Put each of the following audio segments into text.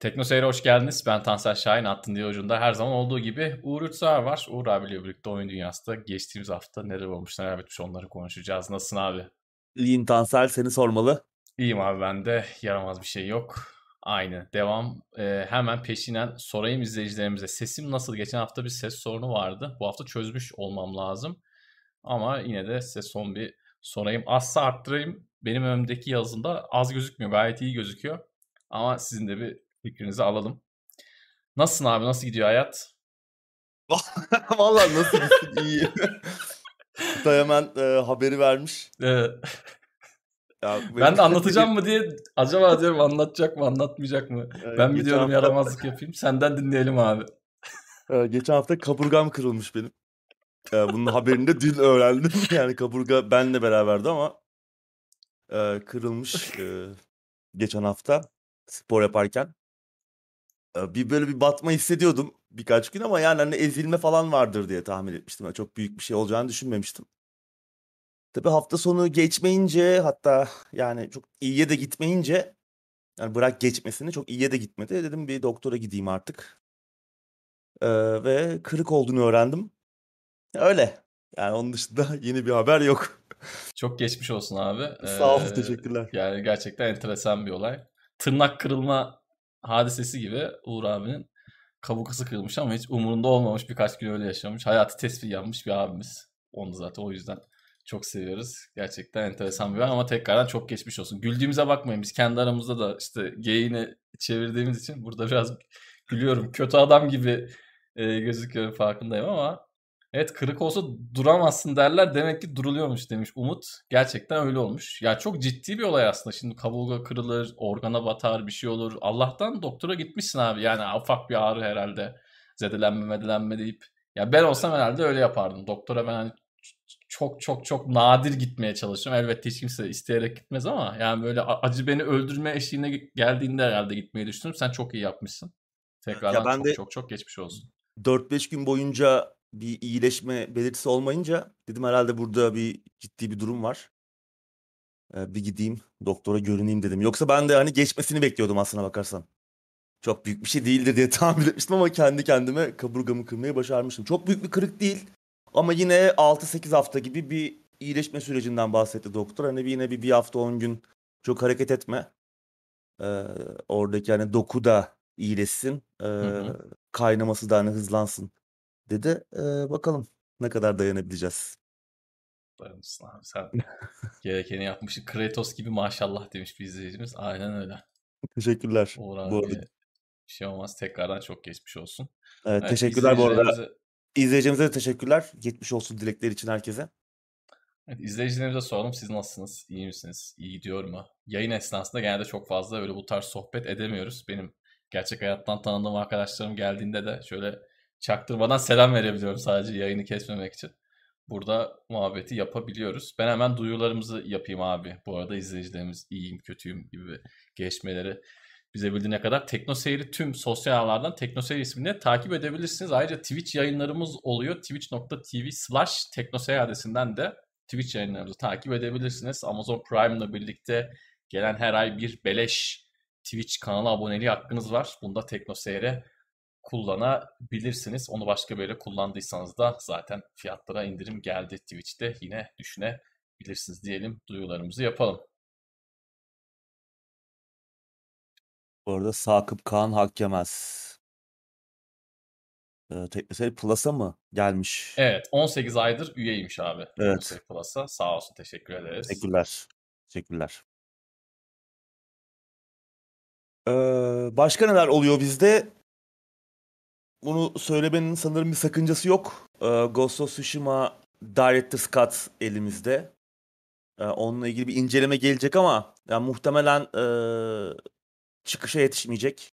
Tekno Seyir'e hoş geldiniz. Ben Tansel Şahin. Attın diye ucunda her zaman olduğu gibi Uğur Ürtsağ var. Uğur abiyle birlikte oyun dünyasında geçtiğimiz hafta neler olmuş neler bitmiş onları konuşacağız. Nasılsın abi? İyiyim Tansel seni sormalı. İyiyim abi ben de. Yaramaz bir şey yok. Aynı. Devam. Ee, hemen peşinen sorayım izleyicilerimize. Sesim nasıl? Geçen hafta bir ses sorunu vardı. Bu hafta çözmüş olmam lazım. Ama yine de size son bir sorayım. Azsa arttırayım. Benim önümdeki yazında az gözükmüyor. Gayet iyi gözüküyor. Ama sizin de bir fikrinizi alalım. Nasılsın abi? Nasıl gidiyor hayat? Vallahi nasıl gitsin iyi. Kutay hemen e, haberi vermiş. Evet. Ya, ben de anlatacağım mı diye acaba diyorum anlatacak mı anlatmayacak mı? Ee, ben mi diyorum hafta... yaramazlık yapayım? Senden dinleyelim abi. Ee, geçen hafta kaburgam kırılmış benim. Ee, bunun haberini de dün öğrendim. Yani kaburga benle beraberdi ama e, kırılmış e, geçen hafta spor yaparken. Bir böyle bir batma hissediyordum birkaç gün ama yani hani ezilme falan vardır diye tahmin etmiştim. Yani çok büyük bir şey olacağını düşünmemiştim. Tabii hafta sonu geçmeyince hatta yani çok iyiye de gitmeyince yani bırak geçmesini çok iyiye de gitmedi. Dedim bir doktora gideyim artık. Ee, ve kırık olduğunu öğrendim. Öyle. Yani onun dışında yeni bir haber yok. Çok geçmiş olsun abi. Sağ ol, ee, teşekkürler. Yani gerçekten enteresan bir olay. Tırnak kırılma hadisesi gibi Uğur abinin kabukası kırılmış ama hiç umurunda olmamış birkaç gün öyle yaşamış. Hayatı tesbih yanmış bir abimiz. Onu zaten o yüzden çok seviyoruz. Gerçekten enteresan bir an ama tekrardan çok geçmiş olsun. Güldüğümüze bakmayın. Biz kendi aramızda da işte geyini çevirdiğimiz için burada biraz gülüyorum. Kötü adam gibi e, gözüküyorum farkındayım ama Evet kırık olsa duramazsın derler. Demek ki duruluyormuş demiş Umut. Gerçekten öyle olmuş. Ya çok ciddi bir olay aslında. Şimdi kaburga kırılır, organa batar, bir şey olur. Allah'tan doktora gitmişsin abi. Yani ufak bir ağrı herhalde. Zedelenme medelenme deyip. Ya ben olsam herhalde öyle yapardım. Doktora ben hani çok çok çok nadir gitmeye çalışıyorum. Elbette hiç kimse isteyerek gitmez ama yani böyle acı beni öldürme eşiğine geldiğinde herhalde gitmeyi düşündüm. Sen çok iyi yapmışsın. Tekrardan ya ben çok, de çok çok geçmiş olsun. 4-5 gün boyunca bir iyileşme belirtisi olmayınca dedim herhalde burada bir ciddi bir durum var. Ee, bir gideyim doktora görüneyim dedim. Yoksa ben de hani geçmesini bekliyordum aslına bakarsan. Çok büyük bir şey değildir diye tahmin etmiştim ama kendi kendime kaburgamı kırmayı başarmıştım. Çok büyük bir kırık değil ama yine 6-8 hafta gibi bir iyileşme sürecinden bahsetti doktor. Hani yine bir, bir hafta 10 gün çok hareket etme. Ee, oradaki hani doku da iyileşsin. Ee, hı hı. Kaynaması da hani hızlansın dedi. Ee, bakalım ne kadar dayanabileceğiz. Dayanırsın abi sen. Gerekeni yapmışsın. Kratos gibi maşallah demiş bir izleyicimiz. Aynen öyle. Teşekkürler. Uğur bu arada. Bir şey olmaz. Tekrardan çok geçmiş olsun. Evet, evet teşekkürler bu arada. İzleyicilerimize de teşekkürler. Geçmiş olsun dilekleri için herkese. Evet, izleyicilerimize soralım. Siz nasılsınız? İyi misiniz? İyi gidiyor mu? Yayın esnasında genelde çok fazla öyle bu tarz sohbet edemiyoruz. Benim gerçek hayattan tanıdığım arkadaşlarım geldiğinde de şöyle çaktırmadan selam verebiliyorum sadece yayını kesmemek için. Burada muhabbeti yapabiliyoruz. Ben hemen duyularımızı yapayım abi. Bu arada izleyicilerimiz iyiyim, kötüyüm gibi gelişmeleri bize bildiğine kadar Tekno Seyri tüm sosyal ağlardan Tekno Seyri ismini takip edebilirsiniz. Ayrıca Twitch yayınlarımız oluyor. Twitch.tv slash teknoseyir adresinden de Twitch yayınlarımızı takip edebilirsiniz. Amazon Prime'la birlikte gelen her ay bir beleş Twitch kanalı aboneliği hakkınız var. Bunda Tekno Seyir'e kullanabilirsiniz. Onu başka böyle kullandıysanız da zaten fiyatlara indirim geldi Twitch'te. Yine düşünebilirsiniz diyelim. Duyularımızı yapalım. Bu arada Sakıp Kaan Hakkemez. Ee, Teknoseyir Plus'a mı gelmiş? Evet 18 aydır üyeymiş abi. Evet. Teknoseyir Plus'a. Sağ olsun teşekkür ederiz. Teşekkürler. Teşekkürler. Ee, başka neler oluyor bizde? Bunu söylemenin sanırım bir sakıncası yok. Ee, Ghost of Tsushima Director's Cut elimizde. Ee, onunla ilgili bir inceleme gelecek ama yani muhtemelen e, çıkışa yetişmeyecek.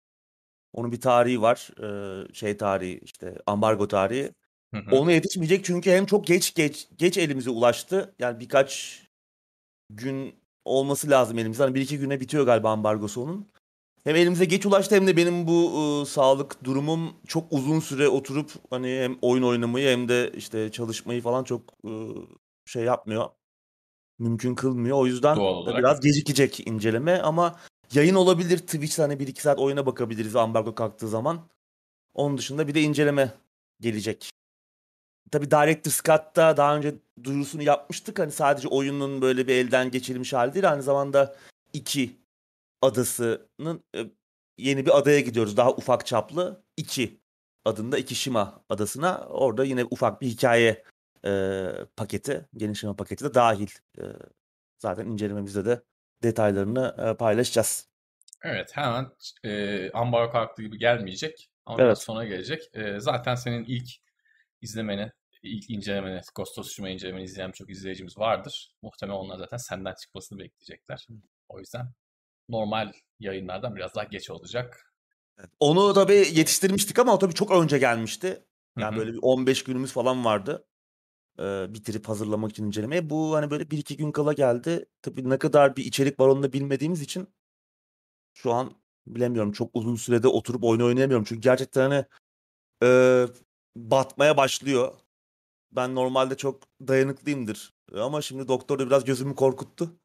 Onun bir tarihi var. Ee, şey tarihi işte ambargo tarihi. Hı hı. Ona yetişmeyecek çünkü hem çok geç geç geç elimize ulaştı. Yani birkaç gün olması lazım elimizde. Hani bir iki güne bitiyor galiba ambargosu onun. Hem elimize geç ulaştı hem de benim bu ıı, sağlık durumum çok uzun süre oturup hani hem oyun oynamayı hem de işte çalışmayı falan çok ıı, şey yapmıyor. Mümkün kılmıyor. O yüzden biraz gecikecek inceleme ama yayın olabilir. Twitch'te hani 1-2 saat oyuna bakabiliriz ambargo kalktığı zaman. Onun dışında bir de inceleme gelecek. Tabii Director's Cut'ta daha önce duyurusunu yapmıştık. Hani sadece oyunun böyle bir elden geçirilmiş hali değil. Aynı zamanda iki adasının e, yeni bir adaya gidiyoruz. Daha ufak çaplı. iki adında Ikishima adasına. Orada yine ufak bir hikaye e, paketi, genişleme paketi de dahil. E, zaten incelememizde de detaylarını e, paylaşacağız. Evet hemen e, ambargo kalktığı gibi gelmeyecek. Ama evet. biraz sonra gelecek. E, zaten senin ilk izlemeni, ilk incelemeni, Ghost of Tsushima incelemeni izleyen çok izleyicimiz vardır. Muhtemelen onlar zaten senden çıkmasını bekleyecekler. O yüzden normal yayınlardan biraz daha geç olacak. Onu tabii yetiştirmiştik ama o tabii çok önce gelmişti. Yani Hı-hı. böyle bir 15 günümüz falan vardı. Ee, bitirip hazırlamak için incelemeye. Bu hani böyle bir iki gün kala geldi. Tabii ne kadar bir içerik var onu da bilmediğimiz için şu an bilemiyorum. Çok uzun sürede oturup oyun oynayamıyorum. Çünkü gerçekten hani e, batmaya başlıyor. Ben normalde çok dayanıklıyımdır. Ama şimdi doktor da biraz gözümü korkuttu.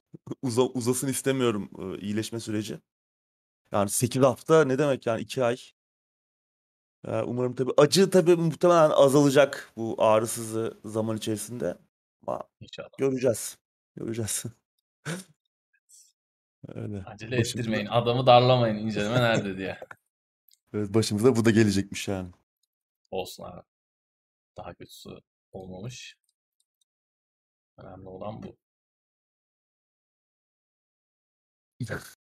Uza, uzasın istemiyorum e, iyileşme süreci. Yani 8 hafta ne demek yani 2 ay. E, umarım tabii acı tabii muhtemelen azalacak bu ağrısızı zaman içerisinde. Ama İnşallah. göreceğiz. Göreceğiz. Öyle. Acele Başımıza... ettirmeyin. Adamı darlamayın inceleme nerede diye. Evet başımıza bu da gelecekmiş yani. Olsun abi. Daha kötüsü olmamış. Önemli olan bu.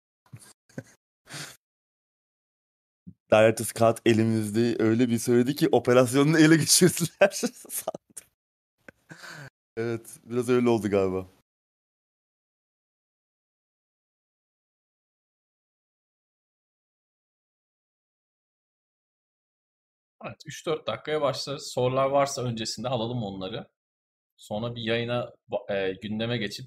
Director's Cut elimizde öyle bir söyledi ki operasyonunu ele geçirdiler. evet biraz öyle oldu galiba. Evet 3-4 dakikaya başlarız. Sorular varsa öncesinde alalım onları. Sonra bir yayına e, gündeme geçip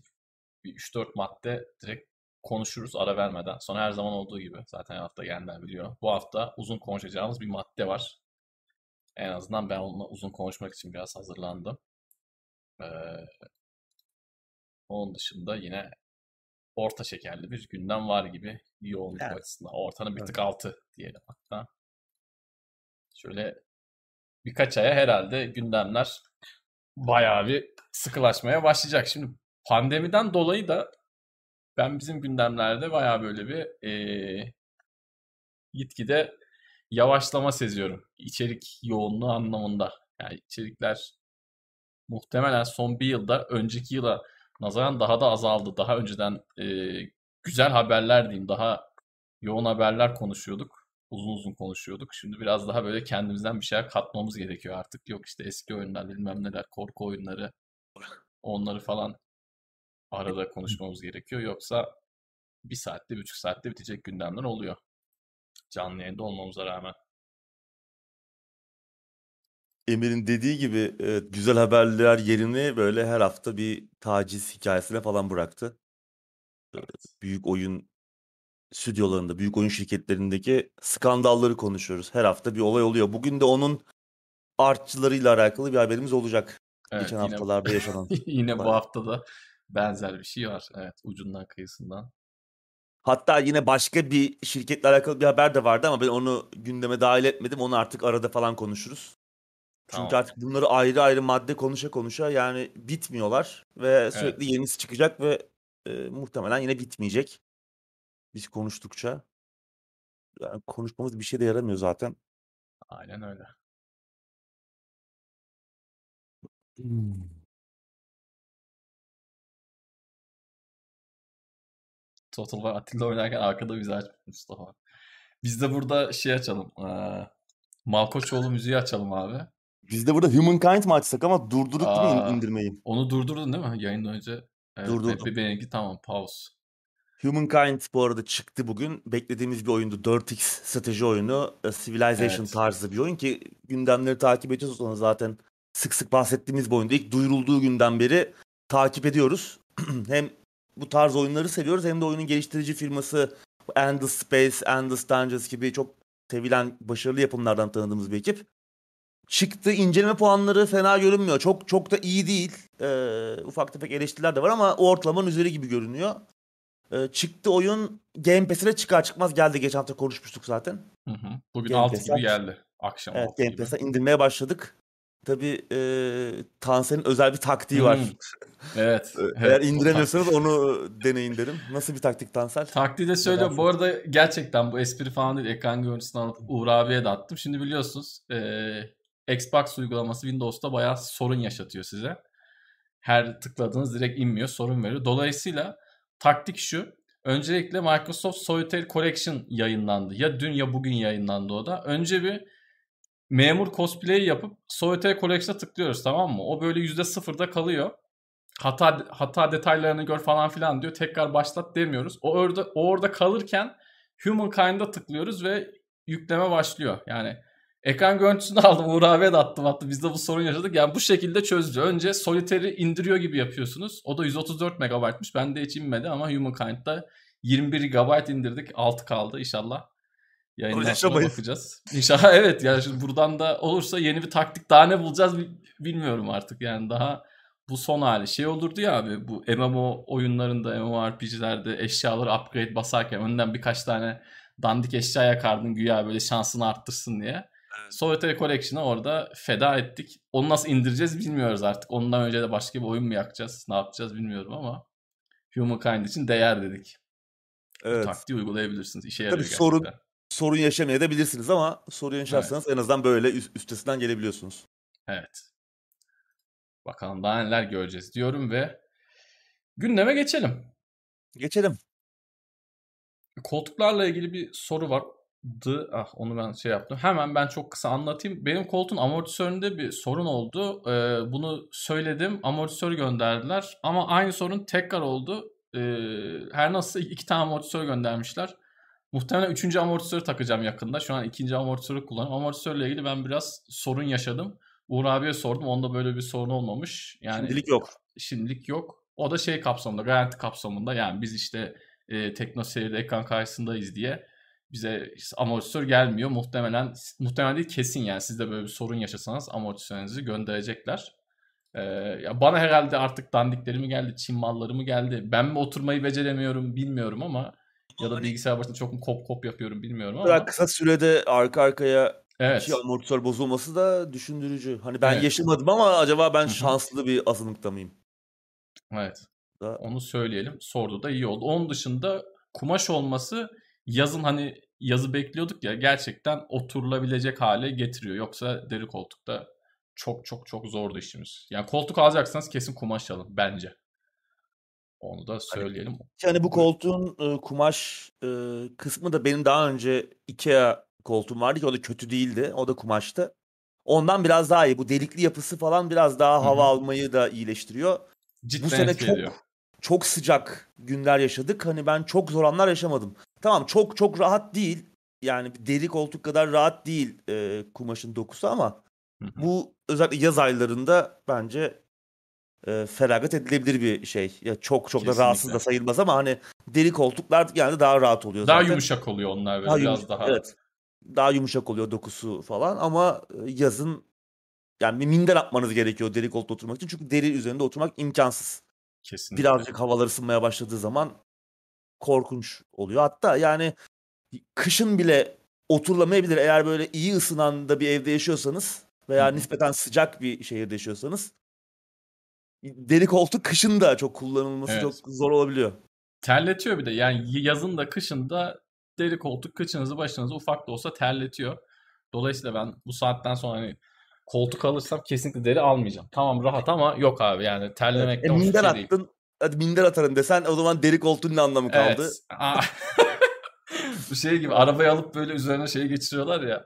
bir 3-4 madde direkt konuşuruz ara vermeden. Sonra her zaman olduğu gibi zaten hafta gelenler biliyor. Bu hafta uzun konuşacağımız bir madde var. En azından ben onunla uzun konuşmak için biraz hazırlandım. Ee, onun dışında yine orta şekerli bir gündem var gibi yoğunluk evet. açısından. Ortanın bir tık altı diyelim hatta. Şöyle birkaç aya herhalde gündemler bayağı bir sıkılaşmaya başlayacak. Şimdi pandemiden dolayı da ben bizim gündemlerde bayağı böyle bir e, gitgide yavaşlama seziyorum. İçerik yoğunluğu anlamında. Yani içerikler muhtemelen son bir yılda önceki yıla nazaran daha da azaldı. Daha önceden e, güzel haberler diyeyim, daha yoğun haberler konuşuyorduk. Uzun uzun konuşuyorduk. Şimdi biraz daha böyle kendimizden bir şeyler katmamız gerekiyor artık. Yok işte eski oyunlar bilmem neler, korku oyunları onları falan arada konuşmamız gerekiyor. Yoksa bir saatte, bir buçuk saatte bitecek gündemler oluyor. Canlı yayında olmamıza rağmen. Emir'in dediği gibi evet, güzel haberler yerini böyle her hafta bir taciz hikayesine falan bıraktı. Evet. Büyük oyun stüdyolarında, büyük oyun şirketlerindeki skandalları konuşuyoruz. Her hafta bir olay oluyor. Bugün de onun artçılarıyla alakalı bir haberimiz olacak. Evet, Geçen yine, haftalarda yaşanan. yine bu hafta da benzer bir şey var. Evet ucundan kıyısından. Hatta yine başka bir şirketle alakalı bir haber de vardı ama ben onu gündeme dahil etmedim. Onu artık arada falan konuşuruz. Tamam. Çünkü artık bunları ayrı ayrı madde konuşa konuşa yani bitmiyorlar ve sürekli evet. yenisi çıkacak ve e, muhtemelen yine bitmeyecek. Biz konuştukça yani konuşmamız bir şey de yaramıyor zaten. Aynen öyle. Hmm. Total War Atilla oynarken arkada bizi açmış Mustafa. Biz de burada şey açalım. Ee, Malkoçoğlu müziği açalım abi. Biz de burada Humankind mı açsak ama durdurduk Aa, değil mi indirmeyi? Onu durdurdun değil mi yayından önce? Evet, Durdurdum. Benimki tamam pause. Humankind bu arada çıktı bugün. Beklediğimiz bir oyundu. 4X strateji oyunu. Civilization evet. tarzı bir oyun ki gündemleri takip ediyoruz. Ona zaten sık sık bahsettiğimiz bir oyundu. İlk duyurulduğu günden beri takip ediyoruz. hem bu tarz oyunları seviyoruz. Hem de oyunun geliştirici firması Endless Space, Endless Dungeons gibi çok sevilen başarılı yapımlardan tanıdığımız bir ekip. Çıktı inceleme puanları fena görünmüyor. Çok çok da iyi değil. Ee, ufak tefek eleştiriler de var ama o ortalamanın üzeri gibi görünüyor. E, çıktı oyun Game Pass'e çıkar çıkmaz geldi. Geçen hafta konuşmuştuk zaten. Hı hı. Bugün Game 6 Pass'e- gibi geldi. Akşam Evet 6 Game. Pass'e indirmeye başladık. Tabii e, Tansel'in özel bir taktiği var. Hı. Evet. E, evet. Eğer O indiremiyorsanız onu deneyin derim. Nasıl bir taktik Tansel? Taktiği de söylüyorum. Bu arada gerçekten bu espri falan değil. Ekran görüntüsünü alıp Uğur abiye de attım. Şimdi biliyorsunuz eee, Xbox uygulaması Windows'ta bayağı sorun yaşatıyor size. Her tıkladığınız direkt inmiyor, sorun veriyor. Dolayısıyla taktik şu. Öncelikle Microsoft Solitaire Collection yayınlandı. Ya dün ya bugün yayınlandı o da. Önce bir memur cosplay yapıp Solitaire Collection'a tıklıyoruz tamam mı? O böyle %0'da kalıyor. Hata hata detaylarını gör falan filan diyor. Tekrar başlat demiyoruz. O orada o orada kalırken Humankind'a tıklıyoruz ve yükleme başlıyor. Yani ekran görüntüsünü aldım. Uğur abiye de attım hatta. Biz de bu sorun yaşadık. Yani bu şekilde çözdü. Önce Solitaire'i indiriyor gibi yapıyorsunuz. O da 134 MB'mış. Bende hiç inmedi ama Humankind'da 21 GB indirdik. 6 kaldı inşallah. Yayından sonra Yaşamayız. bakacağız. İnşallah evet. Yani şimdi buradan da olursa yeni bir taktik daha ne bulacağız bi- bilmiyorum artık. Yani daha bu son hali. Şey olurdu ya abi bu MMO oyunlarında, MMORPG'lerde eşyaları upgrade basarken önden birkaç tane dandik eşya yakardın güya böyle şansını arttırsın diye. Solitaire Collection'ı orada feda ettik. Onu nasıl indireceğiz bilmiyoruz artık. Ondan önce de başka bir oyun mu yakacağız? Ne yapacağız bilmiyorum ama Humankind için değer dedik. Bu Evet. taktiği uygulayabilirsiniz. İşe yarıyor Tabii gerçekten. sorun sorun yaşamayabilirsiniz ama sorun yaşarsanız en azından böyle üst- üstesinden gelebiliyorsunuz. Evet. Bakalım daha neler göreceğiz diyorum ve gündeme geçelim. Geçelim. Koltuklarla ilgili bir soru vardı. Ah onu ben şey yaptım. Hemen ben çok kısa anlatayım. Benim koltuğun amortisöründe bir sorun oldu. Ee, bunu söyledim. Amortisör gönderdiler. Ama aynı sorun tekrar oldu. Ee, her nasıl iki tane amortisör göndermişler. Muhtemelen üçüncü amortisörü takacağım yakında. Şu an ikinci amortisörü kullanıyorum. Amortisörle ilgili ben biraz sorun yaşadım. Uğur abiye sordum. Onda böyle bir sorun olmamış. Yani Şimdilik yok. şimdilik yok. O da şey kapsamında, garanti kapsamında. Yani biz işte e, Tekno seride ekran karşısındayız diye bize işte amortisör gelmiyor. Muhtemelen muhtemelen değil kesin yani siz de böyle bir sorun yaşasanız amortisörünüzü gönderecekler. Ee, ya bana herhalde artık dandikleri mi geldi, Çin malları mı geldi? Ben mi oturmayı beceremiyorum bilmiyorum ama ya da Hani- bilgisayar başında çok mu kop kop yapıyorum bilmiyorum ama. kısa sürede arka arkaya Evet. iki amortisör bozulması da düşündürücü. Hani ben Evet. yaşamadım ama acaba ben şanslı bir azınlıkta mıyım? Evet. Da- Onu söyleyelim. Sordu da iyi oldu. Onun dışında kumaş olması yazın hani yazı bekliyorduk ya gerçekten oturulabilecek hale getiriyor. Yoksa deri koltukta çok çok çok zordu işimiz. Yani koltuk alacaksanız kesin kumaş alın bence. Onu da söyleyelim. Yani bu koltuğun e, kumaş e, kısmı da benim daha önce Ikea koltuğum vardı ki o da kötü değildi. O da kumaştı. Ondan biraz daha iyi. Bu delikli yapısı falan biraz daha hava hı. almayı da iyileştiriyor. Cidden Bu sene çok ediyor. çok sıcak günler yaşadık. Hani ben çok zor anlar yaşamadım. Tamam çok çok rahat değil. Yani deri koltuk kadar rahat değil e, kumaşın dokusu ama Hı hı. bu özellikle yaz aylarında bence e, feragat edilebilir bir şey. Ya çok çok da rahatsız Kesinlikle. da sayılmaz ama hani deri koltuklar genelde daha rahat oluyor Daha zaten. yumuşak oluyor onlar böyle Daha biraz yumuş- daha. Evet. Daha yumuşak oluyor dokusu falan ama e, yazın yani bir minder atmanız gerekiyor deri koltukta oturmak için. Çünkü deri üzerinde oturmak imkansız. Kesinlikle. Birazcık havalar ısınmaya başladığı zaman korkunç oluyor. Hatta yani kışın bile oturulamayabilir eğer böyle iyi ısınan da bir evde yaşıyorsanız veya hı. nispeten sıcak bir şehirde yaşıyorsanız deri koltuk kışın da çok kullanılması Evet. çok zor olabiliyor. Terletiyor bir de. Yani yazın da kışın da deri koltuk kıçınızı başınızı ufak da olsa terletiyor. Dolayısıyla ben bu saatten sonra hani koltuk alırsam kesinlikle deri almayacağım. Tamam rahat ama yok abi yani terlemek E, de hoş bir minder şey değil. attın. Hadi minder atarım desen o zaman deri koltuğun ne anlamı kaldı? Evet. Bu şey gibi arabayı alıp böyle üzerine şey geçiriyorlar ya.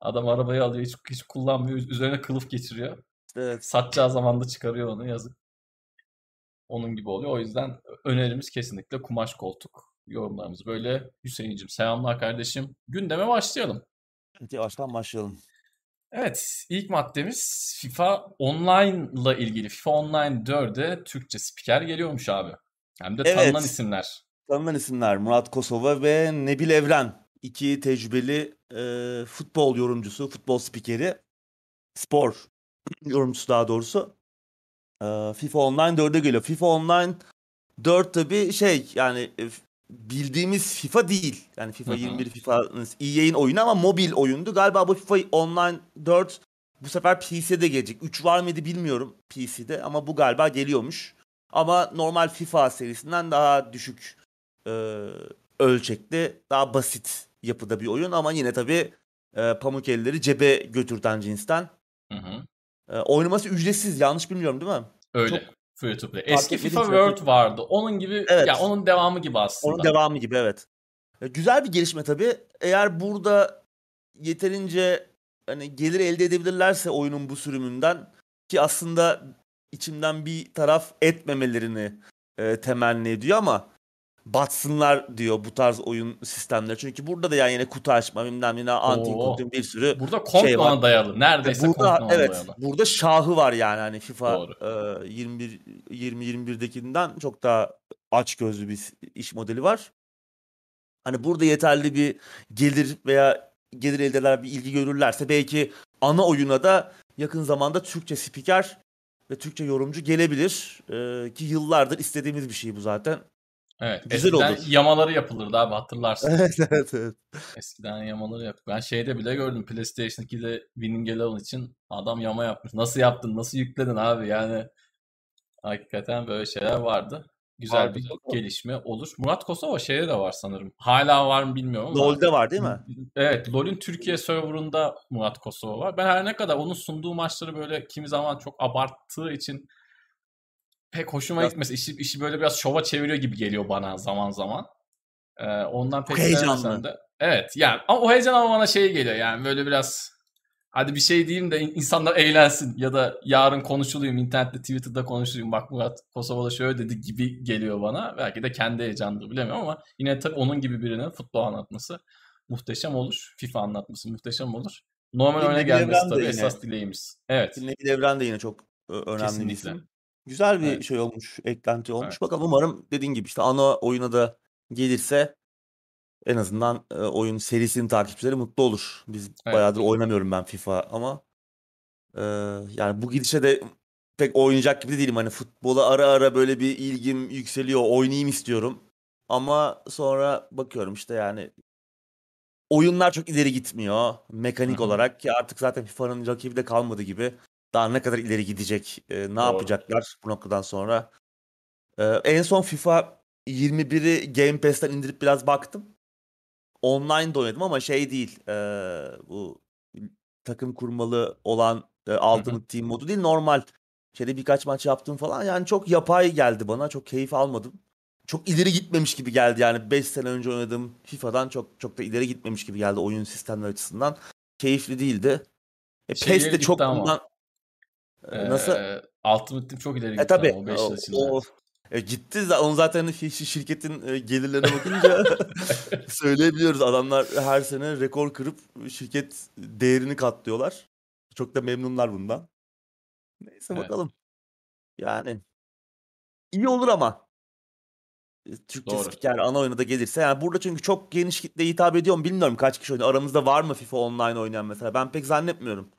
Adam arabayı alıyor hiç, hiç kullanmıyor. Üzerine kılıf geçiriyor. Evet. Satacağı zaman da çıkarıyor onu yazık. Onun gibi oluyor. O yüzden önerimiz kesinlikle kumaş koltuk. Yorumlarımız böyle. Hüseyin'cim selamlar kardeşim. Gündeme başlayalım. Hadi yavaştan başlayalım. Evet, ilk maddemiz FIFA Online'la ilgili. FIFA Online 4'e Türkçe spiker geliyormuş abi. Hem de Evet. tanınan isimler. Tanınan isimler Murat Kosova ve Nebil Evren. İki tecrübeli e, futbol yorumcusu, futbol spikeri, spor yorumcusu daha doğrusu. E, FIFA Online 4'e geliyor. FIFA Online 4 tabii şey yani e, bildiğimiz FIFA değil. Yani FIFA Hı hı. 21 FIFA'nın EA'in oyunu ama mobil oyundu. Galiba bu FIFA Online 4 bu sefer PC'de gelecek. 3 var mıydı bilmiyorum PC'de ama bu galiba geliyormuş. Ama normal FIFA serisinden daha düşük e, ölçekli, daha basit yapıda bir oyun ama yine tabii e, pamuk elleri cebe götürten cinsten. Hı hı. E, oynaması ücretsiz yanlış bilmiyorum değil mi? Öyle. Çok Free to play. Eski FIFA şey. World vardı. Onun gibi Evet. ya onun devamı gibi aslında. Onun devamı gibi evet. E, Güzel bir gelişme tabii. Eğer burada yeterince hani gelir elde edebilirlerse oyunun bu sürümünden ki aslında içimden bir taraf etmemelerini e, temenni ediyor ama batsınlar diyor bu tarz oyun sistemleri. Çünkü burada da yani yine kutu açma bilmem ne anti Oo. kutu bir sürü Burada şey var. dayalı. Neredeyse burada evet dayalı. burada şahı var yani hani FIFA Doğru. e, 21 20 21'dekinden çok daha aç gözlü bir iş modeli var. Hani burada yeterli bir gelir veya gelir elde eder bir ilgi görürlerse belki ana oyuna da yakın zamanda Türkçe spiker ve Türkçe yorumcu gelebilir. E, ki yıllardır istediğimiz bir şey bu zaten. Evet. Güzel Eskiden olur. yamaları yapılırdı abi hatırlarsın. evet evet evet. Eskiden yamaları yap. Ben şeyde bile gördüm PlayStation 2'de Winning Eleven için adam yama yapmış. Nasıl yaptın? Nasıl yükledin abi? Yani hakikaten böyle şeyler vardı. Güzel Vardı. bir gelişme olur. Murat Kosova şeyde de var sanırım. Hala var mı bilmiyorum ama. LoL'de var değil mi? Evet, LoL'ün Türkiye serverında Murat Kosova var. Ben her ne kadar onun sunduğu maçları böyle kimi zaman çok abarttığı için pek hoşuma Biraz- gitmesi. İşi, işi böyle biraz şova çeviriyor gibi geliyor bana zaman zaman. Ee, ondan pek heyecanlı. de. Evet yani ama o heyecan ama bana şey geliyor yani böyle biraz hadi bir şey diyeyim de in- insanlar eğlensin ya da yarın konuşulayım internette Twitter'da konuşulayım bak Murat Kosova'da şöyle dedi gibi geliyor bana. Belki de kendi heyecandır bilemiyorum ama yine tabii onun gibi birinin futbol anlatması muhteşem olur. FIFA anlatması muhteşem olur. Normal Dinle oyuna bir gelmesi tabii yine. esas dileğimiz. Evet. Dinleyici Evren de yine çok önemli bir Kesinlikle. isim. Güzel bir Evet. şey olmuş, eklenti olmuş. Evet. Bakalım umarım dediğin gibi işte ana oyuna da gelirse en azından e, oyun serisinin takipçileri mutlu olur. Biz Evet. bayağıdır oynamıyorum ben FIFA ama e, yani bu gidişe de pek oynayacak gibi de değilim. Hani futbola ara ara böyle bir ilgim yükseliyor, oynayayım istiyorum. Ama sonra bakıyorum işte yani oyunlar çok ileri gitmiyor mekanik Hı hı. olarak ki artık zaten FIFA'nın rakibi de kalmadı gibi. Daha ne kadar ileri gidecek, e, ne Doğru. yapacaklar bu noktadan sonra. E, en son FIFA 21'i Game Pass'ten indirip biraz baktım. Online de oynadım ama şey değil. e, bu takım kurmalı olan e, Ultimate Team modu değil normal. Şeyde birkaç maç yaptım falan. Yani çok yapay geldi bana. Çok keyif almadım. Çok ileri gitmemiş gibi geldi yani 5 sene önce oynadığım FIFA'dan çok çok da ileri gitmemiş gibi geldi oyun sistemleri açısından. Keyifli değildi. E, PES de çok gitti ama. Bundan E, nasıl? Ee, Ultimate Team çok ileri gitti E tabi o 5 o, yıl içinde. o e, gitti za- onu zaten şi- şirketin e, gelirlerine bakınca söyleyebiliyoruz. Adamlar her sene rekor kırıp şirket değerini katlıyorlar. Çok da memnunlar bundan. Neyse Evet. bakalım. Yani iyi olur ama E, Türkçe Doğru. spiker ana oyuna da gelirse. Yani burada çünkü çok geniş kitleye hitap ediyor mu bilmiyorum kaç kişi oynuyor. Aramızda var mı FIFA online oynayan mesela? Ben pek zannetmiyorum.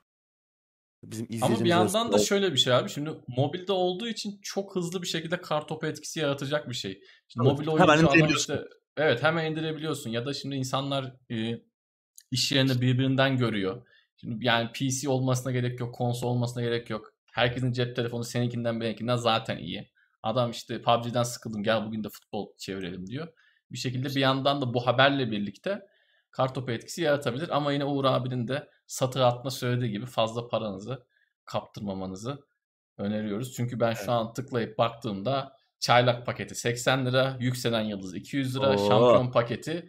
Bizim Ama bir yandan arasında da şöyle bir şey abi. Şimdi mobilde olduğu için çok hızlı bir şekilde kartopu etkisi yaratacak bir şey. Şimdi Tabii, mobil oyuncu işte evet hemen indirebiliyorsun ya da şimdi insanlar e, iş yerinde birbirinden görüyor. Şimdi yani PC olmasına gerek yok, konsol olmasına gerek yok. Herkesin cep telefonu seninkinden benimkinden zaten iyi. Adam işte PUBG'den sıkıldım gel bugün de futbol çevirelim diyor. Bir şekilde bir yandan da bu haberle birlikte kartopu etkisi yaratabilir. Ama yine Uğur abinin de satır atma söylediği gibi fazla paranızı kaptırmamanızı öneriyoruz. Çünkü ben şu an tıklayıp baktığımda çaylak paketi 80 lira, yükselen yıldız 200 lira, Oo. şampiyon paketi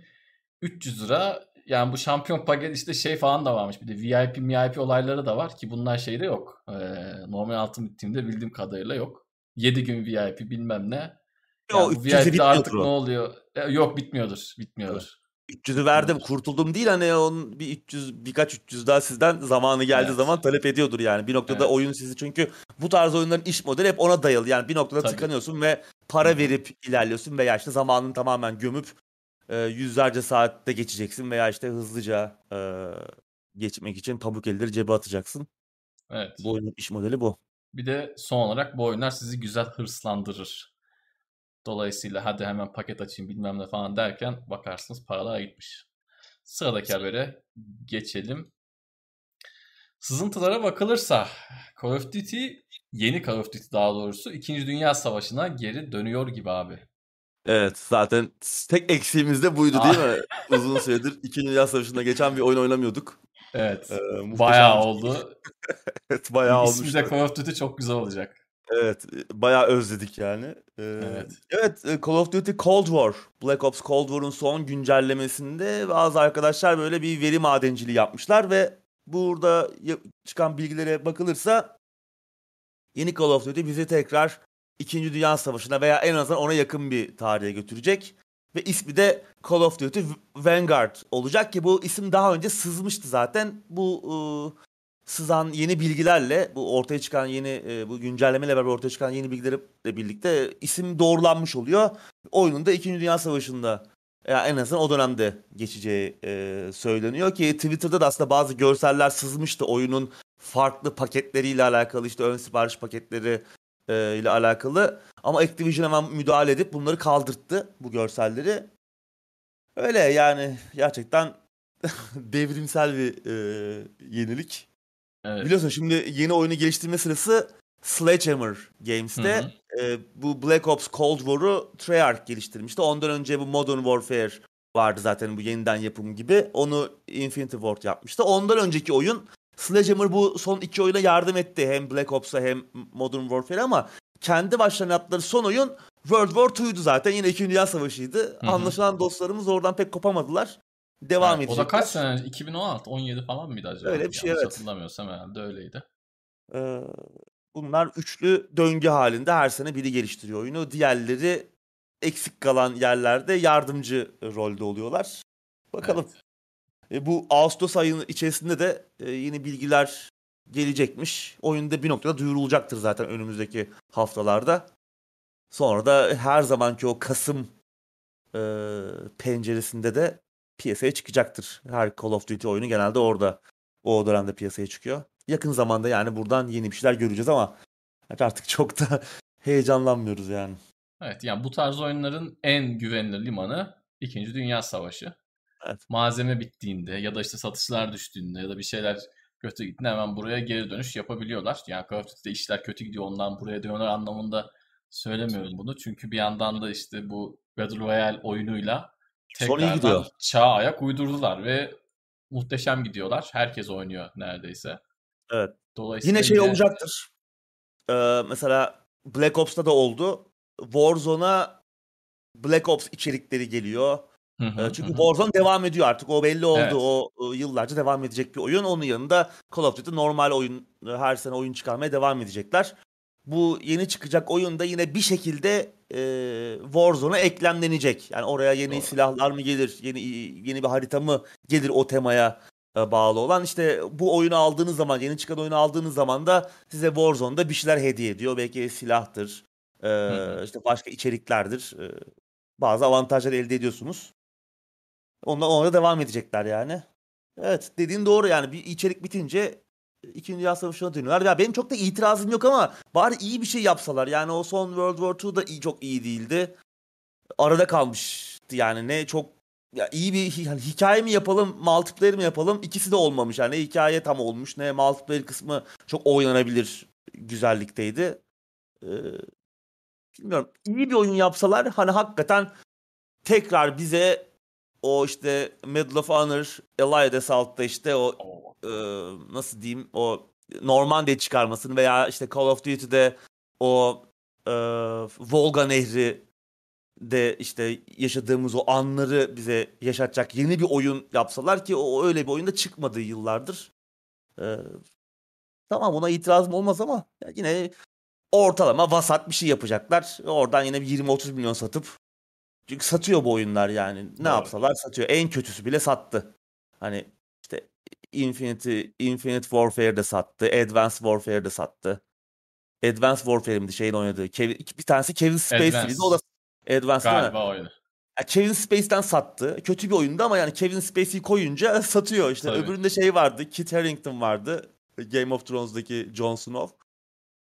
300 lira. Yani bu şampiyon paket işte şey falan da varmış. Bir de VIP, VIP olayları da var ki bunlar şeyde yok. Ee, normal Ultimate Team'de bildiğim kadarıyla yok. 7 gün VIP bilmem ne. O Yani 300'ü VIP'de artık ne o. oluyor? E, yok bitmiyordur. Bitmiyordur. 300'ü verdim kurtuldum değil hani onun bir 300 birkaç 300 daha sizden zamanı geldiği Evet. zaman talep ediyordur yani. Bir noktada Evet. oyun sizi çünkü bu tarz oyunların iş modeli hep ona dayalı. Yani bir noktada Tabii. tıkanıyorsun ve para verip ilerliyorsun veya işte zamanını tamamen gömüp e, yüzlerce saatte geçeceksin veya işte hızlıca e, geçmek için pamuk elleri cebe atacaksın. Evet. Bu oyunun iş modeli bu. Bir de son olarak bu oyunlar sizi güzel hırslandırır. Dolayısıyla hadi hemen paket açayım bilmem ne falan derken bakarsınız paralar gitmiş. Sıradaki habere geçelim. Sızıntılara bakılırsa Call of Duty, yeni Call of Duty daha doğrusu 2. Dünya Savaşı'na geri dönüyor gibi abi. Evet zaten tek eksiğimiz de buydu değil mi? Uzun süredir 2. Dünya Savaşı'nda geçen bir oyun oynamıyorduk. Evet. Ee, bayağı oldu. evet bayağı İsmi olmuş. de Call of Duty çok güzel olacak. Evet bayağı özledik yani. Ee, Evet. evet e, Call of Duty Cold War, Black Ops Cold War'un son güncellemesinde bazı arkadaşlar böyle bir veri madenciliği yapmışlar ve burada ya- çıkan bilgilere bakılırsa yeni Call of Duty bizi tekrar 2. Dünya Savaşı'na veya en azından ona yakın bir tarihe götürecek. Ve ismi de Call of Duty Vanguard olacak ki bu isim daha önce sızmıştı zaten. Bu sızan yeni bilgilerle bu ortaya çıkan yeni e, bu güncellemeyle beraber ortaya çıkan yeni bilgilerle birlikte isim doğrulanmış oluyor. Oyunun da 2. Dünya Savaşı'nda ya en azından o dönemde geçeceği e, söyleniyor ki Twitter'da da aslında bazı görseller sızmıştı oyunun farklı paketleriyle alakalı işte ön sipariş paketleri e, ile alakalı ama Activision hemen müdahale edip bunları kaldırttı bu görselleri. Öyle yani gerçekten devrimsel bir e, yenilik. Evet. Biliyorsun şimdi yeni oyunu geliştirme sırası Sledgehammer Games'te. Hı hı. E, bu Black Ops Cold War'u Treyarch geliştirmişti. Ondan önce bu Modern Warfare vardı zaten bu yeniden yapım gibi. Onu Infinity Ward yapmıştı. Ondan önceki oyun Sledgehammer bu son iki oyuna yardım etti. Hem Black Ops'a hem Modern Warfare ama kendi başlarına yaptıkları son oyun World War II'ydu zaten. Yine 2. Dünya Savaşı'ydı. Hı hı. Anlaşılan dostlarımız oradan pek kopamadılar. Devam Evet, o edecekler. da kaç sene önce? 2016, 17 falan mıydı acaba? Öyle bir şey, Yanlış evet. hatırlamıyorsam herhalde öyleydi. Ee, bunlar üçlü döngü halinde her sene biri geliştiriyor oyunu. Diğerleri eksik kalan yerlerde yardımcı rolde oluyorlar. Bakalım. Evet. E, bu Ağustos ayının içerisinde de e, yeni bilgiler gelecekmiş. Oyunda bir noktada duyurulacaktır zaten önümüzdeki haftalarda. Sonra da her zamanki o Kasım e, penceresinde de piyasaya çıkacaktır. Her Call of Duty oyunu genelde orada o dönemde piyasaya çıkıyor. Yakın zamanda yani buradan yeni bir şeyler göreceğiz ama artık çok da heyecanlanmıyoruz yani. Evet yani bu tarz oyunların en güvenilir limanı 2. Dünya Savaşı. Evet. Malzeme bittiğinde ya da işte satışlar düştüğünde ya da bir şeyler kötü gittiğinde hemen buraya geri dönüş yapabiliyorlar. Yani Call of Duty'de işler kötü gidiyor ondan buraya dönüyorlar anlamında söylemiyorum bunu. Çünkü bir yandan da işte bu Battle Royale oyunuyla Son iyi gidiyor. çağa ayak uydurdular ve muhteşem gidiyorlar. Herkes oynuyor neredeyse. Evet. Dolayısıyla Yine şey olacaktır. Ee, mesela Black Ops'ta da oldu. Warzone'a Black Ops içerikleri geliyor. Hı hı, Ee, Çünkü hı. Warzone devam ediyor artık. O belli oldu. Evet. O yıllarca devam edecek bir oyun. Onun yanında Call of Duty normal oyun e, her sene oyun çıkarmaya devam edecekler. Bu yeni çıkacak oyunda yine bir şekilde e, Warzone'a eklemlenecek. Yani oraya yeni Doğru. silahlar mı gelir, yeni yeni bir harita mı gelir o temaya e, bağlı olan. İşte bu oyunu aldığınız zaman, yeni çıkan oyunu aldığınız zaman da size Warzone'da bir şeyler hediye ediyor. Belki silahtır, e, işte başka içeriklerdir. E, bazı avantajlar elde ediyorsunuz. Ondan ona devam edecekler yani. Evet dediğin doğru yani bir içerik bitince İkinci Dünya Savaşı'na dönüyorlar. Ya benim çok da itirazım yok ama bari iyi bir şey yapsalar. Yani o son World War II da iyi, çok iyi değildi. Arada kalmıştı yani ne çok ya iyi bir hani hikaye mi yapalım, multiplayer mi yapalım? İkisi de olmamış. Yani ne hikaye tam olmuş ne multiplayer kısmı çok oynanabilir güzellikteydi. Ee, bilmiyorum. İyi bir oyun yapsalar hani hakikaten tekrar bize o işte Medal of Honor, Allied Assault'ta işte o. e, nasıl diyeyim o Normandiya çıkarmasını veya işte Call of Duty'de o e, Volga Nehri de işte yaşadığımız o anları bize yaşatacak yeni bir oyun yapsalar ki o öyle bir oyunda çıkmadığı yıllardır. E, tamam ona itirazım olmaz ama yine ortalama vasat bir şey yapacaklar. Oradan yine bir 20-30 milyon satıp çünkü satıyor bu oyunlar yani. Ne Doğru. yapsalar satıyor. En kötüsü bile sattı. Hani Infinity, Infinite Warfare'de sattı. Advanced Warfare'de sattı. Advanced Warfare'imdi şeyin oynadığı. Kevin, bir tanesi Kevin Spacey'di. O da Advanced? Galiba oydu. Ya Kevin Spacey'den sattı. Kötü bir oyundu ama yani Kevin Spacey'i koyunca satıyor. İşte Tabii. öbüründe şey vardı. Kit Harington vardı. Game of Thrones'daki Jon Snow.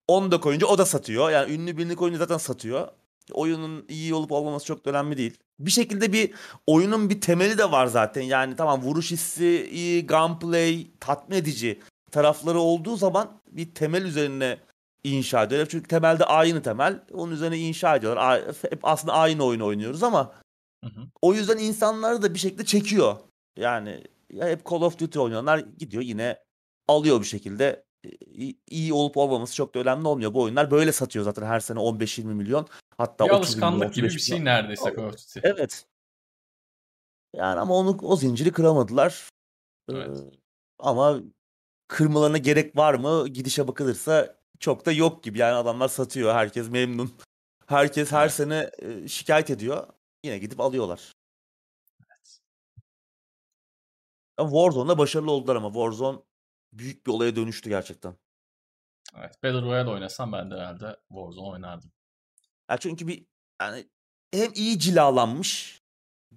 Onu da koyunca o da satıyor. Yani ünlü birini koyunca zaten satıyor. Oyunun iyi olup olmaması çok da önemli değil. Bir şekilde bir oyunun bir temeli de var zaten. Yani tamam vuruş hissi iyi, gunplay tatmin edici tarafları olduğu zaman bir temel üzerine inşa ediyorlar. Çünkü temelde aynı temel. Onun üzerine inşa ediyorlar. Hep aslında aynı oyunu oynuyoruz ama hı hı. o yüzden insanları da bir şekilde çekiyor. Yani ya hep Call of Duty oynayanlar gidiyor yine alıyor bir şekilde. İyi olup olmaması çok da önemli olmuyor. Bu oyunlar böyle satıyor zaten her sene 15-20 milyon. Hatta bir 30 alışkanlık milyon, gibi bir şey neredeyse Call of Duty. Evet. Yani ama onu o zinciri kıramadılar. Evet. Ee, ama kırmalarına gerek var mı? Gidişe bakılırsa çok da yok gibi. Yani adamlar satıyor. Herkes memnun. Herkes her sene e, şikayet ediyor. Yine gidip alıyorlar. Evet. Warzone'da başarılı oldular ama Warzone büyük bir olaya dönüştü gerçekten. Evet. Battle Royale oynasam ben de herhalde Warzone oynardım. Ya çünkü bir yani hem iyi cilalanmış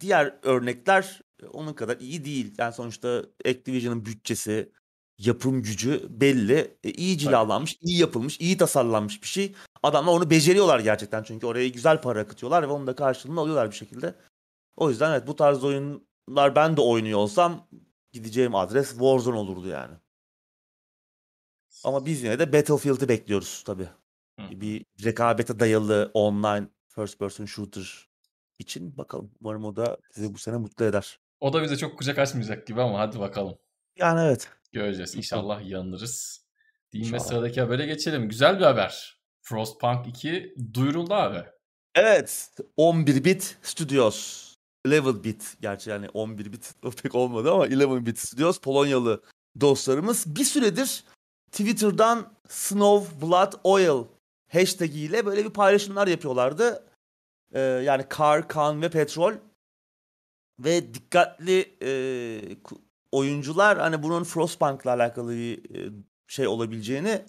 diğer örnekler onun kadar iyi değil. Yani sonuçta Activision'ın bütçesi, yapım gücü belli. E, iyi cilalanmış, iyi yapılmış, iyi tasarlanmış bir şey. Adamlar onu beceriyorlar gerçekten çünkü oraya güzel para akıtıyorlar ve onun da karşılığını alıyorlar bir şekilde. O yüzden evet bu tarz oyunlar ben de oynuyor olsam gideceğim adres Warzone olurdu yani. Ama biz yine de Battlefield'i bekliyoruz tabii. Hı. Bir rekabete dayalı online first person shooter için bakalım. Umarım o da sizi bu sene mutlu eder. O da bize çok kucak açmayacak gibi ama hadi bakalım. Yani evet. Göreceğiz. İnşallah yanılırız. Diyeyim ve sıradaki habere geçelim. Güzel bir haber. Frostpunk 2 duyuruldu abi. Evet. 11 bit Studios. Level bit. Gerçi yani 11 bit pek olmadı ama 11 bit Studios Polonyalı dostlarımız bir süredir Twitter'dan Snow Blood Oil hashtag ile böyle bir paylaşımlar yapıyorlardı. Ee, yani kar, kan ve petrol ve dikkatli e, oyuncular hani bunun Frostpunk'la alakalı bir e, şey olabileceğini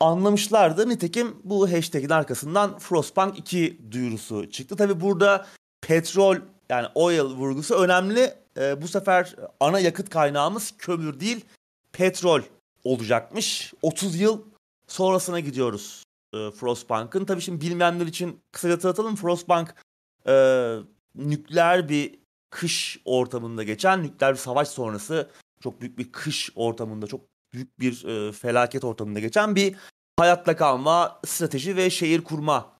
anlamışlardı. Nitekim bu hashtag'in arkasından Frostpunk 2 duyurusu çıktı. Tabi burada petrol yani oil vurgusu önemli. E, bu sefer ana yakıt kaynağımız kömür değil petrol olacakmış. 30 yıl sonrasına gidiyoruz e, Frostpunk'ın. Tabii şimdi bilmeyenler için kısaca hatırlatalım. Frostpunk e, nükleer bir kış ortamında geçen nükleer bir savaş sonrası çok büyük bir kış ortamında çok büyük bir e, felaket ortamında geçen bir hayatta kalma, strateji ve şehir kurma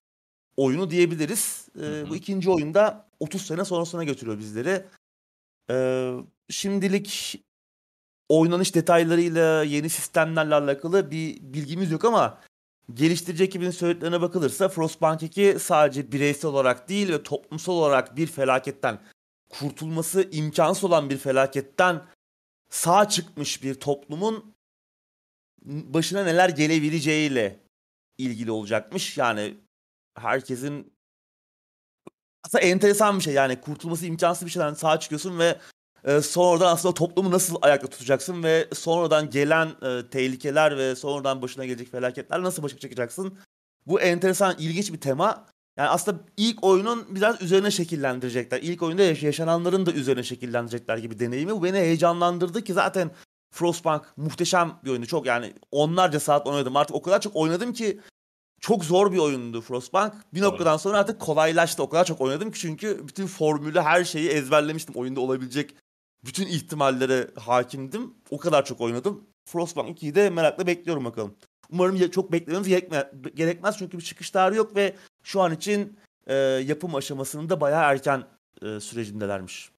oyunu diyebiliriz. E, bu ikinci oyunda 30 sene sonrasına götürüyor bizleri. E, şimdilik oynanış detaylarıyla, yeni sistemlerle alakalı bir bilgimiz yok ama geliştirici ekibin söylediklerine bakılırsa Frostpunk 2 sadece bireysel olarak değil ve toplumsal olarak bir felaketten kurtulması imkansız olan bir felaketten sağ çıkmış bir toplumun başına neler gelebileceğiyle ilgili olacakmış. Yani herkesin aslında enteresan bir şey yani kurtulması imkansız bir şeyden sağ çıkıyorsun ve e, sonradan aslında toplumu nasıl ayakta tutacaksın ve sonradan gelen e, tehlikeler ve sonradan başına gelecek felaketler nasıl başa çıkacaksın? Bu enteresan, ilginç bir tema. Yani aslında ilk oyunun biraz üzerine şekillendirecekler. İlk oyunda yaşananların da üzerine şekillendirecekler gibi deneyimi. Bu beni heyecanlandırdı ki zaten Frostpunk muhteşem bir oyundu. Çok yani onlarca saat oynadım. Artık o kadar çok oynadım ki çok zor bir oyundu Frostpunk. Bir Doğru. noktadan sonra artık kolaylaştı. O kadar çok oynadım ki çünkü bütün formülü her şeyi ezberlemiştim. Oyunda olabilecek bütün ihtimallere hakimdim. O kadar çok oynadım. Frostpunk 2'yi de merakla bekliyorum bakalım. Umarım çok beklememiz gerekmez çünkü bir çıkış tarihi yok ve şu an için e, yapım aşamasının da bayağı erken e, sürecindelermiş.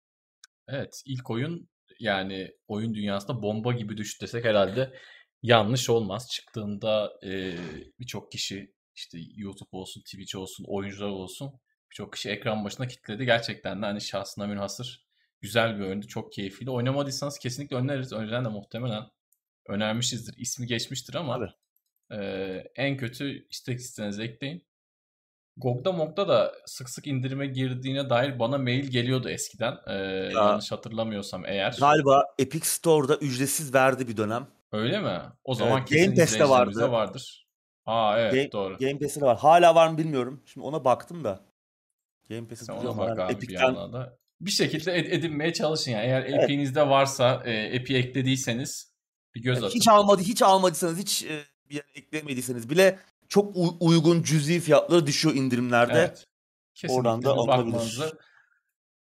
Evet ilk oyun yani oyun dünyasında bomba gibi düştü desek herhalde yanlış olmaz. Çıktığında e, birçok kişi işte YouTube olsun, Twitch olsun, oyuncular olsun birçok kişi ekran başına kilitledi. Gerçekten de hani şahsına münhasır güzel bir oyundu. Çok keyifli. Oynamadıysanız kesinlikle öneririz. Önceden de muhtemelen önermişizdir. İsmi geçmiştir ama e, en kötü istek listenize ekleyin. GOG'da MOG'da da sık sık indirime girdiğine dair bana mail geliyordu eskiden. Ee, ya, yanlış hatırlamıyorsam eğer. Galiba Epic Store'da ücretsiz verdi bir dönem. Öyle mi? O zaman evet, kesin Game Pass'te vardı. vardır. Aa evet Game, doğru. Game Pass'te var. Hala var mı bilmiyorum. Şimdi ona baktım da. Game Pass'e ona bak abi Epic'ten... bir da. Bir şekilde ed- edinmeye çalışın yani. Eğer evet. Varsa, e, Epic eklediyseniz bir göz yani atın. Hiç almadı, hiç almadıysanız, hiç e, bir yere eklemediyseniz bile çok u- uygun cüzi fiyatları düşüyor indirimlerde. Evet. Kesinlikle Oradan da alınabilir.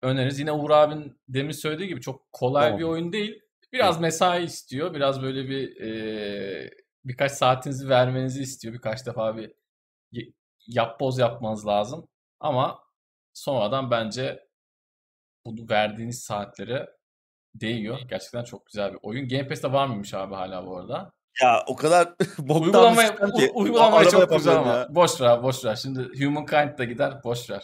öneririz. Yine Uğur abin demin söylediği gibi çok kolay Tamam. bir oyun değil. Biraz mesai istiyor. Biraz böyle bir e, birkaç saatinizi vermenizi istiyor. Birkaç defa bir y- yap boz yapmanız lazım. Ama sonradan bence bunu verdiğiniz saatlere değiyor. Gerçekten çok güzel bir oyun. Game Pass'te var mıymış abi hala bu arada? Ya o kadar boktan sistem ki. u- uygulamaya Arama çok güzel ama. ya. Boş ver abi, boş ver. Şimdi Humankind da gider boş ver.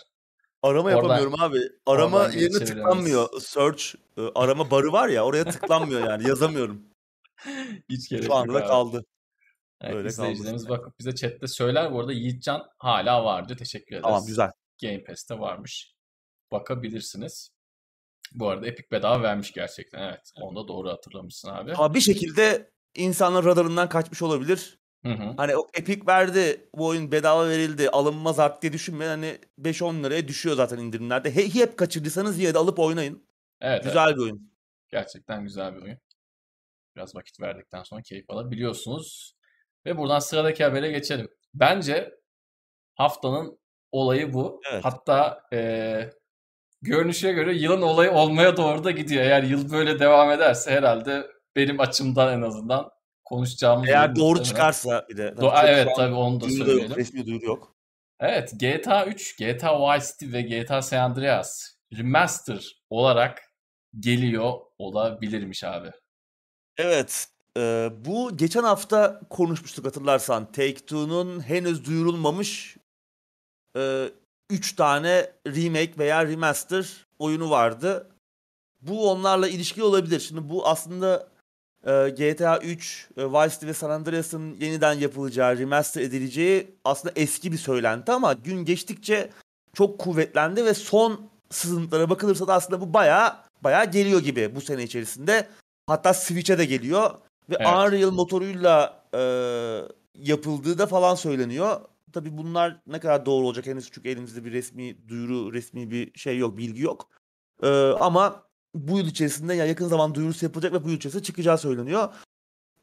Arama Oradan- yapamıyorum abi. Arama yerine tıklanmıyor. Search e, arama barı var ya oraya tıklanmıyor yani yazamıyorum. Hiç gerek Şu yok anda abi. kaldı. Evet, Öyle izleyicilerimiz kaldı. bakıp bize chatte söyler. Bu arada Yiğitcan hala vardı. Teşekkür ederiz. Tamam güzel. Game Pass'te varmış. Bakabilirsiniz. Bu arada Epic bedava vermiş gerçekten. Evet. Onu da doğru hatırlamışsın abi. Ama bir şekilde insanlar radarından kaçmış olabilir. Hı hı. Hani o Epic verdi bu oyun bedava verildi alınmaz artık diye düşünmeyin. Hani 5-10 liraya düşüyor zaten indirimlerde. He, hep kaçırdıysanız yine de alıp oynayın. Evet, evet. Güzel bir oyun. Gerçekten güzel bir oyun. Biraz vakit verdikten sonra keyif alabiliyorsunuz. Ve buradan sıradaki habere geçelim. Bence haftanın olayı bu. Evet. Hatta eee görünüşe göre yılın olayı olmaya doğru da gidiyor. Eğer yıl böyle devam ederse herhalde benim açımdan en azından konuşacağımız Eğer doğru çıkarsa bir de. Do- evet tabii onu da yok, söyleyelim. resmi duyuru yok. Evet GTA 3, GTA Vice City ve GTA San Andreas Remaster olarak geliyor olabilirmiş abi. Evet. e, bu geçen hafta konuşmuştuk hatırlarsan. Take-Two'nun henüz duyurulmamış 3 tane remake veya remaster oyunu vardı. Bu onlarla ilişkili olabilir. Şimdi bu aslında e, GTA 3, e, Vice City ve San Andreas'ın yeniden yapılacağı, remaster edileceği aslında eski bir söylenti ama gün geçtikçe çok kuvvetlendi ve son sızıntılara bakılırsa da aslında bu bayağı bayağı geliyor gibi bu sene içerisinde. Hatta Switch'e de geliyor ve Evet. Unreal motoruyla e, yapıldığı da falan söyleniyor. Tabii bunlar ne kadar doğru olacak henüz çünkü elimizde bir resmi duyuru, resmi bir şey yok, bilgi yok. E, ama bu yıl içerisinde ya yakın zaman duyurusu yapılacak ve bu yıl içerisinde çıkacağı söyleniyor.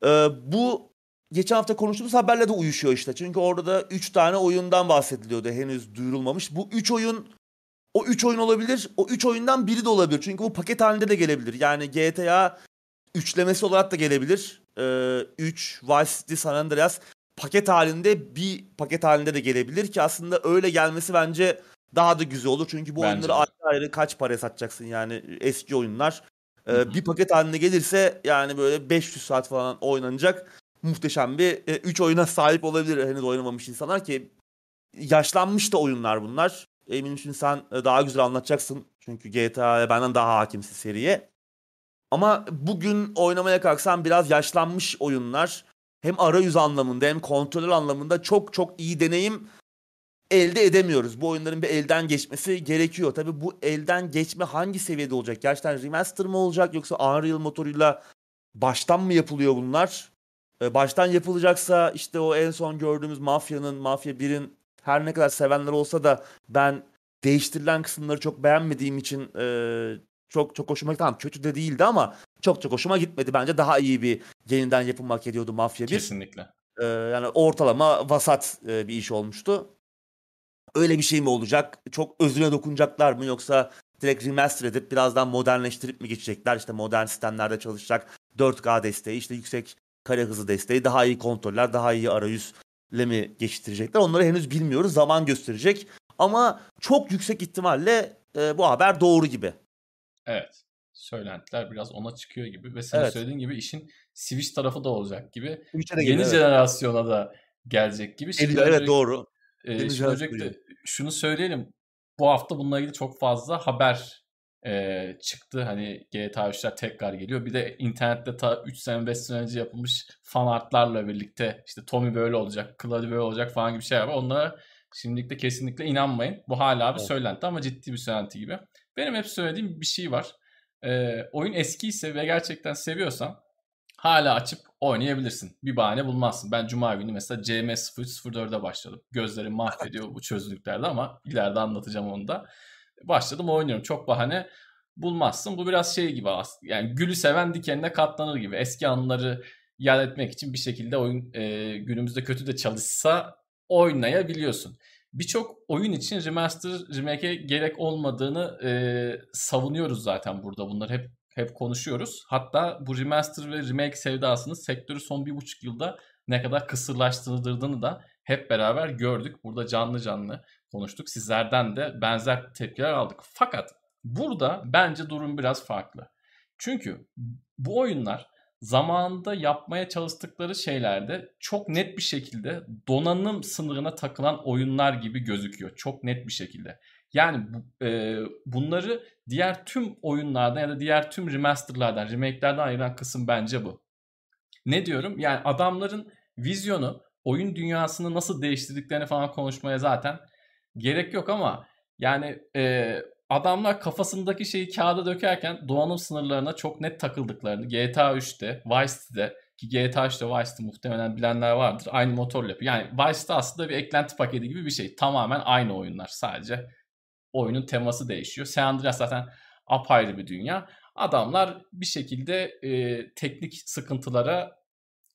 E, bu geçen hafta konuştuğumuz haberle de uyuşuyor işte. Çünkü orada da 3 tane oyundan bahsediliyordu henüz duyurulmamış. Bu 3 oyun o 3 oyun olabilir. O 3 oyundan biri de olabilir. Çünkü bu paket halinde de gelebilir. Yani GTA üçlemesi olarak da gelebilir. 3, Vice City, San Andreas paket halinde bir paket halinde de gelebilir ki aslında öyle gelmesi bence daha da güzel olur. Çünkü bu Bence oyunları de. ayrı ayrı kaç paraya satacaksın yani eski oyunlar. Ee, bir paket haline gelirse yani böyle 500 saat falan oynanacak muhteşem bir 3 oyuna sahip olabilir henüz oynamamış insanlar ki yaşlanmış da oyunlar bunlar. Eminim şimdi sen e, daha güzel anlatacaksın. Çünkü GTA'ya benden daha hakimsin seriye. Ama bugün oynamaya kalksan biraz yaşlanmış oyunlar. Hem arayüz anlamında hem kontrol anlamında çok çok iyi deneyim elde edemiyoruz. Bu oyunların bir elden geçmesi gerekiyor. Tabii bu elden geçme hangi seviyede olacak? Gerçekten remaster mı olacak yoksa Unreal motoruyla baştan mı yapılıyor bunlar? Ee, Baştan yapılacaksa işte o en son gördüğümüz Mafya'nın, Mafya 1'in her ne kadar sevenler olsa da ben değiştirilen kısımları çok beğenmediğim için e, çok çok hoşuma gitti. Tamam kötü de değildi ama çok çok hoşuma gitmedi. Bence daha iyi bir yeniden yapım hak ediyordu Mafya 1. Kesinlikle. Ee, yani ortalama vasat e, bir iş olmuştu. Öyle bir şey mi olacak? Çok özüne dokunacaklar mı yoksa direkt remaster edip birazdan modernleştirip mi geçecekler? İşte modern sistemlerde çalışacak 4K desteği, işte yüksek kare hızı desteği, daha iyi kontroller, daha iyi arayüzle mi geçtirecekler? Onları henüz bilmiyoruz. Zaman gösterecek. Ama çok yüksek ihtimalle e, bu haber doğru gibi. Evet. Söylentiler biraz ona çıkıyor gibi ve senin Evet. söylediğin gibi işin Switch tarafı da olacak gibi. Twitch'e de Yeni evet. jenerasyona da gelecek gibi. Şimdi evet öncelik- doğru. Yeni şimdi öncelikle şunu söyleyelim. Bu hafta bununla ilgili çok fazla haber e, çıktı. Hani GTA 3'ler tekrar geliyor. Bir de internette ta 3 sene 5 sene önce yapılmış fan artlarla birlikte işte Tommy böyle olacak, Cloud böyle olacak falan gibi şeyler var. Onlara şimdilik de kesinlikle inanmayın. Bu hala bir Evet. söylenti ama ciddi bir söylenti gibi. Benim hep söylediğim bir şey var. E, oyun eskiyse ve gerçekten seviyorsan hala açıp oynayabilirsin. Bir bahane bulmazsın. Ben Cuma günü mesela CM0304'e başladım. Gözlerim mahvediyor bu çözünürlüklerde ama ileride anlatacağım onu da. Başladım oynuyorum. Çok bahane bulmazsın. Bu biraz şey gibi aslında. Yani gülü seven dikenine katlanır gibi. Eski anıları yad etmek için bir şekilde oyun e, günümüzde kötü de çalışsa oynayabiliyorsun. Birçok oyun için remaster, remake'e gerek olmadığını e, savunuyoruz zaten burada. Bunları hep hep konuşuyoruz. Hatta bu remaster ve remake sevdasını sektörü son bir buçuk yılda ne kadar kısırlaştırdığını da hep beraber gördük. Burada canlı canlı konuştuk. Sizlerden de benzer tepkiler aldık. Fakat burada bence durum biraz farklı. Çünkü bu oyunlar zamanında yapmaya çalıştıkları şeylerde çok net bir şekilde donanım sınırına takılan oyunlar gibi gözüküyor. Çok net bir şekilde. Yani e, bunları diğer tüm oyunlardan ya da diğer tüm remasterlardan, remake'lerden ayıran kısım bence bu. Ne diyorum? Yani adamların vizyonu, oyun dünyasını nasıl değiştirdiklerini falan konuşmaya zaten gerek yok ama yani e, adamlar kafasındaki şeyi kağıda dökerken donanım sınırlarına çok net takıldıklarını GTA 3'te, Vice City'de ki GTA 3'te Vice City muhtemelen bilenler vardır. Aynı motorla yapıyor. Yani Vice City aslında bir eklenti paketi gibi bir şey. Tamamen aynı oyunlar sadece. Oyunun teması değişiyor. San Andreas zaten apayrı bir dünya. Adamlar bir şekilde e, teknik sıkıntılara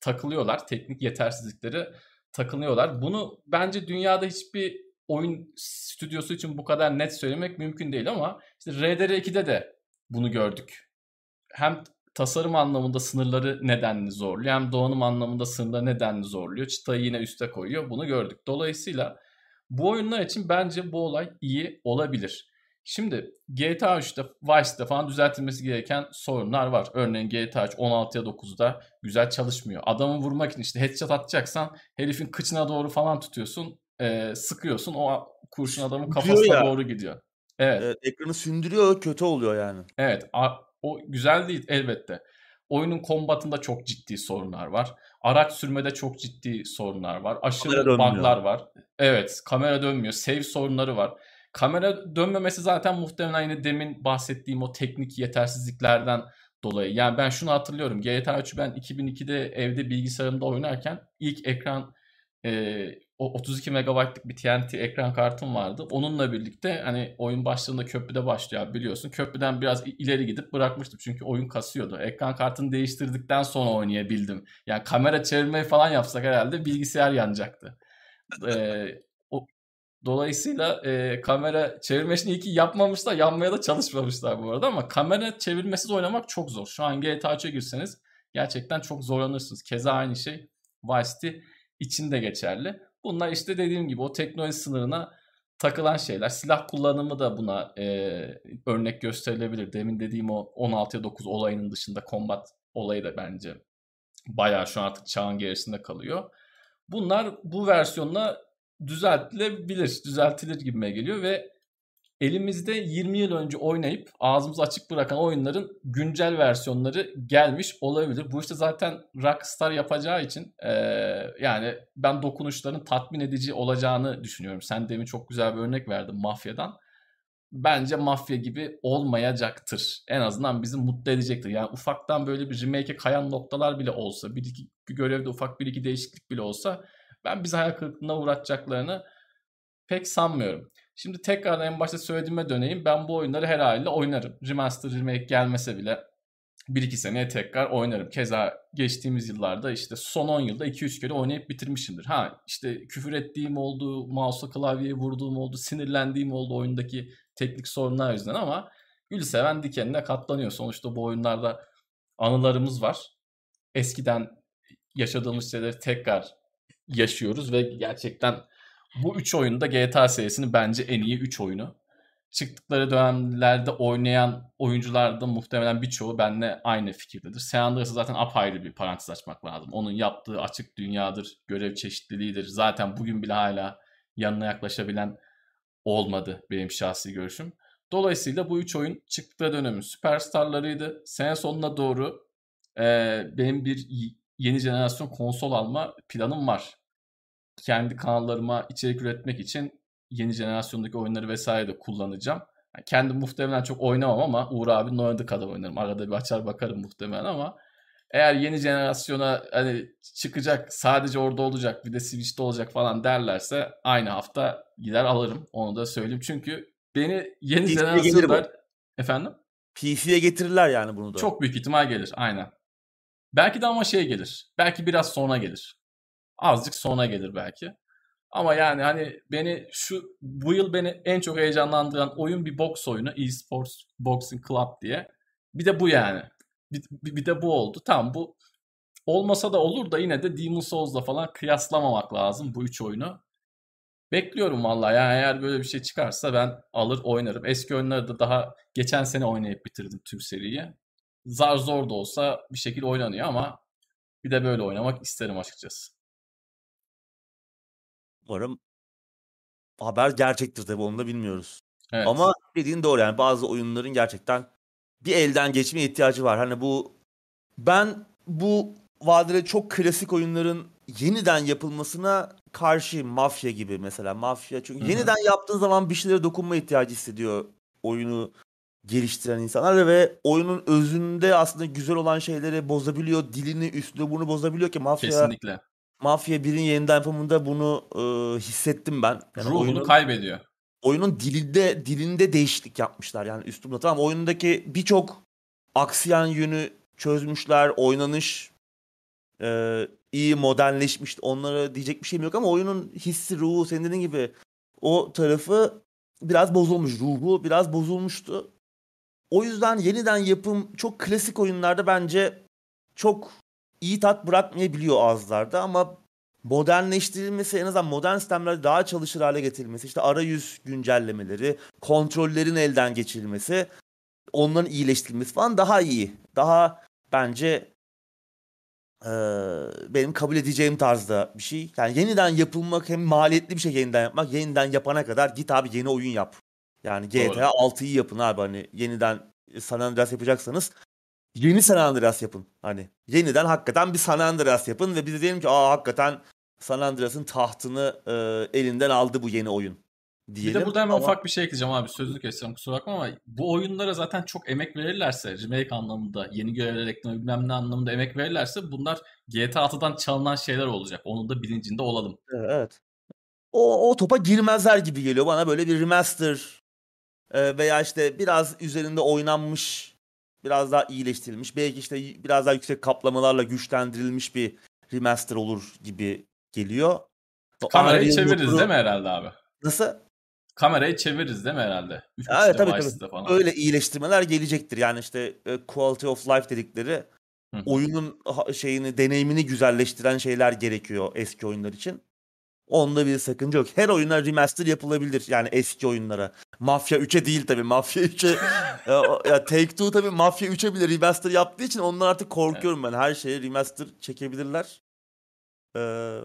takılıyorlar. Teknik yetersizlikleri takılıyorlar. Bunu bence dünyada hiçbir oyun stüdyosu için bu kadar net söylemek mümkün değil ama işte RDR2'de de bunu gördük. Hem tasarım anlamında sınırları nedenli zorluyor hem donanım anlamında sınırları nedenli zorluyor. Çıtayı yine üste koyuyor. Bunu gördük. Dolayısıyla bu oyunlar için bence bu olay iyi olabilir. Şimdi GTA 3'te, Vice'de falan düzeltilmesi gereken sorunlar var. Örneğin GTA 3 16'ya 9'da güzel çalışmıyor. Adamı vurmak için işte headshot atacaksan herifin kıçına doğru falan tutuyorsun. E, sıkıyorsun o kurşun adamın kafasına ya. doğru gidiyor. Evet. evet. Ekranı sündürüyor kötü oluyor yani. Evet o güzel değil elbette. Oyunun kombatında çok ciddi sorunlar var. Araç sürmede çok ciddi sorunlar var. Aşırı bug'lar var. Evet kamera dönmüyor. Save sorunları var. Kamera dönmemesi zaten muhtemelen yine demin bahsettiğim o teknik yetersizliklerden dolayı. Yani ben şunu hatırlıyorum. GTA 3'ü ben 2002'de evde bilgisayarımda oynarken ilk ekran e, o 32 megabaytlık bir TNT ekran kartım vardı. Onunla birlikte hani oyun başladığında köprüde başlıyor biliyorsun. Köprüden biraz ileri gidip bırakmıştım çünkü oyun kasıyordu. Ekran kartını değiştirdikten sonra oynayabildim. Yani kamera çevirmeyi falan yapsak herhalde bilgisayar yanacaktı. ee, o, dolayısıyla e, kamera çevirmesini iyi ki yapmamışlar. Yanmaya da çalışmamışlar bu arada ama kamera çevirmesiz oynamak çok zor. Şu an GTA 3'e girseniz gerçekten çok zorlanırsınız. Keza aynı şey Vice City için de geçerli. Bunlar işte dediğim gibi o teknoloji sınırına takılan şeyler. Silah kullanımı da buna e, örnek gösterilebilir. Demin dediğim o 16'ya 9 olayının dışında combat olayı da bence bayağı şu an artık çağın gerisinde kalıyor. Bunlar bu versiyonla düzeltilebilir, düzeltilir gibime geliyor ve elimizde 20 yıl önce oynayıp ağzımızı açık bırakan oyunların güncel versiyonları gelmiş olabilir. Bu işte zaten Rockstar yapacağı için e, yani ben dokunuşların tatmin edici olacağını düşünüyorum. Sen demin çok güzel bir örnek verdin Mafya'dan. Bence Mafya gibi olmayacaktır. En azından bizi mutlu edecektir. Yani ufaktan böyle bir remake'e kayan noktalar bile olsa, bir iki görevde ufak bir iki değişiklik bile olsa ben bizi hayal kırıklığına uğratacaklarını pek sanmıyorum. Şimdi tekrar en başta söylediğime döneyim. Ben bu oyunları her haliyle oynarım. Remaster, remake gelmese bile 1-2 seneye tekrar oynarım. Keza geçtiğimiz yıllarda işte son 10 yılda 2-3 kere oynayıp bitirmişimdir. Ha işte küfür ettiğim oldu, mouse'a klavyeye vurduğum oldu, sinirlendiğim oldu oyundaki teknik sorunlar yüzünden ama gül seven dikenine katlanıyor. Sonuçta bu oyunlarda anılarımız var. Eskiden yaşadığımız şeyleri tekrar yaşıyoruz ve gerçekten bu 3 oyunda GTA serisinin bence en iyi 3 oyunu. Çıktıkları dönemlerde oynayan oyuncular da muhtemelen birçoğu benimle aynı fikirdedir. San Andreas'ı zaten apayrı bir parantez açmak lazım. Onun yaptığı açık dünyadır, görev çeşitliliğidir. Zaten bugün bile hala yanına yaklaşabilen olmadı benim şahsi görüşüm. Dolayısıyla bu üç oyun çıktığı dönemin süperstarlarıydı. Sene sonuna doğru e, benim bir yeni jenerasyon konsol alma planım var kendi kanallarıma içerik üretmek için yeni jenerasyondaki oyunları vesaire de kullanacağım. Yani kendim muhtemelen çok oynamam ama Uğur abinin oynadığı kadar oynarım. Arada bir açar bakarım muhtemelen ama eğer yeni jenerasyona hani çıkacak sadece orada olacak bir de Switch'te olacak falan derlerse aynı hafta gider alırım. Onu da söyleyeyim. Çünkü beni yeni jenerasyonlar efendim PC'ye getirirler yani bunu da. Çok büyük ihtimal gelir aynen. Belki de ama şey gelir. Belki biraz sonra gelir. Azıcık sonra gelir belki. Ama yani hani beni şu bu yıl beni en çok heyecanlandıran oyun bir boks oyunu. eSports Boxing Club diye. Bir de bu yani. Bir, bir, bir de bu oldu. Tamam bu olmasa da olur da yine de Demon Souls'la falan kıyaslamamak lazım bu üç oyunu. Bekliyorum vallahi yani eğer böyle bir şey çıkarsa ben alır oynarım. Eski oyunları da daha geçen sene oynayıp bitirdim tüm seriyi. Zar zor da olsa bir şekilde oynanıyor ama bir de böyle oynamak isterim açıkçası. Umarım haber gerçektir tabii onu da bilmiyoruz. Evet. Ama dediğin doğru yani bazı oyunların gerçekten bir elden geçmeye ihtiyacı var. Hani bu ben bu vadede çok klasik oyunların yeniden yapılmasına karşı mafya gibi mesela mafya çünkü Hı hı. yeniden yaptığın zaman bir şeylere dokunma ihtiyacı hissediyor oyunu geliştiren insanlar ve oyunun özünde aslında güzel olan şeyleri bozabiliyor, dilini, üslubunu bozabiliyor ki mafya Kesinlikle. Mafya 1'in yeniden yapımında bunu e, hissettim ben. Yani Ruhunu oyunun, kaybediyor. oyunun dilinde dilinde değişiklik yapmışlar yani üslubunda. Tamam oyundaki birçok aksiyon yönü çözmüşler. Oynanış e, iyi modernleşmiş. Onlara diyecek bir şeyim yok ama oyunun hissi, ruhu senin dediğin gibi o tarafı biraz bozulmuş. Ruhu biraz bozulmuştu. O yüzden yeniden yapım çok klasik oyunlarda bence çok iyi tat bırakmayabiliyor ağızlarda ama modernleştirilmesi en azından modern sistemlerde daha çalışır hale getirilmesi işte arayüz güncellemeleri, kontrollerin elden geçirilmesi, onların iyileştirilmesi falan daha iyi. Daha bence eee, benim kabul edeceğim tarzda bir şey. Yani yeniden yapılmak hem maliyetli bir şey yeniden yapmak. Yeniden yapana kadar git abi yeni oyun yap. Yani GTA 6'yı yapın abi hani yeniden San Andreas yapacaksanız yeni San Andreas yapın. Hani yeniden hakikaten bir San Andreas yapın ve biz diyelim ki aa hakikaten San Andreas'ın tahtını e, elinden aldı bu yeni oyun Bir diyelim. de burada hemen Ama- ufak bir şey ekleyeceğim abi. Sözlü kesiyorum kusura bakma ama bu oyunlara zaten çok emek verirlerse remake anlamında, yeni görevler ekleme bilmem ne anlamında emek verirlerse bunlar GTA 6'dan çalınan şeyler olacak. Onun da bilincinde olalım. Evet. O, o topa girmezler gibi geliyor bana böyle bir remaster e, veya işte biraz üzerinde oynanmış, biraz daha iyileştirilmiş, belki işte biraz daha yüksek kaplamalarla güçlendirilmiş bir remaster olur gibi geliyor. O Kamerayı çeviririz motoru- değil mi herhalde abi? Nasıl? Kamerayı çeviririz değil mi herhalde? Üç Evet, tabii, tabii. falan. Öyle iyileştirmeler gelecektir. Yani işte e, quality of life dedikleri Hı oyunun ha- şeyini, deneyimini güzelleştiren şeyler gerekiyor eski oyunlar için. Onda bir sakınca yok. Her oyuna remaster yapılabilir yani eski oyunlara. Mafya 3'e değil tabii. Mafya 3'e ya, o- ya Take-Two tabii Mafya 3'e bile remaster yaptığı için ondan artık korkuyorum ben. Her şeye remaster çekebilirler. Ee,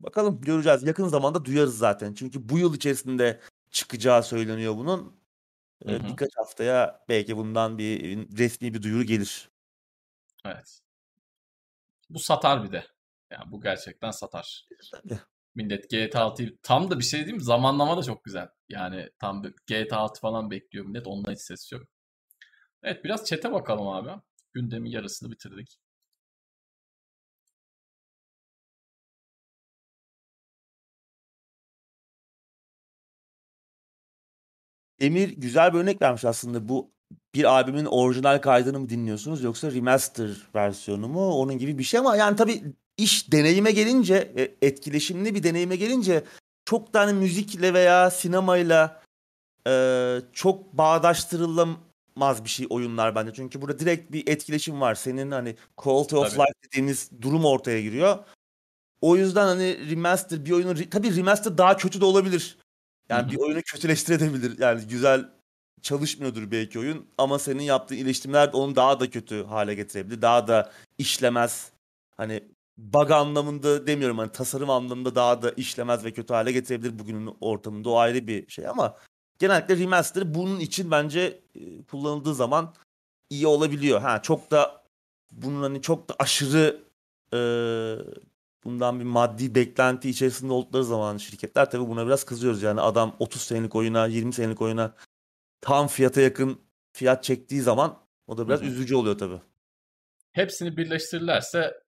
bakalım göreceğiz. Yakın zamanda duyarız zaten. Çünkü bu yıl içerisinde çıkacağı söyleniyor bunun. Ee, Hı hı. Birkaç haftaya belki bundan bir resmi bir duyuru gelir. Evet. Bu satar bir de. Yani bu gerçekten satar. Tabii. Millet GTA 6'yı tam da bir şey değil mi? Zamanlama da çok güzel. Yani tam GTA 6 falan bekliyor millet. Ondan hiç ses yok. Evet biraz çete bakalım abi. Gündemin yarısını bitirdik. Emir güzel bir örnek vermiş aslında. Bu bir albümün orijinal kaydını mı dinliyorsunuz yoksa remaster versiyonu mu? Onun gibi bir şey ama yani tabii iş deneyime gelince, e, etkileşimli bir deneyime gelince çok da hani müzikle veya sinemayla e, çok bağdaştırılamaz bir şey oyunlar bence. Çünkü burada direkt bir etkileşim var. Senin hani quality of Tabii. life dediğimiz durum ortaya giriyor. O yüzden hani remaster bir oyunun tabii remaster daha kötü de olabilir. Yani bir oyunu kötüleştirebilir. Yani güzel çalışmıyordur belki oyun ama senin yaptığın iyileştirmeler onu daha da kötü hale getirebilir. Daha da işlemez. Hani bug anlamında demiyorum hani tasarım anlamında daha da işlemez ve kötü hale getirebilir bugünün ortamında. O ayrı bir şey ama genellikle remaster bunun için bence e, kullanıldığı zaman iyi olabiliyor. Ha çok da bunun hani çok da aşırı e, bundan bir maddi beklenti içerisinde oldukları zaman şirketler tabii buna biraz kızıyoruz. Yani adam 30 senelik oyuna, 20 senelik oyuna tam fiyata yakın fiyat çektiği zaman o da biraz Hı hı. üzücü oluyor tabii. Hepsini birleştirirlerse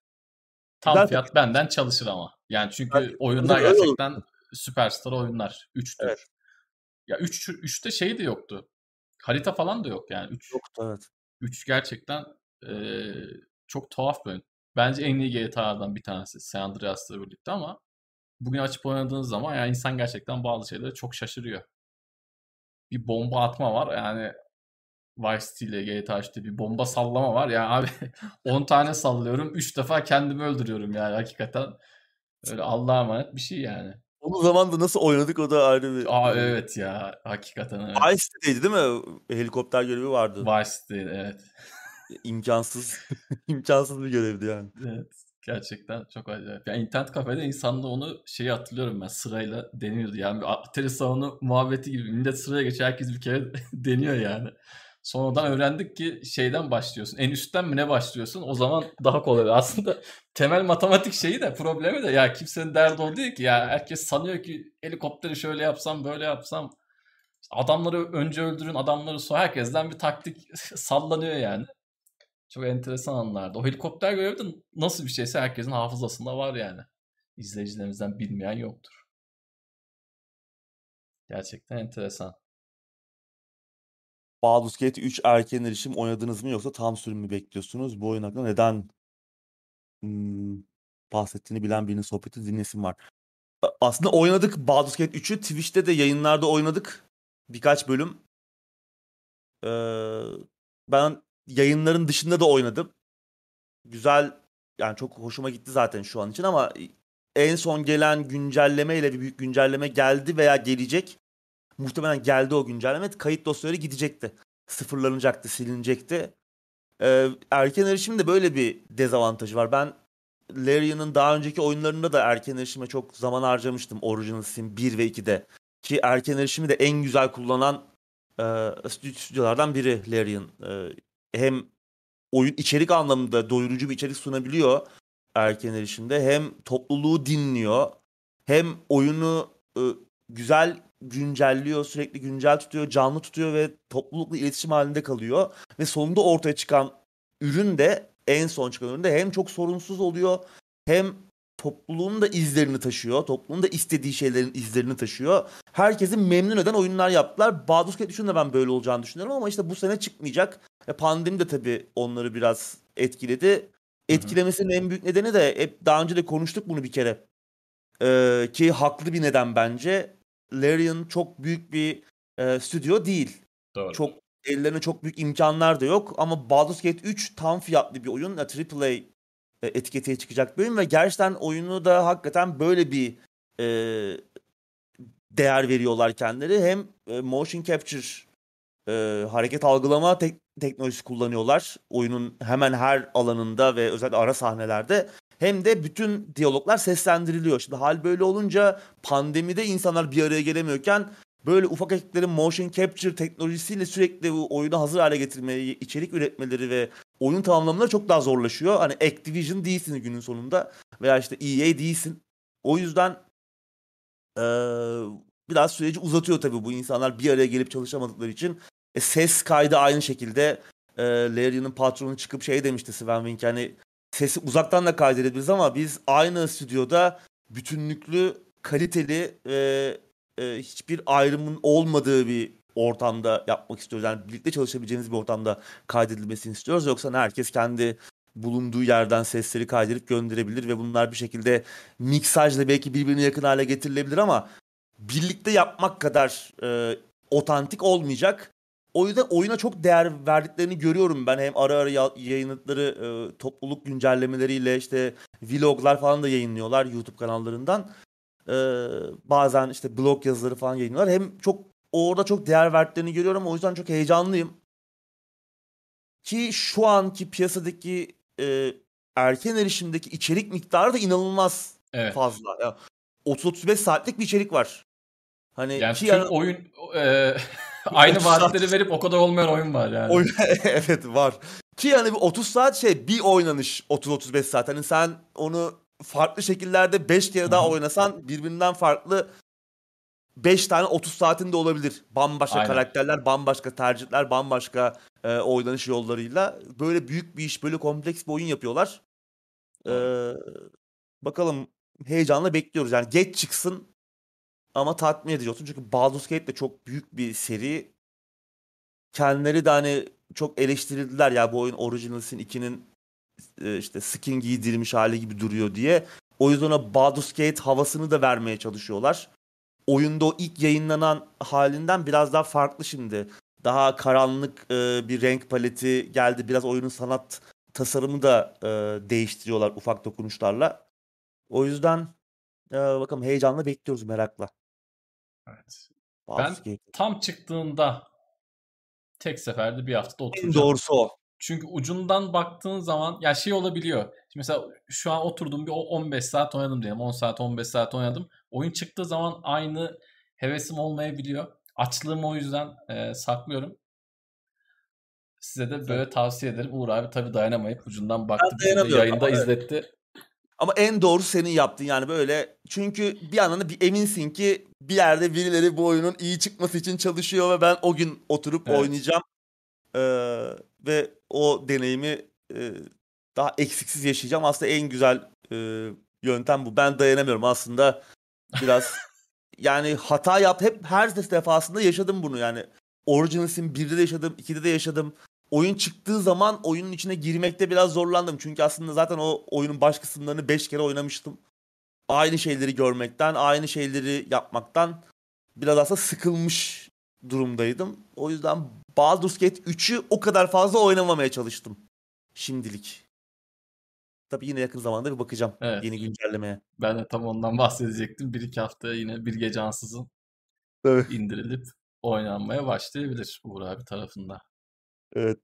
tam Zaten- fiyat benden çalışır ama. Yani çünkü Zaten- oyunlar öyle olur. gerçekten süperstar oyunlar. 3'tür. Evet. Ya 3 3'te şey de yoktu. Harita falan da yok yani. 3 Yoktu evet. 3 gerçekten eee, çok tuhaf bir oyun. Bence en iyi GTA'dan bir tanesi San Andreas'la birlikte ama bugün açıp oynadığınız zaman yani insan gerçekten bazı şeylere çok şaşırıyor. Bir bomba atma var yani Vice City ile GTA işte bir bomba sallama var. Yani abi 10 tane sallıyorum 3 defa kendimi öldürüyorum yani hakikaten. Öyle Allah'a emanet bir şey yani. O zaman da nasıl oynadık o da ayrı bir... Aa evet ya hakikaten evet. Vice City'deydi değil mi? Helikopter görevi vardı. Vice City evet. İmkansız. imkansız bir görevdi yani. Evet. Gerçekten çok acayip. Yani internet kafede insanda onu şeyi hatırlıyorum ben sırayla deniyordu. Yani bir Atari salonu muhabbeti gibi. Millet sıraya geçiyor. Herkes bir kere deniyor yani. Sonradan öğrendik ki şeyden başlıyorsun. En üstten mi ne başlıyorsun? O zaman daha kolay. Aslında temel matematik şeyi de problemi de ya kimsenin derdi o değil ki. Ya herkes sanıyor ki helikopteri şöyle yapsam böyle yapsam adamları önce öldürün adamları sonra herkesten bir taktik sallanıyor yani. Çok enteresan anlardı. O helikopter görevi de nasıl bir şeyse herkesin hafızasında var yani. İzleyicilerimizden bilmeyen yoktur. Gerçekten enteresan. Baldur's Gate 3 erken erişim oynadınız mı yoksa tam sürüm mü bekliyorsunuz? Bu oyun hakkında neden hmm, bahsettiğini bilen birinin sohbeti dinlesin var. Aslında oynadık Baldur's Gate 3'ü. Twitch'te de yayınlarda oynadık. Birkaç bölüm. Ee, ben yayınların dışında da oynadım. Güzel yani çok hoşuma gitti zaten şu an için ama en son gelen güncelleme ile bir büyük güncelleme geldi veya gelecek. Muhtemelen geldi o güncelleme. Kayıt dosyaları gidecekti. Sıfırlanacaktı, silinecekti. Ee, erken erişimde böyle bir dezavantajı var. Ben Larian'ın daha önceki oyunlarında da erken erişime çok zaman harcamıştım. Original Sin 1 ve 2'de. Ki erken erişimi de en güzel kullanan e, stüdyolardan biri Larian. E, hem oyun içerik anlamında doyurucu bir içerik sunabiliyor erken erişimde. Hem topluluğu dinliyor. Hem oyunu e, güzel güncelliyor, sürekli güncel tutuyor, canlı tutuyor ve toplulukla iletişim halinde kalıyor. Ve sonunda ortaya çıkan ürün de en son çıkan ürün de hem çok sorunsuz oluyor hem topluluğun da izlerini taşıyor. Topluluğun da istediği şeylerin izlerini taşıyor. Herkesi memnun eden oyunlar yaptılar. Baldur's Gate 3'ün de ben böyle olacağını düşünüyorum ama işte bu sene çıkmayacak. E pandemi de tabii onları biraz etkiledi. Etkilemesinin en büyük nedeni de hep daha önce de konuştuk bunu bir kere. Ee, ki haklı bir neden bence. Larian çok büyük bir e, stüdyo değil. Doğru. Çok ellerine çok büyük imkanlar da yok ama Baldur's Gate 3 tam fiyatlı bir oyun. AAA e, etiketiye çıkacak bir oyun ve gerçekten oyunu da hakikaten böyle bir e, değer veriyorlar kendileri. Hem e, motion capture e, hareket algılama tek, teknolojisi kullanıyorlar. Oyunun hemen her alanında ve özellikle ara sahnelerde hem de bütün diyaloglar seslendiriliyor. Şimdi hal böyle olunca pandemide insanlar bir araya gelemiyorken böyle ufak ekiplerin motion capture teknolojisiyle sürekli bu oyunu hazır hale getirmeyi, içerik üretmeleri ve oyun tamamlamaları çok daha zorlaşıyor. Hani Activision değilsin günün sonunda veya işte EA değilsin. O yüzden ee, biraz süreci uzatıyor tabii bu insanlar bir araya gelip çalışamadıkları için. E, ses kaydı aynı şekilde e, Larry'nin patronu çıkıp şey demişti Sven Wink hani sesi uzaktan da kaydedebiliriz ama biz aynı stüdyoda bütünlüklü, kaliteli ve e, hiçbir ayrımın olmadığı bir ortamda yapmak istiyoruz. Yani birlikte çalışabileceğimiz bir ortamda kaydedilmesini istiyoruz. Yoksa herkes kendi bulunduğu yerden sesleri kaydedip gönderebilir ve bunlar bir şekilde miksajla belki birbirine yakın hale getirilebilir ama birlikte yapmak kadar e, otantik olmayacak. O yüzden oyuna çok değer verdiklerini görüyorum ben. Hem ara ara yayınladıkları e, topluluk güncellemeleriyle işte vloglar falan da yayınlıyorlar YouTube kanallarından. E, bazen işte blog yazıları falan yayınlıyorlar. Hem çok orada çok değer verdiklerini görüyorum. O yüzden çok heyecanlıyım. Ki şu anki piyasadaki e, erken erişimdeki içerik miktarı da inanılmaz evet. fazla. Yani 30-35 saatlik bir içerik var. Hani yani tüm yani... oyun e, aynı vaatleri verip o kadar olmayan oyun var yani. Oyun, evet var. Ki yani 30 saat şey bir oynanış 30-35 saat. Hani sen onu farklı şekillerde 5 kere daha oynasan birbirinden farklı 5 tane 30 saatinde olabilir. Bambaşka Aynen. karakterler, bambaşka tercihler, bambaşka e, oynanış yollarıyla. Böyle büyük bir iş, böyle kompleks bir oyun yapıyorlar. Ee, bakalım heyecanla bekliyoruz. Yani geç çıksın ama tatmin edici olsun. Çünkü Baldur's Gate de çok büyük bir seri. Kendileri de hani çok eleştirildiler ya bu oyun Original Sin 2'nin e, işte skin giydirilmiş hali gibi duruyor diye. O yüzden o Baldur's Gate havasını da vermeye çalışıyorlar. Oyunda o ilk yayınlanan halinden biraz daha farklı şimdi. Daha karanlık e, bir renk paleti geldi. Biraz oyunun sanat tasarımı da e, değiştiriyorlar ufak dokunuşlarla. O yüzden e, bakalım heyecanla bekliyoruz merakla. Evet. Ben tam çıktığında tek seferde bir haftada En oturacağım. doğrusu o. Çünkü ucundan baktığın zaman ya şey olabiliyor. Şimdi mesela şu an oturdum bir o 15 saat oynadım diyelim. 10 saat 15 saat oynadım. Oyun çıktığı zaman aynı hevesim olmayabiliyor. Açlığımı o yüzden e, saklıyorum. Size de böyle tavsiye ederim. Uğur abi tabii dayanamayıp ucundan baktı. dayanamıyorum Yayında evet. izletti. Ama en doğrusu senin yaptın yani böyle. Çünkü bir yandan da bir eminsin ki bir yerde birileri bu oyunun iyi çıkması için çalışıyor ve ben o gün oturup Evet. oynayacağım. Ee, ve o deneyimi e, daha eksiksiz yaşayacağım. Aslında en güzel e, yöntem bu. Ben dayanamıyorum aslında biraz yani hata yap hep her defasında yaşadım bunu yani. Originals'in 1'de de yaşadım, 2'de de yaşadım. Oyun çıktığı zaman oyunun içine girmekte biraz zorlandım. Çünkü aslında zaten o oyunun baş kısımlarını 5 kere oynamıştım. Aynı şeyleri görmekten, aynı şeyleri yapmaktan biraz aslında sıkılmış durumdaydım. O yüzden Baldur's Gate 3'ü o kadar fazla oynamamaya çalıştım şimdilik. Tabii yine yakın zamanda bir bakacağım Evet. yeni güncellemeye. Ben de tam ondan bahsedecektim. Bir iki hafta yine bir gece ansızın Evet. indirilip oynanmaya başlayabilir Uğur abi tarafında. Evet.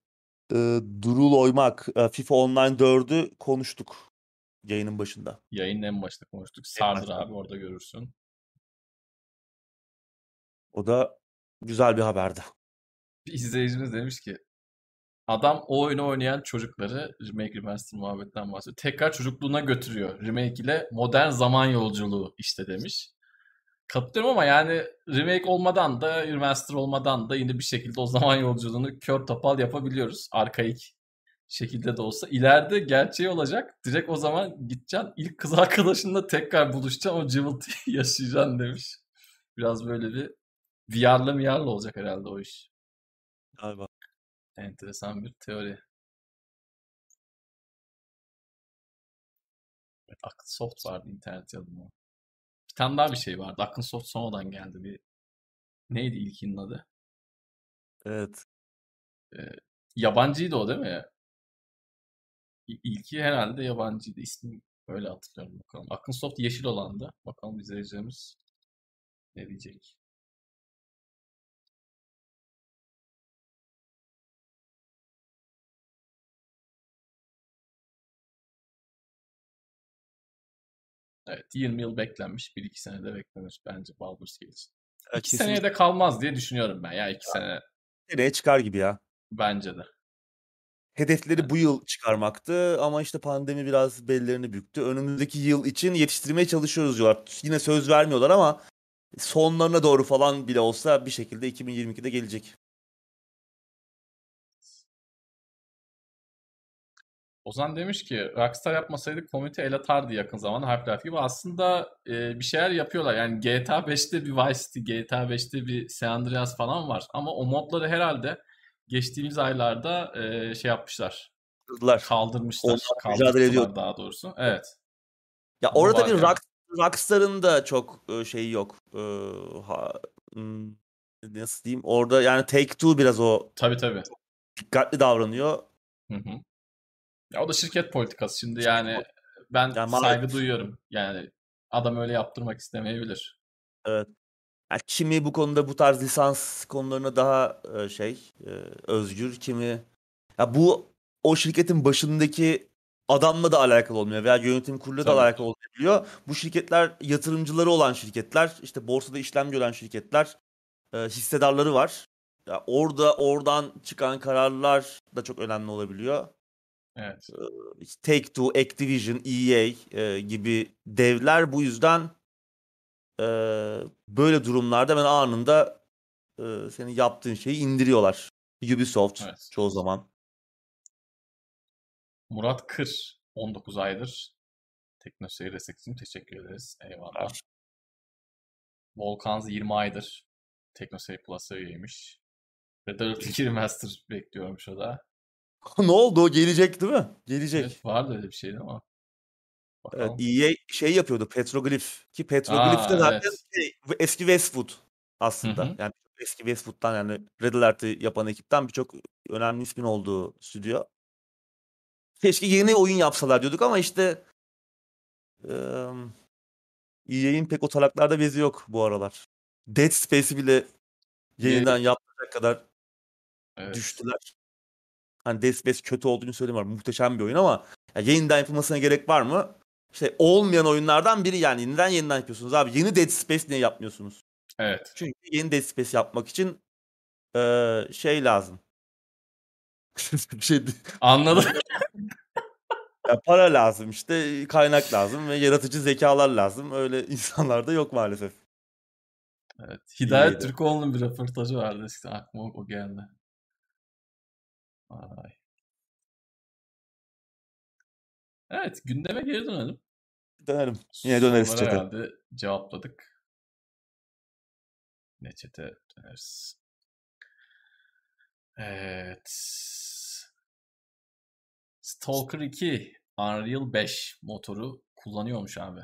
Ee, Durul Oymak, e, FIFA Online 4'ü konuştuk yayının başında. Yayının en başında konuştuk. Sardır başta. abi orada görürsün. O da güzel bir haberdi. Bir izleyicimiz demiş ki adam o oyunu oynayan çocukları remake remaster muhabbetten bahsediyor. Tekrar çocukluğuna götürüyor. Remake ile modern zaman yolculuğu işte demiş. Katılıyorum ama yani remake olmadan da remaster olmadan da yine bir şekilde o zaman yolculuğunu kör topal yapabiliyoruz. Arkaik şekilde de olsa. İleride gerçeği olacak. Direkt o zaman gideceksin. ilk kız arkadaşınla tekrar buluşacaksın. O cıvıltıyı yaşayacaksın demiş. Biraz böyle bir VR'lı VR'lı olacak herhalde o iş. Galiba. Enteresan bir teori. Evet, Soft vardı internet yazımı. Tane daha bir şey vardı. Akın Soft sonradan geldi bir. Neydi ilkinin adı? Evet. Yabancıydı o değil mi? İlki herhalde yabancıydı. İsmi öyle hatırlıyorum bakalım. Akın Soft yeşil olandı. Bakalım izleyeceğimiz ne diyecek. Evet 20 yıl beklenmiş. 1-2 sene de beklenir bence Baldur's Gate için. Evet, 2 seneye de kalmaz diye düşünüyorum ben. Ya 2 sene seneye çıkar gibi ya. bence de. Hedefleri bu yıl çıkarmaktı ama işte pandemi biraz bellerini büktü. Önümüzdeki yıl için yetiştirmeye çalışıyoruz diyorlar. Yine söz vermiyorlar ama sonlarına doğru falan bile olsa bir şekilde 2022'de gelecek. Ozan demiş ki Rockstar yapmasaydı komünite el atardı yakın zamanda Half-Life gibi. Aslında e, bir şeyler yapıyorlar. Yani GTA 5'te bir Vice City, GTA 5'te bir San Andreas falan var. Ama o modları herhalde geçtiğimiz aylarda e, şey yapmışlar. Kaldırmışlar. Mücadele Kaldırttılar ediyor. daha doğrusu. Evet. Ya orada bir yani. Rock, Rockstar'ın da çok e, şeyi yok. E, ha, hmm, nasıl diyeyim? Orada yani Take-Two biraz o Tabii tabii. dikkatli davranıyor. Hı hı. Ya o da şirket politikası şimdi yani ben Yani saygı maalesef. duyuyorum. Yani adam öyle yaptırmak istemeyebilir. Evet. Ya kimi bu konuda bu tarz lisans konularına daha şey özgür, kimi ya bu o şirketin başındaki adamla da alakalı olmuyor veya yönetim kuruluyla da alakalı olmayabiliyor. Bu şirketler yatırımcıları olan şirketler, işte borsada işlem gören şirketler, hissedarları var. Ya orada oradan çıkan kararlar da çok önemli olabiliyor. Evet. Take-Two, Activision, EA e, gibi devler bu yüzden e, böyle durumlarda ben anında e, senin yaptığın şeyi indiriyorlar. Ubisoft Evet. çoğu zaman. Murat Kır 19 aydır Teknoseyir destek için teşekkür ederiz. Eyvallah. Volkanz 20 aydır Teknoseyir Plus'a üyeymiş. Red Alert 2 Remaster bekliyormuş o da. ne oldu o gelecek değil mi? Gelecek. Evet, vardı öyle bir şeydi ama Evet, Bakalım. EA şey yapıyordu Petroglyph ki Petroglyph de Aa, zaten evet. şey, eski Westwood aslında. Hı hı. Yani eski Westwood'dan yani Red Alert'ı yapan ekipten birçok önemli ismin olduğu stüdyo. Keşke yeni oyun yapsalar diyorduk ama işte eee EA'in pek o taraklarda bezi yok bu aralar. Dead Space'i bile yeniden yapacak kadar Evet. düştüler. Hani Dead Space kötü olduğunu söylemiyorum. Muhteşem bir oyun ama ya yeniden yapılmasına gerek var mı? İşte olmayan oyunlardan biri yani. Neden yeniden yapıyorsunuz abi? Yeni Dead Space niye yapmıyorsunuz? Evet. Çünkü yeni Dead Space yapmak için eee, şey lazım. bir şey Anladım. ya para lazım işte kaynak lazım ve yaratıcı zekalar lazım. Öyle insanlar da yok maalesef. Evet. Hidayet İyiydi. Türkoğlu'nun bir röportajı vardı işte aklıma o geldi. Ay. Evet gündeme geri dönelim. Dönelim. Yine döneriz Soruları chat'e. herhalde cevapladık. Ne çete döneriz. Evet. Stalker 2 Unreal 5 motoru kullanıyormuş abi.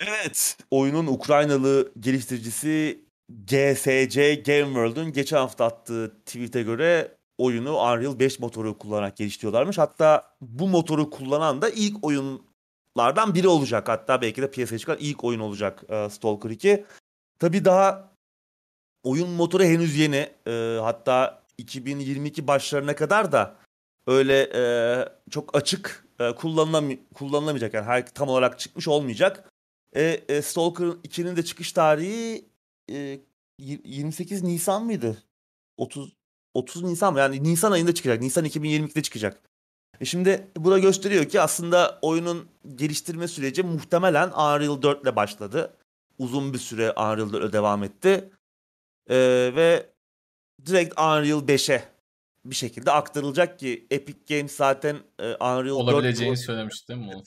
Evet. Oyunun Ukraynalı geliştiricisi GSC Game World'un geçen hafta attığı tweet'e göre oyunu Unreal 5 motoru kullanarak geliştiriyorlarmış. Hatta bu motoru kullanan da ilk oyunlardan biri olacak. Hatta belki de piyasaya çıkan ilk oyun olacak e, Stalker 2. Tabii daha oyun motoru henüz yeni. E, hatta 2022 başlarına kadar da öyle e, çok açık e, kullanılam- kullanılamayacak. Yani her tam olarak çıkmış olmayacak. E, e, Stalker 2'nin de çıkış tarihi e, y- 28 Nisan mıydı? 30 30 Nisan mı? Yani Nisan ayında çıkacak. Nisan 2022'de çıkacak. E şimdi bu da gösteriyor ki aslında oyunun geliştirme süreci muhtemelen Unreal 4 ile başladı. Uzun bir süre Unreal 4 ile devam etti. E, ve direkt Unreal 5'e bir şekilde aktarılacak ki Epic Games zaten e, Unreal 4 Olabileceğini söylemişti değil mi?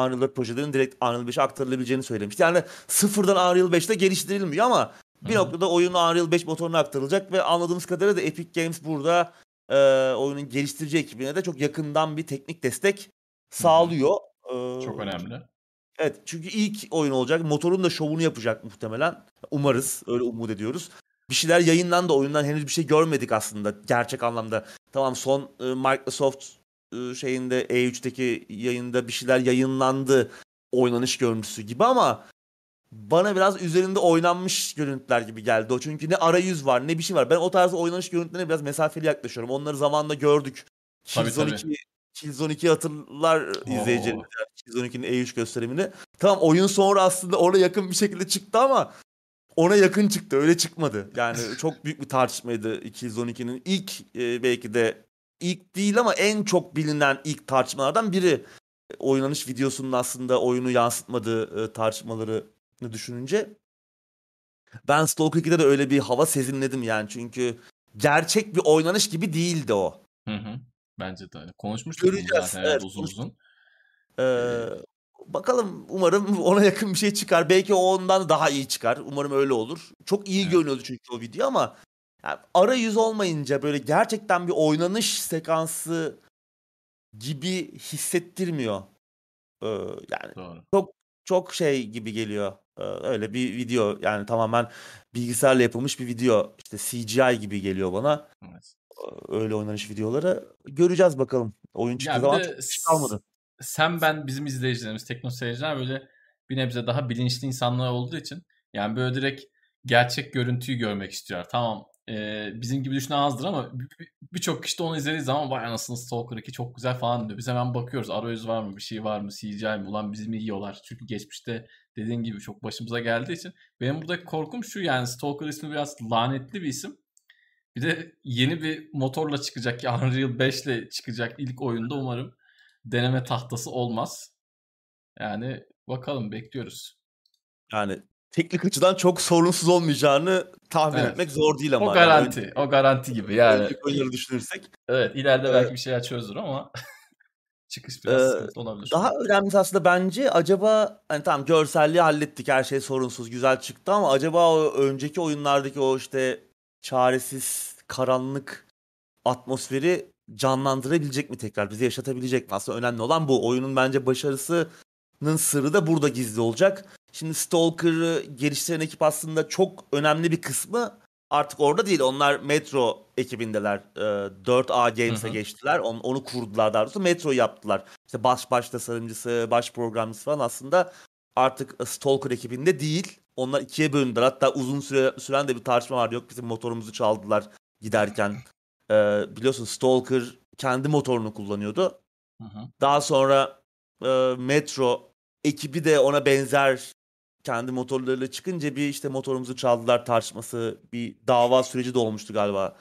Unreal 4 projelerin direkt Unreal 5'e aktarılabileceğini söylemişti. Yani sıfırdan Unreal 5'te geliştirilmiyor ama bir noktada oyun Unreal 5 motoruna aktarılacak ve anladığımız kadarıyla da Epic Games burada e, oyunun geliştirici ekibine de çok yakından bir teknik destek sağlıyor. E, Çok önemli. Evet çünkü ilk oyun olacak. Motorun da şovunu yapacak muhtemelen. Umarız. Öyle umut ediyoruz. Bir şeyler yayınlandı. Oyundan henüz bir şey görmedik aslında. Gerçek anlamda. Tamam son e, Microsoft e, şeyinde E3'teki yayında bir şeyler yayınlandı. Oynanış görüntüsü gibi ama bana biraz üzerinde oynanmış görüntüler gibi geldi o. Çünkü ne arayüz var ne bir şey var. Ben o tarz oynanış görüntülerine biraz mesafeli yaklaşıyorum. Onları zamanında gördük. Tabii, Killzone tabii. 2 Killzone 2 hatırlar izleyicilerimiz. Yani Killzone 2'nin E3 gösterimini. Tamam oyun sonra aslında ona yakın bir şekilde çıktı ama ona yakın çıktı. Öyle çıkmadı. Yani çok büyük bir tartışmaydı Killzone 2'nin. ilk e, belki de ilk değil ama en çok bilinen ilk tartışmalardan biri. Oynanış videosunun aslında oyunu yansıtmadığı e, tartışmaları düşününce. Ben Stalker 2'de de öyle bir hava sezinledim yani. Çünkü gerçek bir oynanış gibi değildi o. Hı hı. Bence de öyle. Konuşmuştuk Göreceğiz, zaten evet, uzun uzun. Ee, bakalım umarım ona yakın bir şey çıkar. Belki o ondan daha iyi çıkar. Umarım öyle olur. Çok iyi Evet. görünüyordu çünkü o video ama yani arayüz olmayınca böyle gerçekten bir oynanış sekansı gibi hissettirmiyor. Ee, yani Doğru. çok şey gibi geliyor. Ee, öyle bir video yani tamamen bilgisayarla yapılmış bir video. İşte CGI gibi geliyor bana. Evet. Ee, Öyle oynanış videoları. Göreceğiz bakalım. Oyun çıktığı zaman çok şey kalmadı. sen ben bizim izleyicilerimiz tekno seyirciler böyle bir nebze daha bilinçli insanlar olduğu için yani böyle direkt gerçek görüntüyü görmek istiyorlar. Tamam e, bizim gibi düşünen azdır ama bir- bir- birçok kişi de onu izlediği zaman vay anasını Stalker 2 çok güzel falan diyor. Biz hemen bakıyoruz arayüz var mı bir şey var mı CGI mi ulan bizi mi yiyorlar. Çünkü geçmişte dediğin gibi çok başımıza geldiği için benim buradaki korkum şu yani Stalker ismi biraz lanetli bir isim. Bir de yeni bir motorla çıkacak ki Unreal 5 ile çıkacak ilk oyunda umarım deneme tahtası olmaz. Yani bakalım bekliyoruz. Yani teknik açıdan çok sorunsuz olmayacağını tahmin Evet. etmek zor değil ama. O yani. garanti. Önce- O garanti gibi yani. önceki oyunları düşünürsek. Evet ileride Evet. belki bir şeyler çözülür ama çıkış biraz Ee, sıkıntı olabilir. Daha önemlisi aslında bence acaba hani tamam görselliği hallettik her şey sorunsuz güzel çıktı ama acaba o önceki oyunlardaki o işte çaresiz karanlık atmosferi canlandırabilecek mi tekrar bize yaşatabilecek mi? Aslında önemli olan bu. Oyunun bence başarısı sırrı da burada gizli olacak. Şimdi Stalker'ı geliştiren ekip aslında çok önemli bir kısmı artık orada değil. Onlar Metro ekibindeler. E, 4A Games'e geçtiler. Onu, onu kurdular daha doğrusu. Metro'yu yaptılar. İşte baş baş tasarımcısı, baş programcısı falan aslında artık Stalker ekibinde değil. Onlar ikiye bölündüler. Hatta uzun süre süren de bir tartışma vardı. Yok bizim motorumuzu çaldılar giderken. E, biliyorsun Stalker kendi motorunu kullanıyordu. Hı hı. Daha sonra e, Metro ekibi de ona benzer kendi motorlarıyla çıkınca bir işte motorumuzu çaldılar tartışması, bir dava süreci de olmuştu galiba.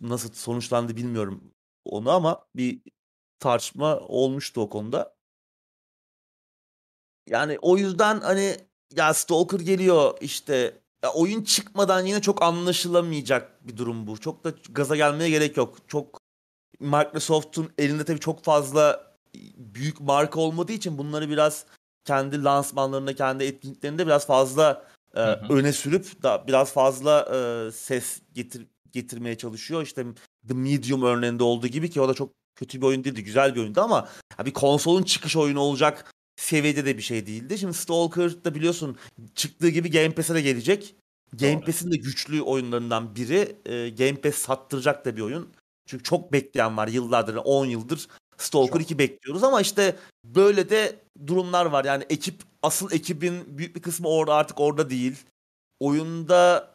Nasıl sonuçlandı bilmiyorum onu ama bir tartışma olmuştu o konuda. Yani o yüzden hani ya Stalker geliyor işte ya oyun çıkmadan yine çok anlaşılamayacak bir durum bu. Çok da gaza gelmeye gerek yok. Çok Microsoft'un elinde tabii çok fazla büyük marka olmadığı için bunları biraz kendi lansmanlarında, kendi etkinliklerinde biraz fazla e, hı hı. öne sürüp da biraz fazla e, ses getir getirmeye çalışıyor. İşte The Medium örneğinde olduğu gibi ki o da çok kötü bir oyun değildi, güzel bir oyundu ama bir konsolun çıkış oyunu olacak seviyede de bir şey değildi. Şimdi Stalker da biliyorsun çıktığı gibi Game Pass'e de gelecek. Game Pass'in de güçlü oyunlarından biri. E, Game Pass sattıracak da bir oyun. Çünkü çok bekleyen var yıllardır, 10 yıldır Stalker çok. 2 bekliyoruz ama işte böyle de durumlar var. Yani ekip asıl ekibin büyük bir kısmı orada artık orada değil. Oyunda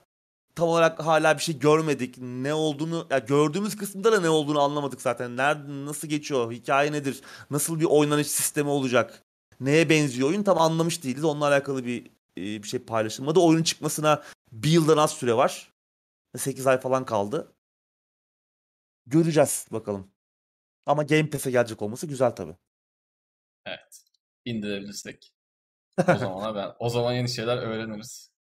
tam olarak hala bir şey görmedik. Ne olduğunu ya gördüğümüz kısımda da ne olduğunu anlamadık zaten. Nerede nasıl geçiyor? Hikaye nedir? Nasıl bir oynanış sistemi olacak? Neye benziyor oyun tam anlamış değiliz. Onunla alakalı bir bir şey paylaşılmadı. Oyunun çıkmasına bir yıldan az süre var. 8 ay falan kaldı. Göreceğiz bakalım. Ama Game Pass'e gelecek olması güzel tabii. Evet. İndirebilirsek. O zaman ben o zaman yeni şeyler öğreniriz.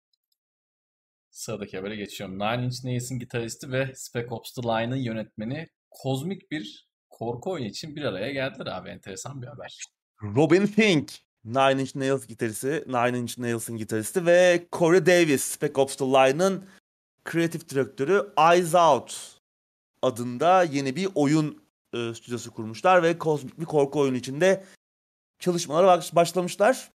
Sıradaki habere geçiyorum. Nine Inch Nails'in gitaristi ve Spec Ops The Line'ın yönetmeni kozmik bir korku oyunu için bir araya geldiler abi. Enteresan bir haber. Robin Fink, Nine Inch Nails gitaristi, Nine Inch Nails'ın gitaristi ve Corey Davis, Spec Ops The Line'ın kreatif direktörü Eyes Out adında yeni bir oyun e, stüdyosu kurmuşlar ve kozmik bir korku oyunu içinde çalışmalara başlamışlar.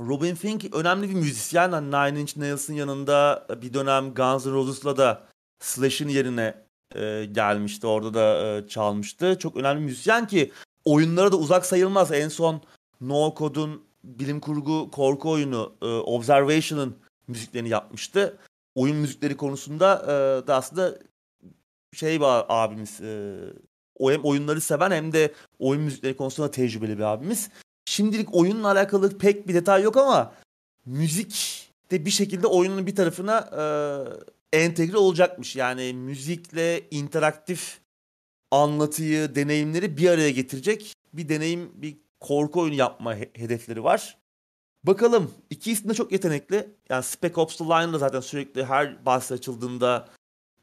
Robin Fink önemli bir müzisyen. Hani Nine Inch Nails'ın yanında bir dönem Guns N' Roses'la da Slash'in yerine e, gelmişti. Orada da e, çalmıştı. Çok önemli bir müzisyen ki oyunlara da uzak sayılmaz. En son No Code'un bilim kurgu korku oyunu e, Observation'ın müziklerini yapmıştı. Oyun müzikleri konusunda e, da aslında şey bir abimiz e, o hem oyunları seven hem de oyun müzikleri konusunda tecrübeli bir abimiz. Şimdilik oyunla alakalı pek bir detay yok ama müzik de bir şekilde oyunun bir tarafına e, entegre olacakmış. Yani müzikle interaktif anlatıyı, deneyimleri bir araya getirecek bir deneyim, bir korku oyunu yapma hedefleri var. Bakalım. İki isim de çok yetenekli. Yani Spec Ops The Line da zaten sürekli her bahsi açıldığında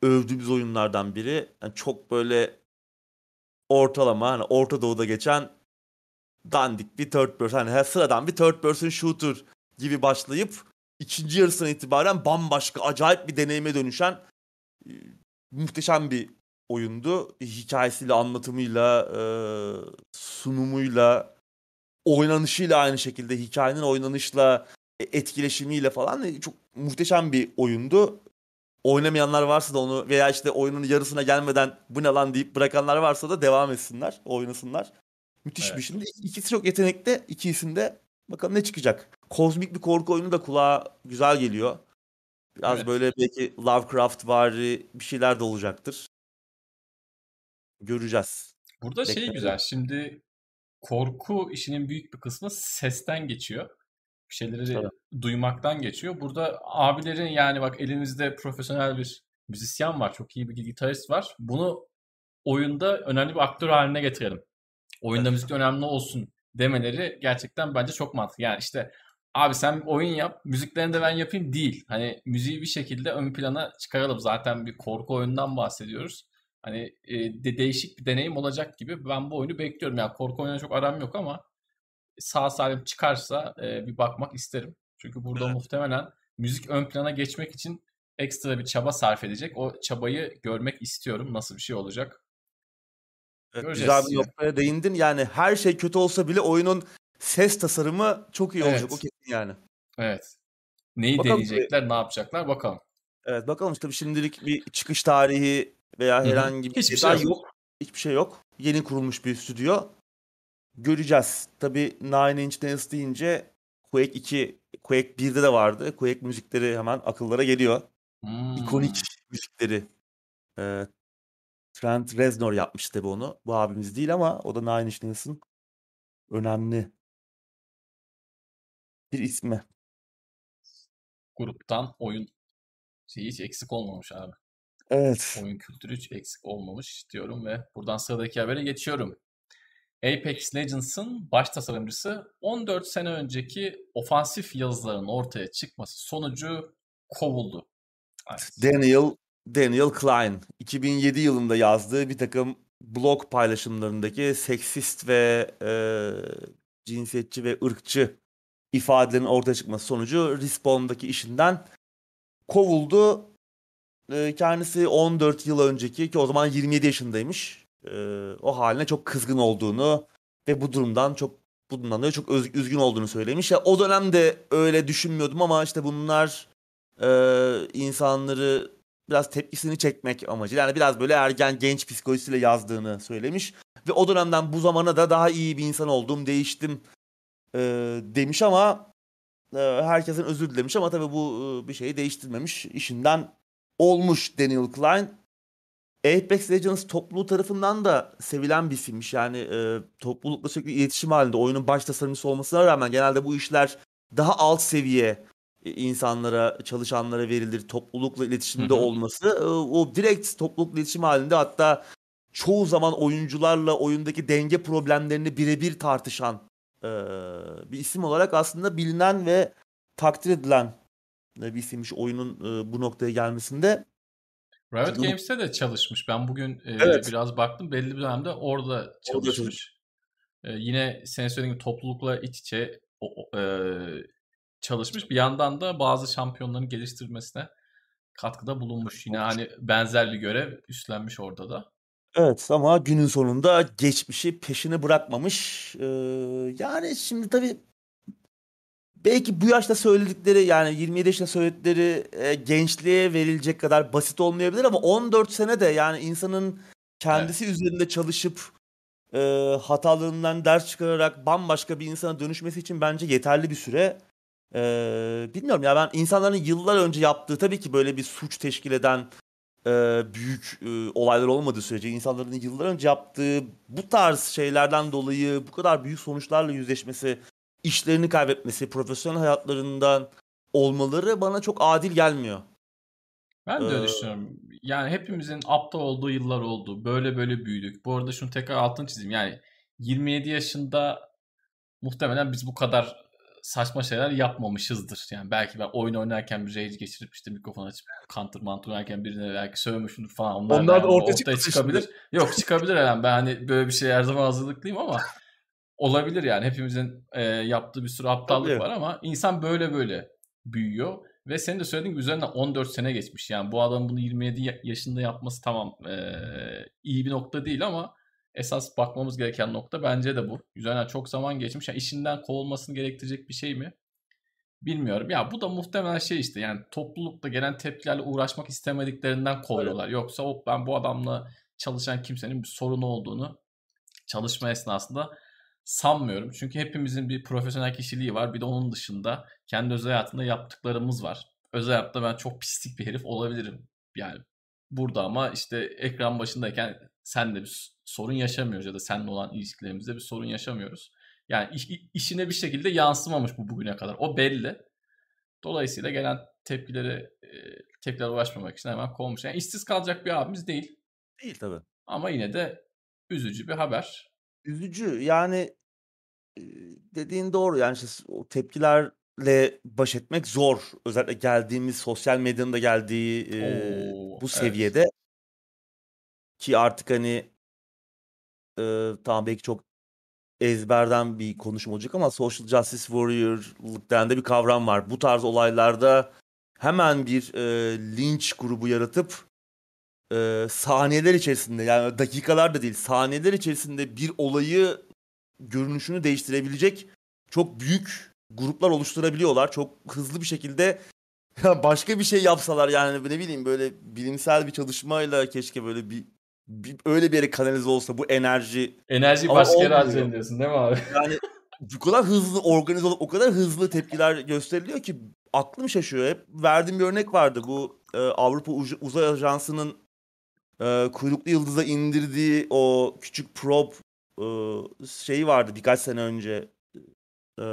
övdüğümüz oyunlardan biri. Yani çok böyle ortalama hani Orta Doğu'da geçen dandik bir third person hani sıradan bir third person shooter gibi başlayıp ikinci yarısına itibaren bambaşka acayip bir deneyime dönüşen e, muhteşem bir oyundu. Hikayesiyle, anlatımıyla, e, sunumuyla, oynanışıyla aynı şekilde hikayenin oynanışla, e, etkileşimiyle falan e, çok muhteşem bir oyundu oynamayanlar varsa da onu veya işte oyunun yarısına gelmeden bu ne lan deyip bırakanlar varsa da devam etsinler, oynasınlar. Müthiş evet. bir şey. İkisi çok yetenekli. İkisinde bakalım ne çıkacak. Kozmik bir korku oyunu da kulağa güzel geliyor. Biraz evet. böyle belki Lovecraft var bir şeyler de olacaktır. Göreceğiz. Burada Bekle. şey güzel. Şimdi korku işinin büyük bir kısmı sesten geçiyor bir şeyleri Tabii. duymaktan geçiyor. Burada abilerin yani bak elimizde profesyonel bir müzisyen var, çok iyi bir gitarist var. Bunu oyunda önemli bir aktör haline getirelim. Oyunda müzik önemli olsun demeleri gerçekten bence çok mantıklı. Yani işte abi sen oyun yap, müziklerini de ben yapayım değil. Hani müziği bir şekilde ön plana çıkaralım. Zaten bir korku oyundan bahsediyoruz. Hani e, de değişik bir deneyim olacak gibi ben bu oyunu bekliyorum. Yani korku oyununa çok aram yok ama sağ salim çıkarsa e, bir bakmak isterim. Çünkü burada evet. muhtemelen müzik ön plana geçmek için ekstra bir çaba sarf edecek. O çabayı görmek istiyorum. Nasıl bir şey olacak? Evet, güzel bir noktaya değindin. Yani her şey kötü olsa bile oyunun ses tasarımı çok iyi olacak Evet. o kesin yani. Evet. Neyi Bakalım deneyecekler, ne yapacaklar bakalım. Evet bakalım tabii şimdilik bir çıkış tarihi veya herhangi bir Hiçbir şey yok. yok. Hiçbir şey yok. Yeni kurulmuş bir stüdyo. Göreceğiz. Tabii Nine Inch Nails deyince Quake 2, Quake 1'de de vardı. Quake müzikleri hemen akıllara geliyor. Hmm. İkonik müzikleri. Ee, Trent Reznor yapmış tabii onu. Bu abimiz değil ama o da Nine Inch Nails'ın önemli bir ismi. Gruptan oyun şeyi hiç eksik olmamış abi. Evet. Oyun kültürü hiç eksik olmamış diyorum ve buradan sıradaki habere geçiyorum. Apex Legends'ın baş tasarımcısı 14 sene önceki ofansif yazıların ortaya çıkması sonucu kovuldu. Daniel Daniel Klein 2007 yılında yazdığı bir takım blog paylaşımlarındaki seksist ve e, cinsiyetçi ve ırkçı ifadelerin ortaya çıkması sonucu Respawn'daki işinden kovuldu. E, kendisi 14 yıl önceki ki o zaman 27 yaşındaymış. E, o haline çok kızgın olduğunu ve bu durumdan çok bundan dolayı çok öz- üzgün olduğunu söylemiş. Ya o dönemde öyle düşünmüyordum ama işte bunlar e, insanları biraz tepkisini çekmek amacıyla yani biraz böyle ergen genç psikolojisiyle yazdığını söylemiş ve o dönemden bu zamana da daha iyi bir insan oldum değiştim e, demiş ama e, herkesin özür dilemiş ama tabii bu e, bir şeyi değiştirmemiş işinden olmuş Daniel Klein. Apex Legends topluluğu tarafından da sevilen bir isimmiş. Yani e, toplulukla sürekli iletişim halinde oyunun baş tasarımcısı olmasına rağmen genelde bu işler daha alt seviye e, insanlara, çalışanlara verilir. Toplulukla iletişimde olması. e, o direkt toplulukla iletişim halinde hatta çoğu zaman oyuncularla oyundaki denge problemlerini birebir tartışan e, bir isim olarak aslında bilinen ve takdir edilen e, bir isimmiş oyunun e, bu noktaya gelmesinde. Riot Games'te de çalışmış. Ben bugün e, Evet. biraz baktım. Belli bir dönemde orada çalışmış. çalışmış. E, yine senin söylediğin toplulukla iç içe o- e, çalışmış. Bir yandan da bazı şampiyonların geliştirmesine katkıda bulunmuş. Yine hani benzer bir görev üstlenmiş orada da. Evet ama günün sonunda geçmişi peşini bırakmamış. Ee, yani şimdi tabii belki bu yaşta söyledikleri yani 27 yaşında söyledikleri e, gençliğe verilecek kadar basit olmayabilir ama 14 sene de yani insanın kendisi üzerinde çalışıp e, hatalarından ders çıkararak bambaşka bir insana dönüşmesi için bence yeterli bir süre. Ee, bilmiyorum ya ben insanların yıllar önce yaptığı tabii ki böyle bir suç teşkil eden e, büyük e, olaylar olmadığı sürece insanların yıllar önce yaptığı bu tarz şeylerden dolayı bu kadar büyük sonuçlarla yüzleşmesi, işlerini kaybetmesi, profesyonel hayatlarından olmaları bana çok adil gelmiyor. Ben de öyle Ee, düşünüyorum. Yani hepimizin aptal olduğu yıllar oldu. Böyle böyle büyüdük. Bu arada şunu tekrar altını çizeyim. Yani 27 yaşında muhtemelen biz bu kadar saçma şeyler yapmamışızdır. Yani belki ben oyun oynarken bir rage geçirip işte mikrofon açıp counter mantur oynarken birine belki sövmüşümdür falan. Onlar, Onlar da ortaya ortaya çıkabilir. Yok çıkabilir yani. Ben hani böyle bir şeye her zaman hazırlıklıyım ama olabilir yani. Hepimizin e, yaptığı bir sürü aptallık Tabii. var ama insan böyle böyle büyüyor. Ve senin de söylediğin gibi üzerinden 14 sene geçmiş. Yani bu adam bunu 27 ya- yaşında yapması tamam e, iyi bir nokta değil ama esas bakmamız gereken nokta bence de bu. Üzerinden çok zaman geçmiş. Yani işinden kovulmasını gerektirecek bir şey mi? Bilmiyorum. Ya bu da muhtemelen şey işte yani toplulukta gelen tepkilerle uğraşmak istemediklerinden kovuyorlar. Yoksa o ben bu adamla çalışan kimsenin bir sorunu olduğunu çalışma esnasında sanmıyorum. Çünkü hepimizin bir profesyonel kişiliği var. Bir de onun dışında kendi özel hayatında yaptıklarımız var. Özel hayatta ben çok pislik bir herif olabilirim. Yani burada ama işte ekran başındayken senle bir s- sorun yaşamıyoruz ya da seninle olan ilişkilerimizde bir sorun yaşamıyoruz. Yani iş- işine bir şekilde yansımamış bu bugüne kadar. O belli. Dolayısıyla gelen tepkileri e, tepkilere uğraşmamak için hemen kovmuş. Yani işsiz kalacak bir abimiz değil. Değil tabii. Ama yine de üzücü bir haber. Üzücü yani dediğin doğru yani işte o tepkilerle baş etmek zor. Özellikle geldiğimiz sosyal medyanın da geldiği e, Oo, bu evet. seviyede ki artık hani e, tamam belki çok ezberden bir konuşma olacak ama social justice warrior'lık denen de bir kavram var. Bu tarz olaylarda hemen bir e, linç grubu yaratıp e, saniyeler içerisinde yani dakikalar da değil saniyeler içerisinde bir olayı görünüşünü değiştirebilecek çok büyük gruplar oluşturabiliyorlar. Çok hızlı bir şekilde başka bir şey yapsalar yani ne bileyim böyle bilimsel bir çalışmayla keşke böyle bir, bir öyle bir yere kanalize olsa bu enerji. Enerji başka yere harcayın diyorsun değil mi abi? Yani bu kadar hızlı organize olup o kadar hızlı tepkiler gösteriliyor ki aklım şaşıyor. Hep verdiğim bir örnek vardı. Bu e, Avrupa Uzay Ajansı'nın e, kuyruklu yıldıza indirdiği o küçük probe e, şeyi vardı birkaç sene önce. E,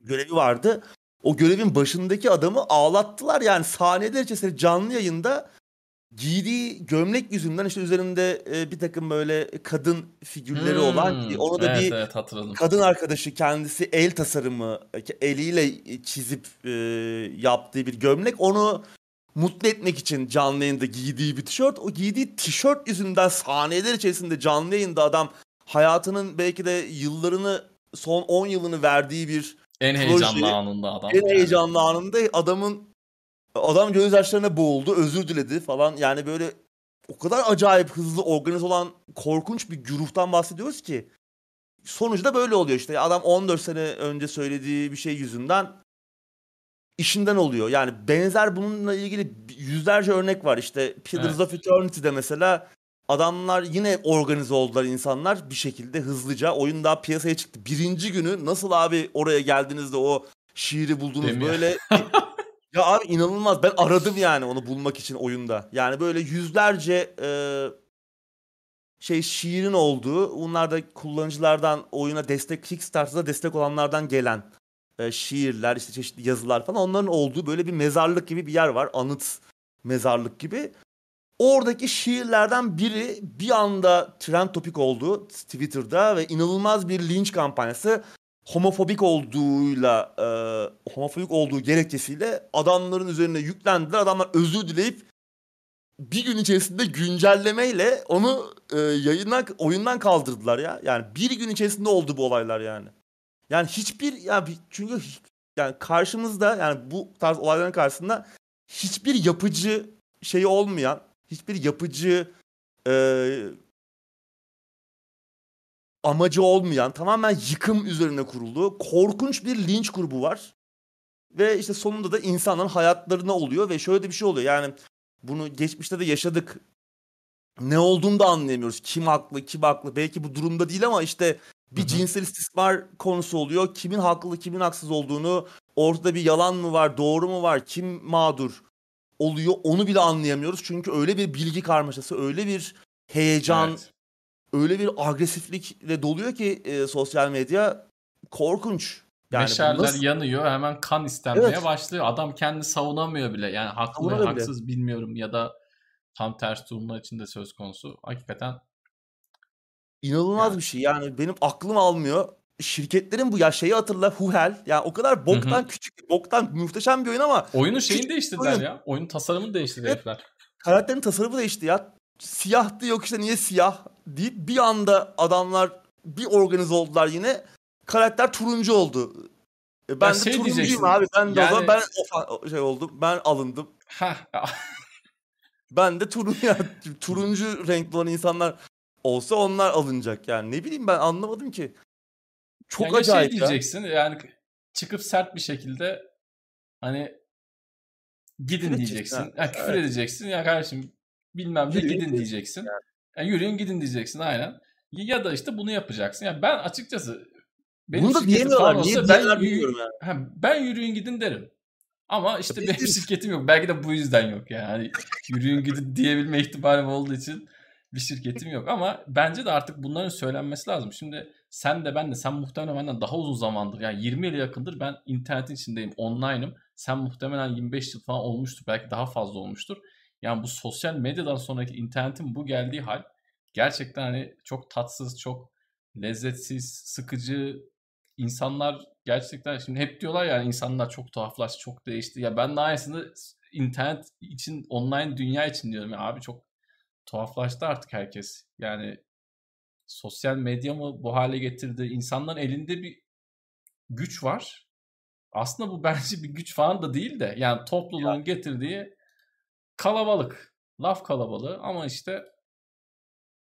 görevi vardı. O görevin başındaki adamı ağlattılar yani saniyeler içerisinde canlı yayında giydiği gömlek yüzünden işte üzerinde e, bir takım böyle kadın figürleri hmm, olan onu da evet, bir evet, kadın arkadaşı kendisi el tasarımı eliyle çizip e, yaptığı bir gömlek onu mutlu etmek için canlı yayında giydiği bir tişört o giydiği tişört yüzünden saniyeler içerisinde canlı yayında adam hayatının belki de yıllarını son 10 yılını verdiği bir en proje, heyecanlı anında adam. En yani. heyecanlı anında adamın adam gözyaşlarına boğuldu, özür diledi falan. Yani böyle o kadar acayip hızlı organize olan korkunç bir güruhtan bahsediyoruz ki sonucu da böyle oluyor işte. Adam 14 sene önce söylediği bir şey yüzünden işinden oluyor. Yani benzer bununla ilgili yüzlerce örnek var. İşte Pillars evet. of Eternity'de mesela Adamlar yine organize oldular insanlar bir şekilde hızlıca. Oyun daha piyasaya çıktı. Birinci günü nasıl abi oraya geldiğinizde o şiiri buldunuz Değil böyle... ya abi inanılmaz. Ben aradım yani onu bulmak için oyunda. Yani böyle yüzlerce e, şey şiirin olduğu, bunlar da kullanıcılardan oyuna destek, Kickstarter'da destek olanlardan gelen e, şiirler, işte çeşitli yazılar falan onların olduğu böyle bir mezarlık gibi bir yer var. Anıt mezarlık gibi. Oradaki şiirlerden biri bir anda trend topik oldu Twitter'da ve inanılmaz bir linç kampanyası homofobik olduğuyla e, homofobik olduğu gerekçesiyle adamların üzerine yüklendiler. Adamlar özür dileyip bir gün içerisinde güncellemeyle onu e, yayından oyundan kaldırdılar ya. Yani bir gün içerisinde oldu bu olaylar yani. Yani hiçbir ya çünkü yani karşımızda yani bu tarz olayların karşısında hiçbir yapıcı şeyi olmayan hiçbir yapıcı e, amacı olmayan tamamen yıkım üzerine kurulu korkunç bir linç grubu var. Ve işte sonunda da insanların hayatlarına oluyor ve şöyle de bir şey oluyor. Yani bunu geçmişte de yaşadık. Ne olduğunu da anlayamıyoruz. Kim haklı, kim haklı. Belki bu durumda değil ama işte bir Hı-hı. cinsel istismar konusu oluyor. Kimin haklı, kimin haksız olduğunu, ortada bir yalan mı var, doğru mu var, kim mağdur oluyor onu bile anlayamıyoruz. Çünkü öyle bir bilgi karmaşası, öyle bir heyecan, evet. öyle bir agresiflikle doluyor ki e, sosyal medya korkunç. Yani Meşaller nasıl... yanıyor hemen kan istenmeye evet. başlıyor. Adam kendini savunamıyor bile. Yani haklı ve haksız bilmiyorum ya da tam ters durumlar içinde söz konusu. Hakikaten inanılmaz yani. bir şey. Yani benim aklım almıyor şirketlerin bu ya şeyi hatırla Huhel. Yani o kadar boktan Hı-hı. küçük, boktan muhteşem bir oyun ama oyunun şeyini değiştirdiler oyun. ya. Oyunun tasarımını değiştirdi evet, herifler. Karakterin tasarımı değişti ya. Siyahtı yok işte niye siyah deyip bir anda adamlar bir organize oldular yine. Karakter turuncu oldu. E, ben ya de şey turuncuyum abi. Ben yani... de o zaman ben o şey oldum. Ben alındım. ben de turun ya, turuncu renkli olan insanlar olsa onlar alınacak yani. Ne bileyim ben anlamadım ki. Çok yani acayip şey diyeceksin ya. yani çıkıp sert bir şekilde hani gidin küfür diyeceksin. Ha. Yani küfür evet. edeceksin ya kardeşim bilmem ne gidin diyeceksin. Yani. yani yürüyün gidin diyeceksin aynen. Ya da işte bunu yapacaksın. Yani ben açıkçası benim bunu da diyemiyorlar. Niye ben, bilmiyorum yani. ben yürüyün gidin derim. Ama işte benim şirketim yok. Belki de bu yüzden yok yani. yürüyün gidin diyebilme ihtimalim olduğu için bir şirketim yok. Ama bence de artık bunların söylenmesi lazım. Şimdi sen de ben de sen muhtemelen benden daha uzun zamandır yani 20 yıl yakındır ben internetin içindeyim online'ım. Sen muhtemelen 25 yıl falan olmuştur belki daha fazla olmuştur. Yani bu sosyal medyadan sonraki internetin bu geldiği hal gerçekten hani çok tatsız, çok lezzetsiz, sıkıcı. insanlar gerçekten şimdi hep diyorlar ya insanlar çok tuhaflaştı, çok değişti. Ya ben de aynısını internet için, online dünya için diyorum ya abi çok tuhaflaştı artık herkes. Yani sosyal medya mı bu hale getirdi? İnsanların elinde bir güç var. Aslında bu bence bir güç falan da değil de yani topluluğun ya. getirdiği kalabalık. Laf kalabalığı ama işte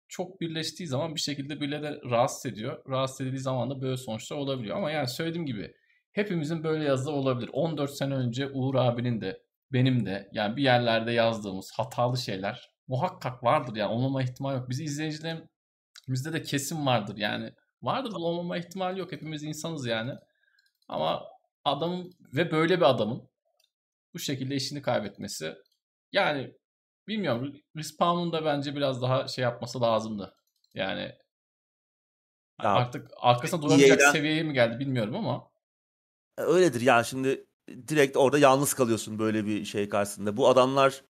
çok birleştiği zaman bir şekilde birileri rahatsız ediyor. Rahatsız edildiği zaman da böyle sonuçlar olabiliyor. Ama yani söylediğim gibi hepimizin böyle yazdığı olabilir. 14 sene önce Uğur abinin de benim de yani bir yerlerde yazdığımız hatalı şeyler muhakkak vardır yani olmama ihtimali yok. Bizi izleyicilerin bizde de kesin vardır yani vardır olmama ihtimali yok. Hepimiz insanız yani. Ama adamın ve böyle bir adamın bu şekilde işini kaybetmesi yani bilmiyorum Respawn'un da bence biraz daha şey yapması lazımdı. Yani Ya, artık arkasına duramayacak EA'den seviyeye mi geldi bilmiyorum ama E, öyledir yani şimdi direkt orada yalnız kalıyorsun böyle bir şey karşısında. Bu adamlar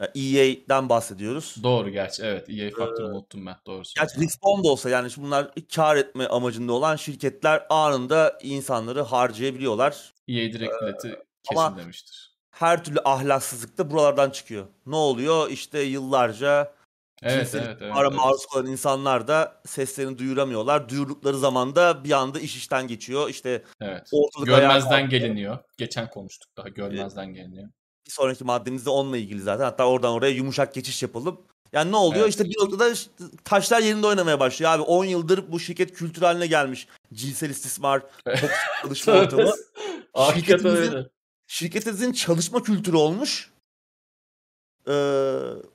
ya EA'den bahsediyoruz. doğru gerçi evet EA faktörü Ee, unuttum ben doğru Gerçi. Respawn da olsa yani bunlar kar etme amacında olan şirketler anında insanları harcayabiliyorlar. EA direkt bileti ama kesin demiştir. her türlü ahlaksızlık da buralardan çıkıyor. Ne oluyor? İşte yıllarca Evet evet evet istismara evet. maruz kalan insanlar da seslerini duyuramıyorlar. Duyurdukları zaman da bir anda iş işten geçiyor. İşte Evet. ortalık Görmezden geliniyor. Geçen konuştuk daha E, görmezden geliniyor. Bir sonraki maddemiz de onunla ilgili zaten. Hatta oradan oraya yumuşak geçiş yapalım. Yani ne oluyor? Evet. İşte bir noktada işte taşlar yerinde oynamaya başlıyor. Abi 10 yıldır bu şirket kültür haline gelmiş. Cinsel istismar, toksik çalışma ortamı. Şirketimizin, şirketimizin çalışma kültürü olmuş. Ee,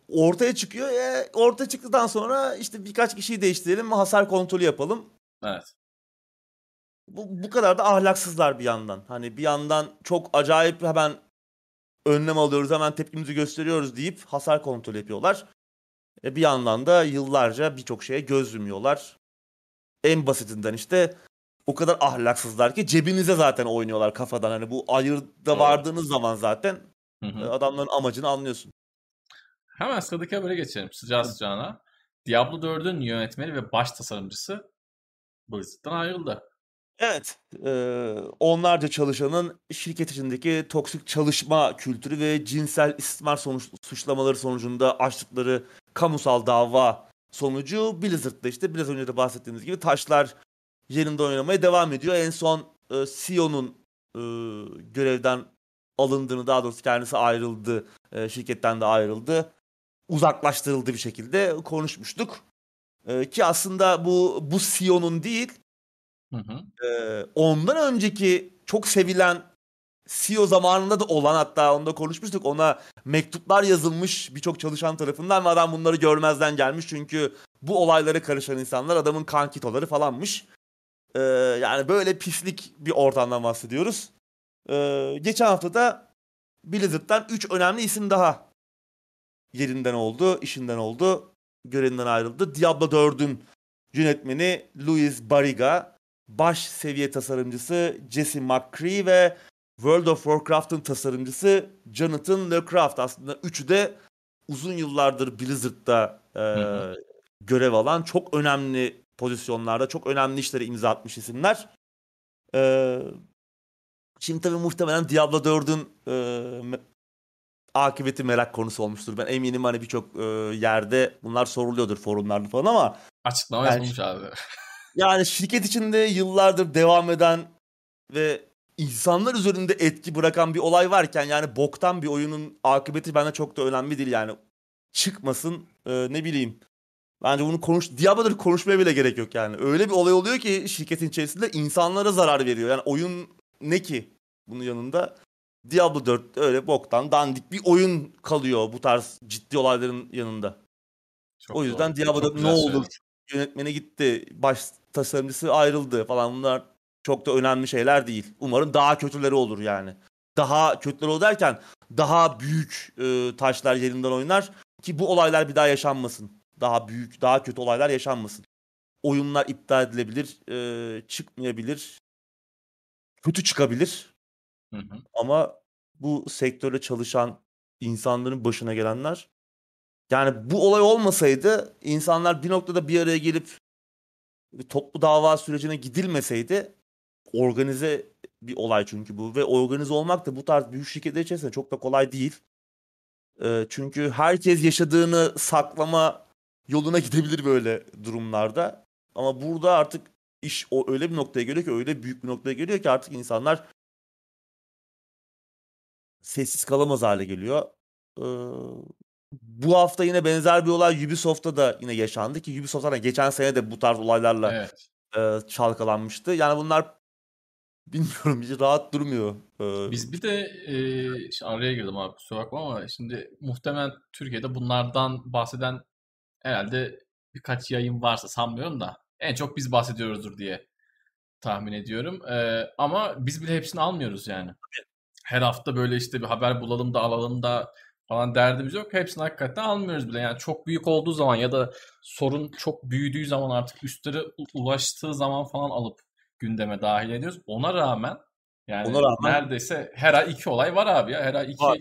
ortaya çıkıyor. E, ortaya çıktıktan sonra işte birkaç kişiyi değiştirelim, hasar kontrolü yapalım. Evet. Bu, bu kadar da ahlaksızlar bir yandan. Hani bir yandan çok acayip hemen önlem alıyoruz, hemen tepkimizi gösteriyoruz deyip hasar kontrolü yapıyorlar. E bir yandan da yıllarca birçok şeye göz yumuyorlar. En basitinden işte o kadar ahlaksızlar ki cebinize zaten oynuyorlar kafadan. Hani bu ayırda vardığınız zaman zaten Hı e, hı. adamların amacını anlıyorsun. Hemen sıradaki habere geçelim sıcağı sıcağına. Diablo 4'ün yönetmeni ve baş tasarımcısı Blizzard'dan ayrıldı. Evet, e, onlarca çalışanın şirket içindeki toksik çalışma kültürü ve cinsel istismar sonuç, suçlamaları sonucunda açtıkları kamusal dava sonucu Blizzard'da işte biraz önce de bahsettiğimiz gibi taşlar yerinde oynamaya devam ediyor. En son e, CEO'nun e, görevden alındığını daha doğrusu kendisi ayrıldı, e, şirketten de ayrıldı. Uzaklaştırıldı bir şekilde konuşmuştuk. Ki aslında bu bu CEO'nun değil Hı hı. ondan önceki çok sevilen CEO zamanında da olan hatta onda konuşmuştuk ona mektuplar yazılmış birçok çalışan tarafından ve adam bunları görmezden gelmiş çünkü bu olaylara karışan insanlar adamın kankitoları falanmış. Yani böyle pislik bir ortamdan bahsediyoruz. Geçen hafta da Blizzard'dan 3 önemli isim daha yerinden oldu, işinden oldu, görevinden ayrıldı. Diablo 4'ün yönetmeni Luis Barriga, baş seviye tasarımcısı Jesse McCree ve World of Warcraft'ın tasarımcısı Jonathan LeCraft. Aslında üçü de uzun yıllardır Blizzard'da e, görev alan çok önemli pozisyonlarda çok önemli işlere imza atmış isimler. E, şimdi tabii muhtemelen Diablo 4'ün e, me- akıbeti merak konusu olmuştur. Ben eminim hani birçok e, yerde bunlar soruluyordur forumlarda falan ama Açıklama Yani- yapılmış abi. Yani şirket içinde yıllardır devam eden ve insanlar üzerinde etki bırakan bir olay varken yani boktan bir oyunun akıbeti bence çok da önemli değil yani. Çıkmasın e, ne bileyim. Bence bunu konuş Diablo'da konuşmaya bile gerek yok yani. Öyle bir olay oluyor ki şirketin içerisinde insanlara zarar veriyor. Yani oyun ne ki bunun yanında? Diablo 4 öyle boktan dandik bir oyun kalıyor bu tarz ciddi olayların yanında. Çok o yüzden doğru. Diablo'da ne olur. Yönetmeni gitti, baş tasarımcısı ayrıldı falan bunlar çok da önemli şeyler değil. Umarım daha kötüleri olur yani. Daha kötüleri olur derken daha büyük e, taşlar yerinden oynar ki bu olaylar bir daha yaşanmasın. Daha büyük, daha kötü olaylar yaşanmasın. Oyunlar iptal edilebilir, e, çıkmayabilir, kötü çıkabilir Hı hı. ama bu sektörde çalışan insanların başına gelenler yani bu olay olmasaydı insanlar bir noktada bir araya gelip bir toplu dava sürecine gidilmeseydi organize bir olay çünkü bu ve organize olmak da bu tarz büyük şirketler içerisinde çok da kolay değil. Ee, çünkü herkes yaşadığını saklama yoluna gidebilir böyle durumlarda. Ama burada artık iş o öyle bir noktaya geliyor ki öyle büyük bir noktaya geliyor ki artık insanlar sessiz kalamaz hale geliyor. Ee, bu hafta yine benzer bir olay Ubisoft'ta da yine yaşandı ki Ubisoft'ta geçen sene de bu tarz olaylarla Evet. e, çalkalanmıştı. Yani bunlar bilmiyorum hiç rahat durmuyor. E, Biz bir de e, şimdi araya girdim abi kusura bakma ama şimdi muhtemelen Türkiye'de bunlardan bahseden herhalde birkaç yayın varsa sanmıyorum da en çok biz bahsediyoruzdur diye tahmin ediyorum. E, ama biz bile hepsini almıyoruz yani. Her hafta böyle işte bir haber bulalım da alalım da falan derdimiz yok. Hepsini hakikaten almıyoruz bile. Yani çok büyük olduğu zaman ya da sorun çok büyüdüğü zaman artık üstlere ulaştığı zaman falan alıp gündeme dahil ediyoruz. Ona rağmen yani Ona rağmen- neredeyse her ay iki olay var abi ya. Her ay iki, Var.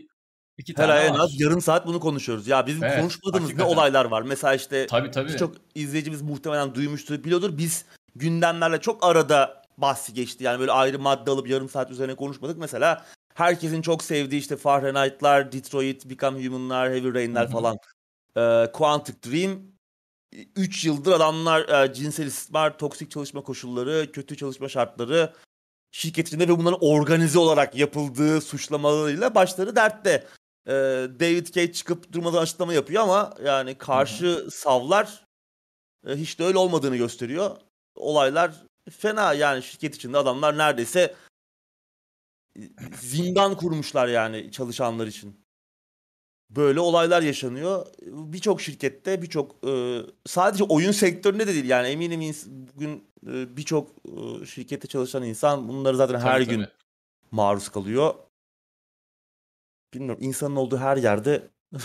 iki her tane ay en az yarım saat bunu konuşuyoruz. Ya bizim Evet, konuşmadığımız ne hakikaten. olaylar var. Mesela işte Tabii tabii. birçok izleyicimiz muhtemelen duymuştur, biliyordur. Biz gündemlerle çok arada bahsi geçti. Yani böyle ayrı madde alıp yarım saat üzerine konuşmadık. Mesela herkesin çok sevdiği işte Fahrenheit'lar, Detroit, Become Human'lar, Heavy Rain'ler falan. Ee, Quantic Dream 3 yıldır adamlar e, cinsel istismar, toksik çalışma koşulları, kötü çalışma şartları şirket içinde ve bunların organize olarak yapıldığı suçlamalarıyla başları dertte. Ee, David Cage çıkıp durmadan açıklama yapıyor ama yani karşı savlar e, hiç de öyle olmadığını gösteriyor. Olaylar fena yani şirket içinde adamlar neredeyse e, zindan kurmuşlar yani çalışanlar için. Böyle olaylar yaşanıyor. Birçok şirkette, birçok e, sadece oyun sektöründe de değil yani eminim ins- bugün e, birçok e, şirkette çalışan insan bunları zaten her Tabii, gün tabii. maruz kalıyor. Bilmiyorum insanın olduğu her yerde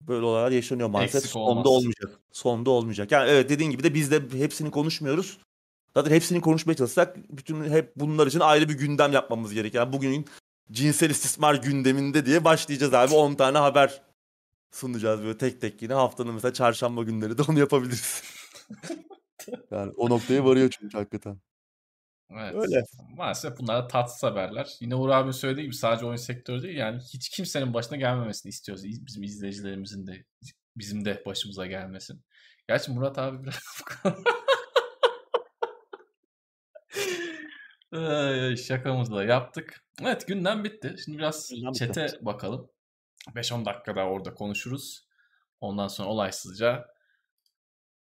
böyle olaylar yaşanıyor maalesef. Eksik Sonda olmaz. olmayacak. Sonda olmayacak. Yani evet dediğin gibi de biz de hepsini konuşmuyoruz. Zaten hepsini konuşmaya çalışsak bütün hep bunlar için ayrı bir gündem yapmamız gerekiyor. Yani bugünün cinsel istismar gündeminde diye başlayacağız abi 10 tane haber sunacağız böyle tek tek yine haftanın mesela çarşamba günleri de onu yapabiliriz. yani o noktaya varıyor çünkü hakikaten. Evet. Öyle. Maalesef bunlar da tatsız haberler. Yine Uğur abi söylediği gibi sadece oyun sektörü değil yani hiç kimsenin başına gelmemesini istiyoruz. İz- Bizim izleyicilerimizin de bizim de başımıza gelmesin. Gerçi Murat abi biraz Ay, şakamızı da yaptık. Evet gündem bitti. Şimdi biraz Gündem bitti. çete bakalım. 5-10 dakika daha orada konuşuruz. Ondan sonra olaysızca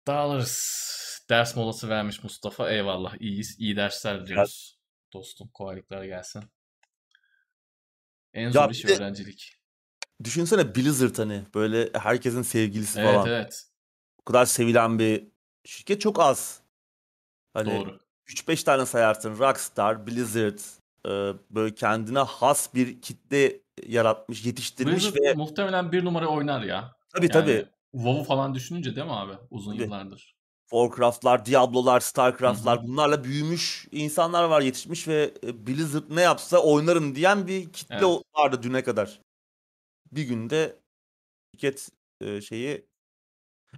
dağılırız. Ders molası vermiş Mustafa. Eyvallah iyiyiz. İyi dersler diliyoruz. Dostum kolaylıklar gelsin. En zor Ya iş de- öğrencilik. Düşünsene Blizzard hani böyle herkesin sevgilisi Evet falan. evet. O kadar sevilen bir şirket çok az. Hani Doğru. 3-5 tane sayarsın. Rockstar, Blizzard e, böyle kendine has bir kitle yaratmış, yetiştirmiş Blizzard ve muhtemelen bir numara oynar ya. tabii Yani tabii WoW'u falan düşününce değil mi abi? Uzun Tabii. yıllardır. Warcraft'lar, Diablo'lar, Starcraft'lar hı. bunlarla büyümüş insanlar var yetişmiş ve e, Blizzard ne yapsa oynarım diyen bir kitle Evet. vardı düne kadar. Bir günde şirket e, şeyi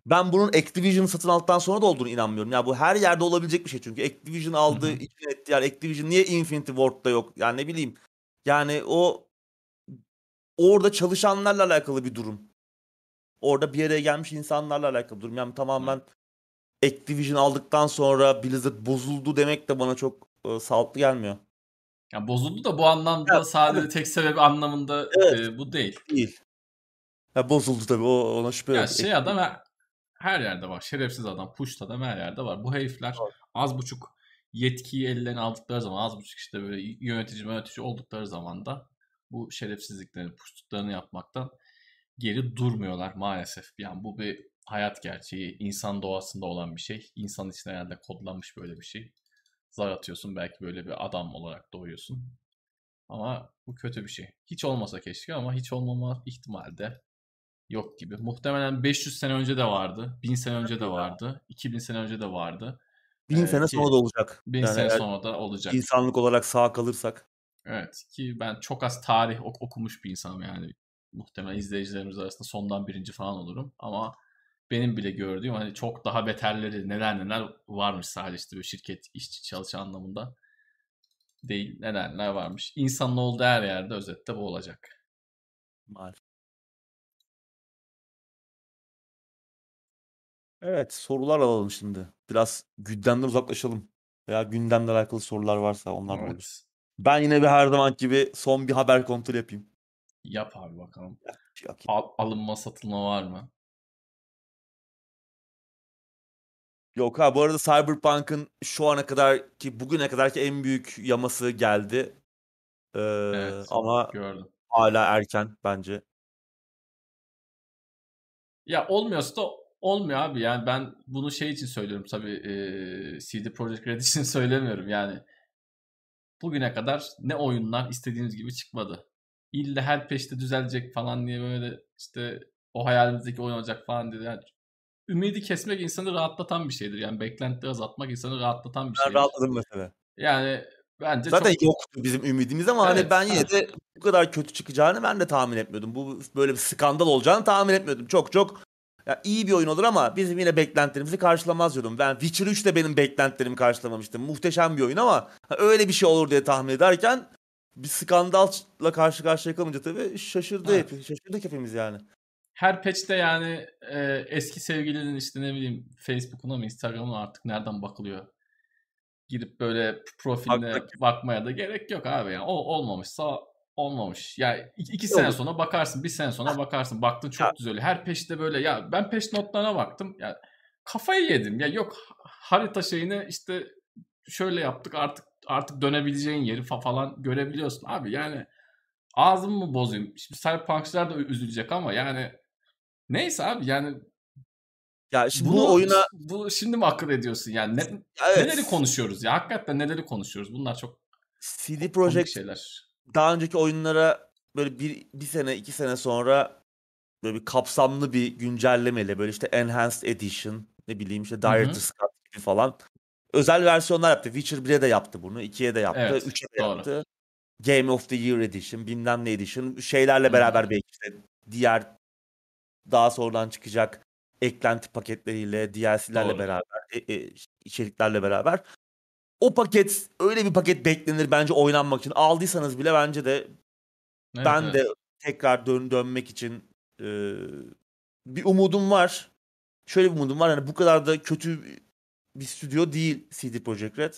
ben bunun Activision satın aldıktan sonra da olduğunu inanmıyorum. Ya bu her yerde olabilecek bir şey çünkü Activision aldığı, hı. içine ettiği yer Activision niye Infinity Ward'da yok? Yani ne bileyim. Yani o orada çalışanlarla alakalı bir durum. Orada bir yere gelmiş insanlarla alakalı bir durum. Yani tamamen Activision aldıktan sonra Blizzard bozuldu demek de bana çok e, sağlıklı gelmiyor. Ya bozuldu da bu anlamda Ya, sadece tabii. tek sebebi anlamında Evet. e, bu değil. Değil. Ya bozuldu tabii o ona şüphe Ya yok. şey adam her, yerde var. Şerefsiz adam. Push adam her yerde var. Bu herifler Doğru. az buçuk yetkiyi ellerine aldıkları zaman az buçuk işte böyle yönetici yönetici oldukları zaman da bu şerefsizliklerini, puştuklarını yapmaktan geri durmuyorlar maalesef. Yani bu bir hayat gerçeği. insan doğasında olan bir şey. İnsan için herhalde kodlanmış böyle bir şey. Zar atıyorsun belki böyle bir adam olarak doğuyorsun. Ama bu kötü bir şey. Hiç olmasa keşke ama hiç olmama ihtimali de yok gibi. Muhtemelen 500 sene önce de vardı. 1000 sene önce de vardı. 2000 sene önce de vardı. Bin Ee, sene ki sonra da olacak. 1000 Yani sene sonra da olacak. insanlık olarak sağ kalırsak. Evet ki ben çok az tarih ok- okumuş bir insanım yani. Muhtemelen izleyicilerimiz arasında sondan birinci falan olurum. Ama benim bile gördüğüm hani çok daha beterleri neler neler varmış sadece işte böyle şirket işçi çalışan anlamında değil neler neler varmış. İnsanın olduğu her yerde özetle bu olacak. Maalesef. Evet sorular alalım şimdi. Biraz gündemden uzaklaşalım. Veya gündemle alakalı sorular varsa onlar da olur. Evet. Ben yine bir her zaman gibi son bir haber kontrol yapayım. Yap abi bakalım. Yok. Al- alınma satılma var mı? Yok ha bu arada Cyberpunk'ın şu ana kadar ki bugüne kadar ki en büyük yaması geldi. Ee, Evet. ama Gördüm. hala erken bence. Ya olmuyorsa da olmuyor abi. Yani ben bunu şey için söylüyorum tabii CD Projekt Red için söylemiyorum. Yani bugüne kadar ne oyunlar istediğimiz gibi çıkmadı. İlle her peşte düzelecek falan diye böyle işte o hayalimizdeki oyun olacak falan diye. Yani ümidi kesmek insanı rahatlatan bir şeydir. Yani beklentileri azaltmak insanı rahatlatan bir Ben şeydir. rahatladım mesela. Yani bence Zaten çok yoktu bizim ümidimiz ama hani Evet, ben yine de bu kadar kötü çıkacağını ben de tahmin etmiyordum. Bu böyle bir skandal olacağını tahmin etmiyordum. Çok çok ya iyi bir oyun olur ama bizim yine beklentilerimizi karşılamaz diyordum. Ben Witcher 3 de benim beklentilerimi karşılamamıştı. Muhteşem bir oyun ama öyle bir şey olur diye tahmin ederken bir skandalla karşı karşıya kalınca tabii şaşırdı Ha. hep. Şaşırdık hepimiz yani. her patch'te yani e, eski sevgilinin işte ne bileyim Facebook'una mı Instagram'ına mı artık nereden bakılıyor. Girip böyle profiline Bakmak. bakmaya da gerek yok abi yani. O olmamışsa olmamış. Ya iki, iki sene sonra bakarsın, bir sene sonra bakarsın. Baktın çok Ya. güzel. Her peşte böyle ya ben peş notlarına baktım. Ya kafayı yedim. Ya yok harita şeyini işte şöyle yaptık artık artık dönebileceğin yeri fa- falan görebiliyorsun abi. Yani ağzımı mı bozayım? Şimdi Cyberpunk'çılar da üzülecek ama yani neyse abi yani Ya şimdi bunu bu oyuna bu şimdi mi akıl ediyorsun yani? Ne, evet, Neleri konuşuyoruz ya? Hakikaten neleri konuşuyoruz? Bunlar çok CD Projekt şeyler. Daha önceki oyunlara böyle bir, bir sene iki sene sonra böyle bir kapsamlı bir güncellemeyle böyle işte Enhanced Edition ne bileyim işte. Director's Cut gibi falan özel versiyonlar yaptı. Witcher 1'e de yaptı bunu. 2'ye de yaptı. Evet, 3'e de doğru. yaptı. Game of the Year Edition bilmem ne Edition şeylerle beraber hı. belki işte diğer daha sonradan çıkacak eklenti paketleriyle DLC'lerle Doğru. beraber e, e, içeriklerle beraber o paket öyle bir paket beklenir bence oynanmak için. Aldıysanız bile bence de Evet, ben evet. de tekrar dön dönmek için e, bir umudum var. Şöyle bir umudum var. Hani bu kadar da kötü bir stüdyo değil CD Projekt Red.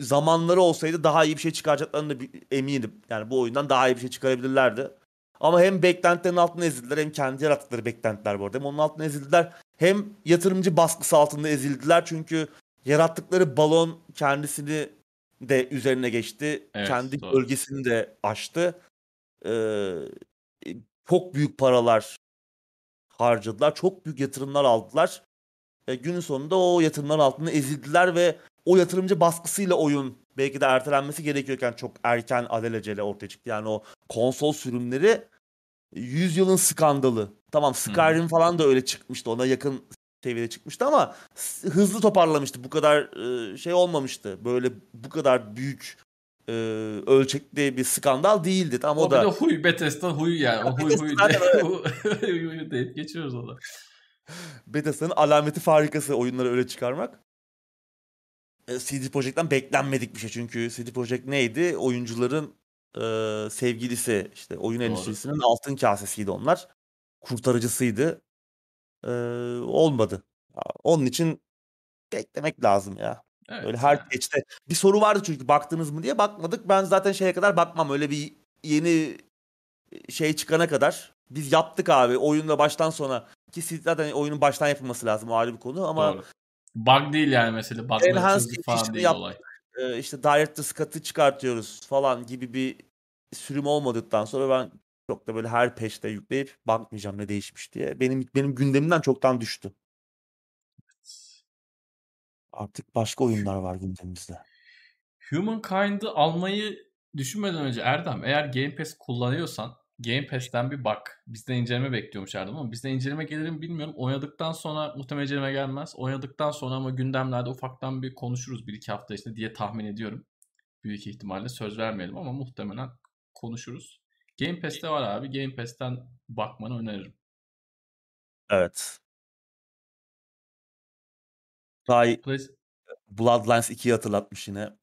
Zamanları olsaydı daha iyi bir şey çıkaracaklarını da eminim. Yani bu oyundan daha iyi bir şey çıkarabilirlerdi. Ama hem beklentilerin altında ezildiler hem kendi yarattıkları beklentiler bu arada. Hem onun altında ezildiler hem yatırımcı baskısı altında ezildiler. Çünkü yarattıkları balon kendisini de üzerine geçti. Evet, kendi doğru. bölgesini de aştı. Ee, çok büyük paralar harcadılar. Çok büyük yatırımlar aldılar. E, günün sonunda o yatırımların altında ezildiler ve o yatırımcı baskısıyla oyun belki de ertelenmesi gerekiyorken çok erken alelacele ortaya çıktı. Yani o konsol sürümleri 100 yılın skandalı. Tamam Skyrim falan da öyle çıkmıştı. Ona yakın seviyede çıkmıştı ama hızlı toparlamıştı. Bu kadar e, şey olmamıştı. Böyle bu kadar büyük e, ölçekli bir skandal değildi. Tamam O, o, de da huy Bethesda huyu yani. O huy Bethesda huy zaten diye, huy huy deyip geçiyoruz onu. Bethesda'nın alameti farikası oyunları öyle çıkarmak. E, CD Projekt'ten beklenmedik bir şey çünkü CD Projekt neydi? Oyuncuların e, sevgilisi işte oyun Doğru. endüstrisinin altın kasesiydi onlar. Kurtarıcısıydı. E, olmadı. Ya, Onun için beklemek lazım ya. Evet. Öyle her yani. patch'te bir soru vardı çünkü baktınız mı diye bakmadık. Ben zaten şeye kadar bakmam. Öyle bir yeni şey çıkana kadar biz yaptık abi oyunda baştan sona ki siz zaten oyunun baştan yapılması lazım o ayrı bir konu ama Doğru. Bug değil yani mesela. Bug'ları Enhanced çözdük falan Edition'ı değil yaptık. olay. e, işte Director's Cut'ı çıkartıyoruz falan gibi bir sürüm olmadıktan sonra ben çok da böyle her peşte yükleyip bakmayacağım ne değişmiş diye. Benim benim gündemimden çoktan düştü. Artık başka oyunlar var gündemimizde. Humankind'ı almayı düşünmeden önce Erdem eğer Game Pass kullanıyorsan Game Pass'ten bir bak. Bizden inceleme bekliyormuş Erdem ama bizden inceleme gelir mi bilmiyorum. Oynadıktan sonra muhtemelen inceleme gelmez. Oynadıktan sonra ama gündemlerde ufaktan bir konuşuruz bir iki hafta içinde diye tahmin ediyorum. Büyük ihtimalle söz vermeyelim ama muhtemelen konuşuruz. Game Pass'te var abi. Game Pass'ten bakmanı öneririm. Evet. Ray Play... Bloodlines 2'yi hatırlatmış yine.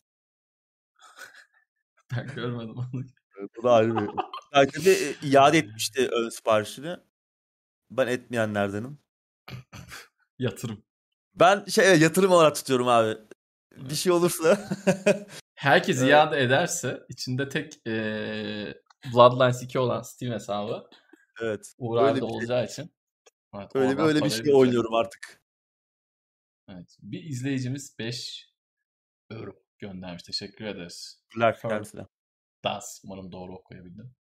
Ben görmedim onu. Bu da ayrı bir. Belki de iade etmişti ön siparişini. Ben etmeyenlerdenim. Yatırım. Ben şey yatırım olarak tutuyorum abi. Bir şey olursa Herkes Evet. iade ederse içinde tek eee, Bloodlines 2 olan Steam hesabı. Evet. De şey. olacağı için. Evet, öyle bir öyle bir şey oynuyorum artık. Evet. Bir izleyicimiz 5 euro göndermiş. Teşekkür ederiz. Teşekkürler kendisine. Das. Umarım doğru okuyabildim.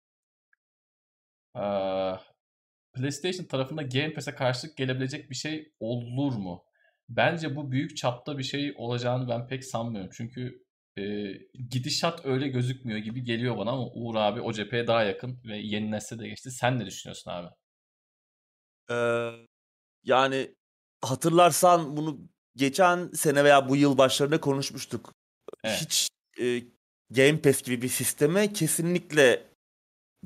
Ee, PlayStation tarafında Game Pass'e karşılık gelebilecek bir şey olur mu? Bence bu büyük çapta bir şey olacağını ben pek sanmıyorum. Çünkü e, gidişat öyle gözükmüyor gibi geliyor bana ama Uğur abi o cepheye daha yakın ve yeni nesle de geçti. Sen ne düşünüyorsun abi? Ee, yani hatırlarsan bunu geçen sene veya bu yıl başlarında konuşmuştuk. Evet. Hiç e, Game Pass gibi bir sisteme kesinlikle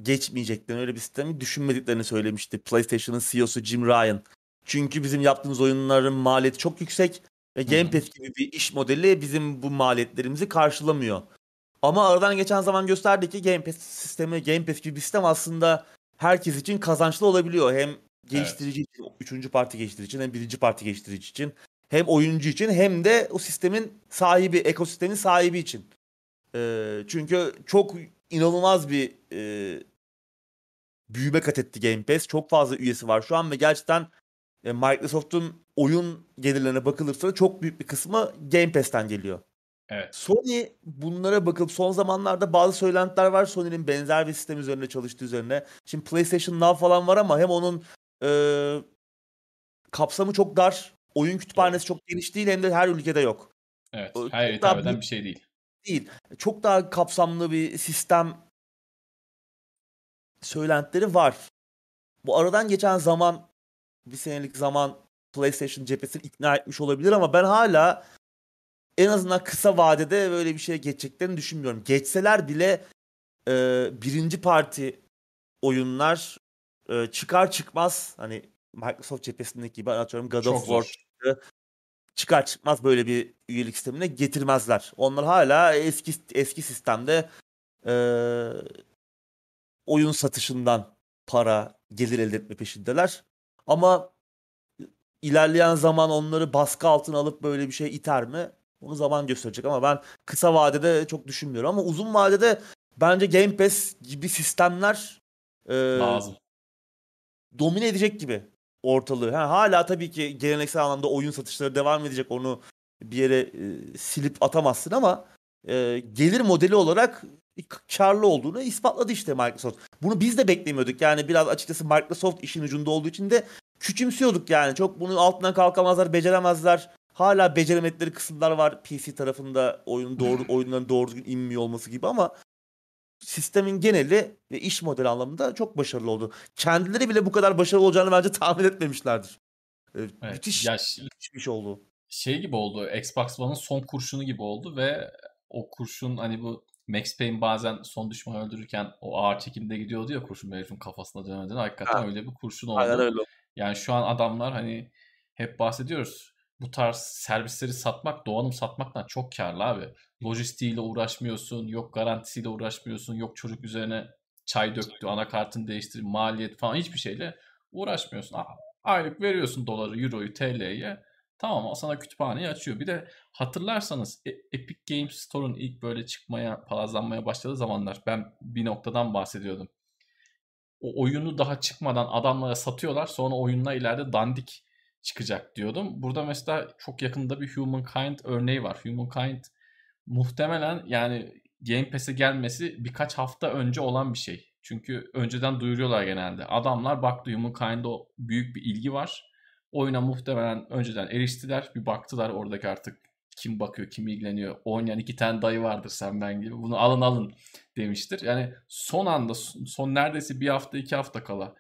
geçmeyeceklerini, öyle bir sistemi düşünmediklerini söylemişti PlayStation'ın CEO'su Jim Ryan. Çünkü bizim yaptığımız oyunların maliyeti çok yüksek ve Game Pass gibi bir iş modeli bizim bu maliyetlerimizi karşılamıyor. Ama aradan geçen zaman gösterdi ki Game Pass sistemi, Game Pass gibi bir sistem aslında herkes için kazançlı olabiliyor. Hem geliştirici evet. için, üçüncü parti geliştirici için hem birinci parti geliştirici için hem oyuncu için hem de o sistemin sahibi, ekosistemin sahibi için. Ee, çünkü çok inanılmaz bir e, büyüme kat etti Game Pass. Çok fazla üyesi var şu an ve gerçekten e, Microsoft'un oyun gelirlerine bakılırsa çok büyük bir kısmı Game Pass'ten geliyor. Evet. Sony bunlara bakıp son zamanlarda bazı söylentiler var Sony'nin benzer bir sistem üzerinde çalıştığı üzerine. Şimdi PlayStation Now falan var ama hem onun e, kapsamı çok dar, oyun kütüphanesi çok geniş değil hem de her ülkede yok. Evet, her hitap eden bir şey değil. Değil. Çok daha kapsamlı bir sistem söylentileri var. Bu aradan geçen zaman bir senelik zaman PlayStation cephesini ikna etmiş olabilir ama ben hala en azından kısa vadede böyle bir şeye geçeceklerini düşünmüyorum. Geçseler bile e, birinci parti oyunlar e, çıkar çıkmaz hani Microsoft cephesindeki gibi atıyorum God Çok of War çıktı. Çıkar çıkmaz böyle bir üyelik sistemine getirmezler. Onlar hala eski eski sistemde e, oyun satışından para gelir elde etme peşindeler. Ama ilerleyen zaman onları baskı altına alıp böyle bir şey iter mi? Onu zaman gösterecek ama ben kısa vadede çok düşünmüyorum ama uzun vadede bence Game Pass gibi sistemler e, lazım. Domine edecek gibi ortalığı. Ha, hala tabii ki geleneksel anlamda oyun satışları devam edecek. Onu bir yere e, silip atamazsın ama e, gelir modeli olarak karlı olduğunu ispatladı işte Microsoft. Bunu biz de beklemiyorduk. Yani biraz açıkçası Microsoft işin ucunda olduğu için de küçümsüyorduk yani. Çok bunu altından kalkamazlar, beceremezler. Hala beceremedikleri kısımlar var PC tarafında oyun doğru oyunların doğru düzgün inmiyor olması gibi ama sistemin geneli ve iş modeli anlamında çok başarılı oldu. Kendileri bile bu kadar başarılı olacağını bence tahmin etmemişlerdir. Ee, evet, müthiş, ya, müthiş bir şey oldu. Şey gibi oldu. Xbox One'ın son kurşunu gibi oldu ve o kurşun hani bu Max Payne bazen son düşmanı öldürürken o ağır çekimde gidiyordu ya kurşun herifin kafasına dönmeden. Hakikaten ha. öyle bir kurşun oldu. Aynen öyle. Yani şu an adamlar hani hep bahsediyoruz. Bu tarz servisleri satmak, donanım satmaktan çok karlı abi. Lojistiğiyle uğraşmıyorsun, yok garantisiyle uğraşmıyorsun, yok çocuk üzerine çay döktü, anakartını değiştir, maliyet falan hiçbir şeyle uğraşmıyorsun. Aylık veriyorsun doları, euroyu, TL'ye. Tamam sana kütüphaneyi açıyor. Bir de hatırlarsanız e, Epic Games Store'un ilk böyle çıkmaya, palazlanmaya başladığı zamanlar ben bir noktadan bahsediyordum. O oyunu daha çıkmadan adamlara satıyorlar. Sonra oyunla ileride dandik çıkacak diyordum. Burada mesela çok yakında bir Humankind örneği var. Humankind muhtemelen yani Game Pass'e gelmesi birkaç hafta önce olan bir şey. Çünkü önceden duyuruyorlar genelde. Adamlar baktı Humankind'da büyük bir ilgi var oyuna muhtemelen önceden eriştiler. Bir baktılar oradaki artık kim bakıyor, kim ilgileniyor. Oynayan iki tane dayı vardır sen ben gibi. Bunu alın alın demiştir. Yani son anda, son neredeyse bir hafta iki hafta kala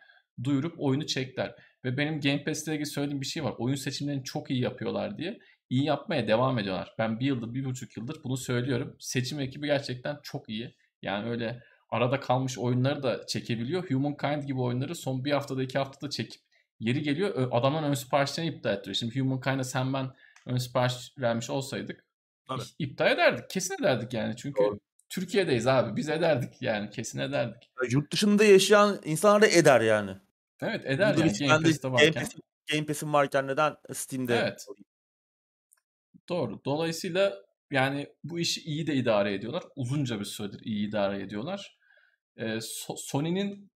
duyurup oyunu çekler. Ve benim Game Pass ile ilgili söylediğim bir şey var. Oyun seçimlerini çok iyi yapıyorlar diye. İyi yapmaya devam ediyorlar. Ben bir yıldır, bir buçuk yıldır bunu söylüyorum. Seçim ekibi gerçekten çok iyi. Yani öyle arada kalmış oyunları da çekebiliyor. Humankind gibi oyunları son bir haftada iki haftada çekip yeri geliyor adamın ön siparişlerini iptal ettiriyor. Şimdi Humankind'a sen ben ön sipariş vermiş olsaydık Tabii. iptal ederdik. Kesin ederdik yani. Çünkü Doğru. Türkiye'deyiz abi. Biz ederdik yani. Kesin ederdik. Yurt dışında yaşayan insanlar da eder yani. Evet eder Burada yani. Game Pass'te varken. Game, Pass, Game Pass'in varken neden Steam'de? Evet. Doğru. Dolayısıyla yani bu işi iyi de idare ediyorlar. Uzunca bir süredir iyi idare ediyorlar. e, So- Sony'nin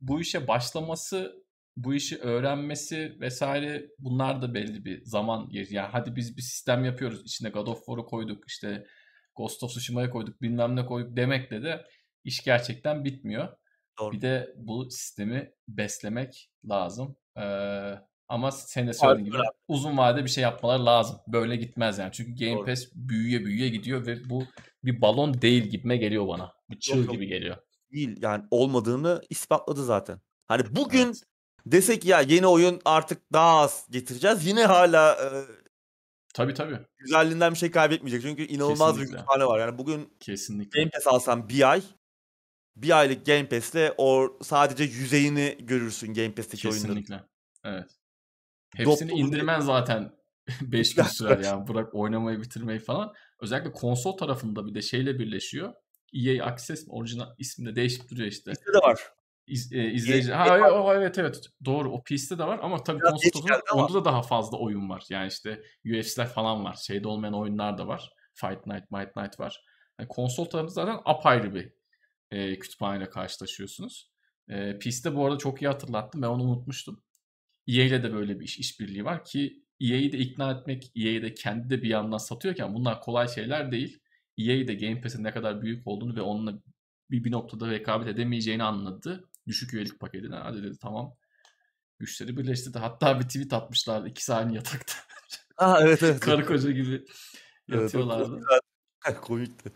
bu işe başlaması, bu işi öğrenmesi vesaire bunlar da belli bir zaman geri. Yani hadi biz bir sistem yapıyoruz. İçine God of War'u koyduk, işte Ghost of Tsushima'yı koyduk, bilmem ne koyduk demekle de iş gerçekten bitmiyor. Doğru. Bir de bu sistemi beslemek lazım. Ee, ama senin de söylediğin gibi uzun vadede bir şey yapmaları lazım. Böyle gitmez yani. Çünkü Game Doğru. Pass büyüye büyüye gidiyor ve bu bir balon değil gibime geliyor bana. Bir çığ yok. gibi geliyor. Değil yani olmadığını ispatladı zaten. Hani bugün Evet. Desek ya yeni oyun artık daha az getireceğiz. Yine hala e, Tabii tabii. güzelliğinden bir şey kaybetmeyecek. Çünkü inanılmaz bir Kesinlikle. kütüphane var. Yani bugün Kesinlikle. Game Pass alsan bir ay bir aylık Game Pass'le o sadece yüzeyini görürsün Game Pass'teki oyunların. Kesinlikle. Evet. Hepsini bir- indirmen zaten 5 gün sürer yani. Bırak oynamayı bitirmeyi falan. Özellikle konsol tarafında bir de şeyle birleşiyor. EA Access orijinal isminde değişip duruyor işte. Bizde de var. İz, e, izleyici. Ha evet, o, evet evet doğru o PC'de de var ama tabii konsol onda da daha fazla oyun var. Yani işte UFC'ler falan var. Şeyde olmayan oyunlar da var. Fight Night, Might Night var. Yani konsol tarafında zaten apayrı bir e, kütüphaneyle karşılaşıyorsunuz. E, PC'de bu arada çok iyi hatırlattım. Ben onu unutmuştum. EA ile de böyle bir iş işbirliği var ki EA'yi de ikna etmek, EA'yi de kendi de bir yandan satıyorken bunlar kolay şeyler değil. EA de Game Pass'in ne kadar büyük olduğunu ve onunla bir, bir noktada rekabet edemeyeceğini anladı. Düşük üyelik paketine. Hadi dedi tamam. Güçleri birleştirdi. Hatta bir tweet atmışlardı. İkisi aynı yatakta. Ha evet evet. Karı koca gibi Evet, yatıyorlardı. güzel. Komikti.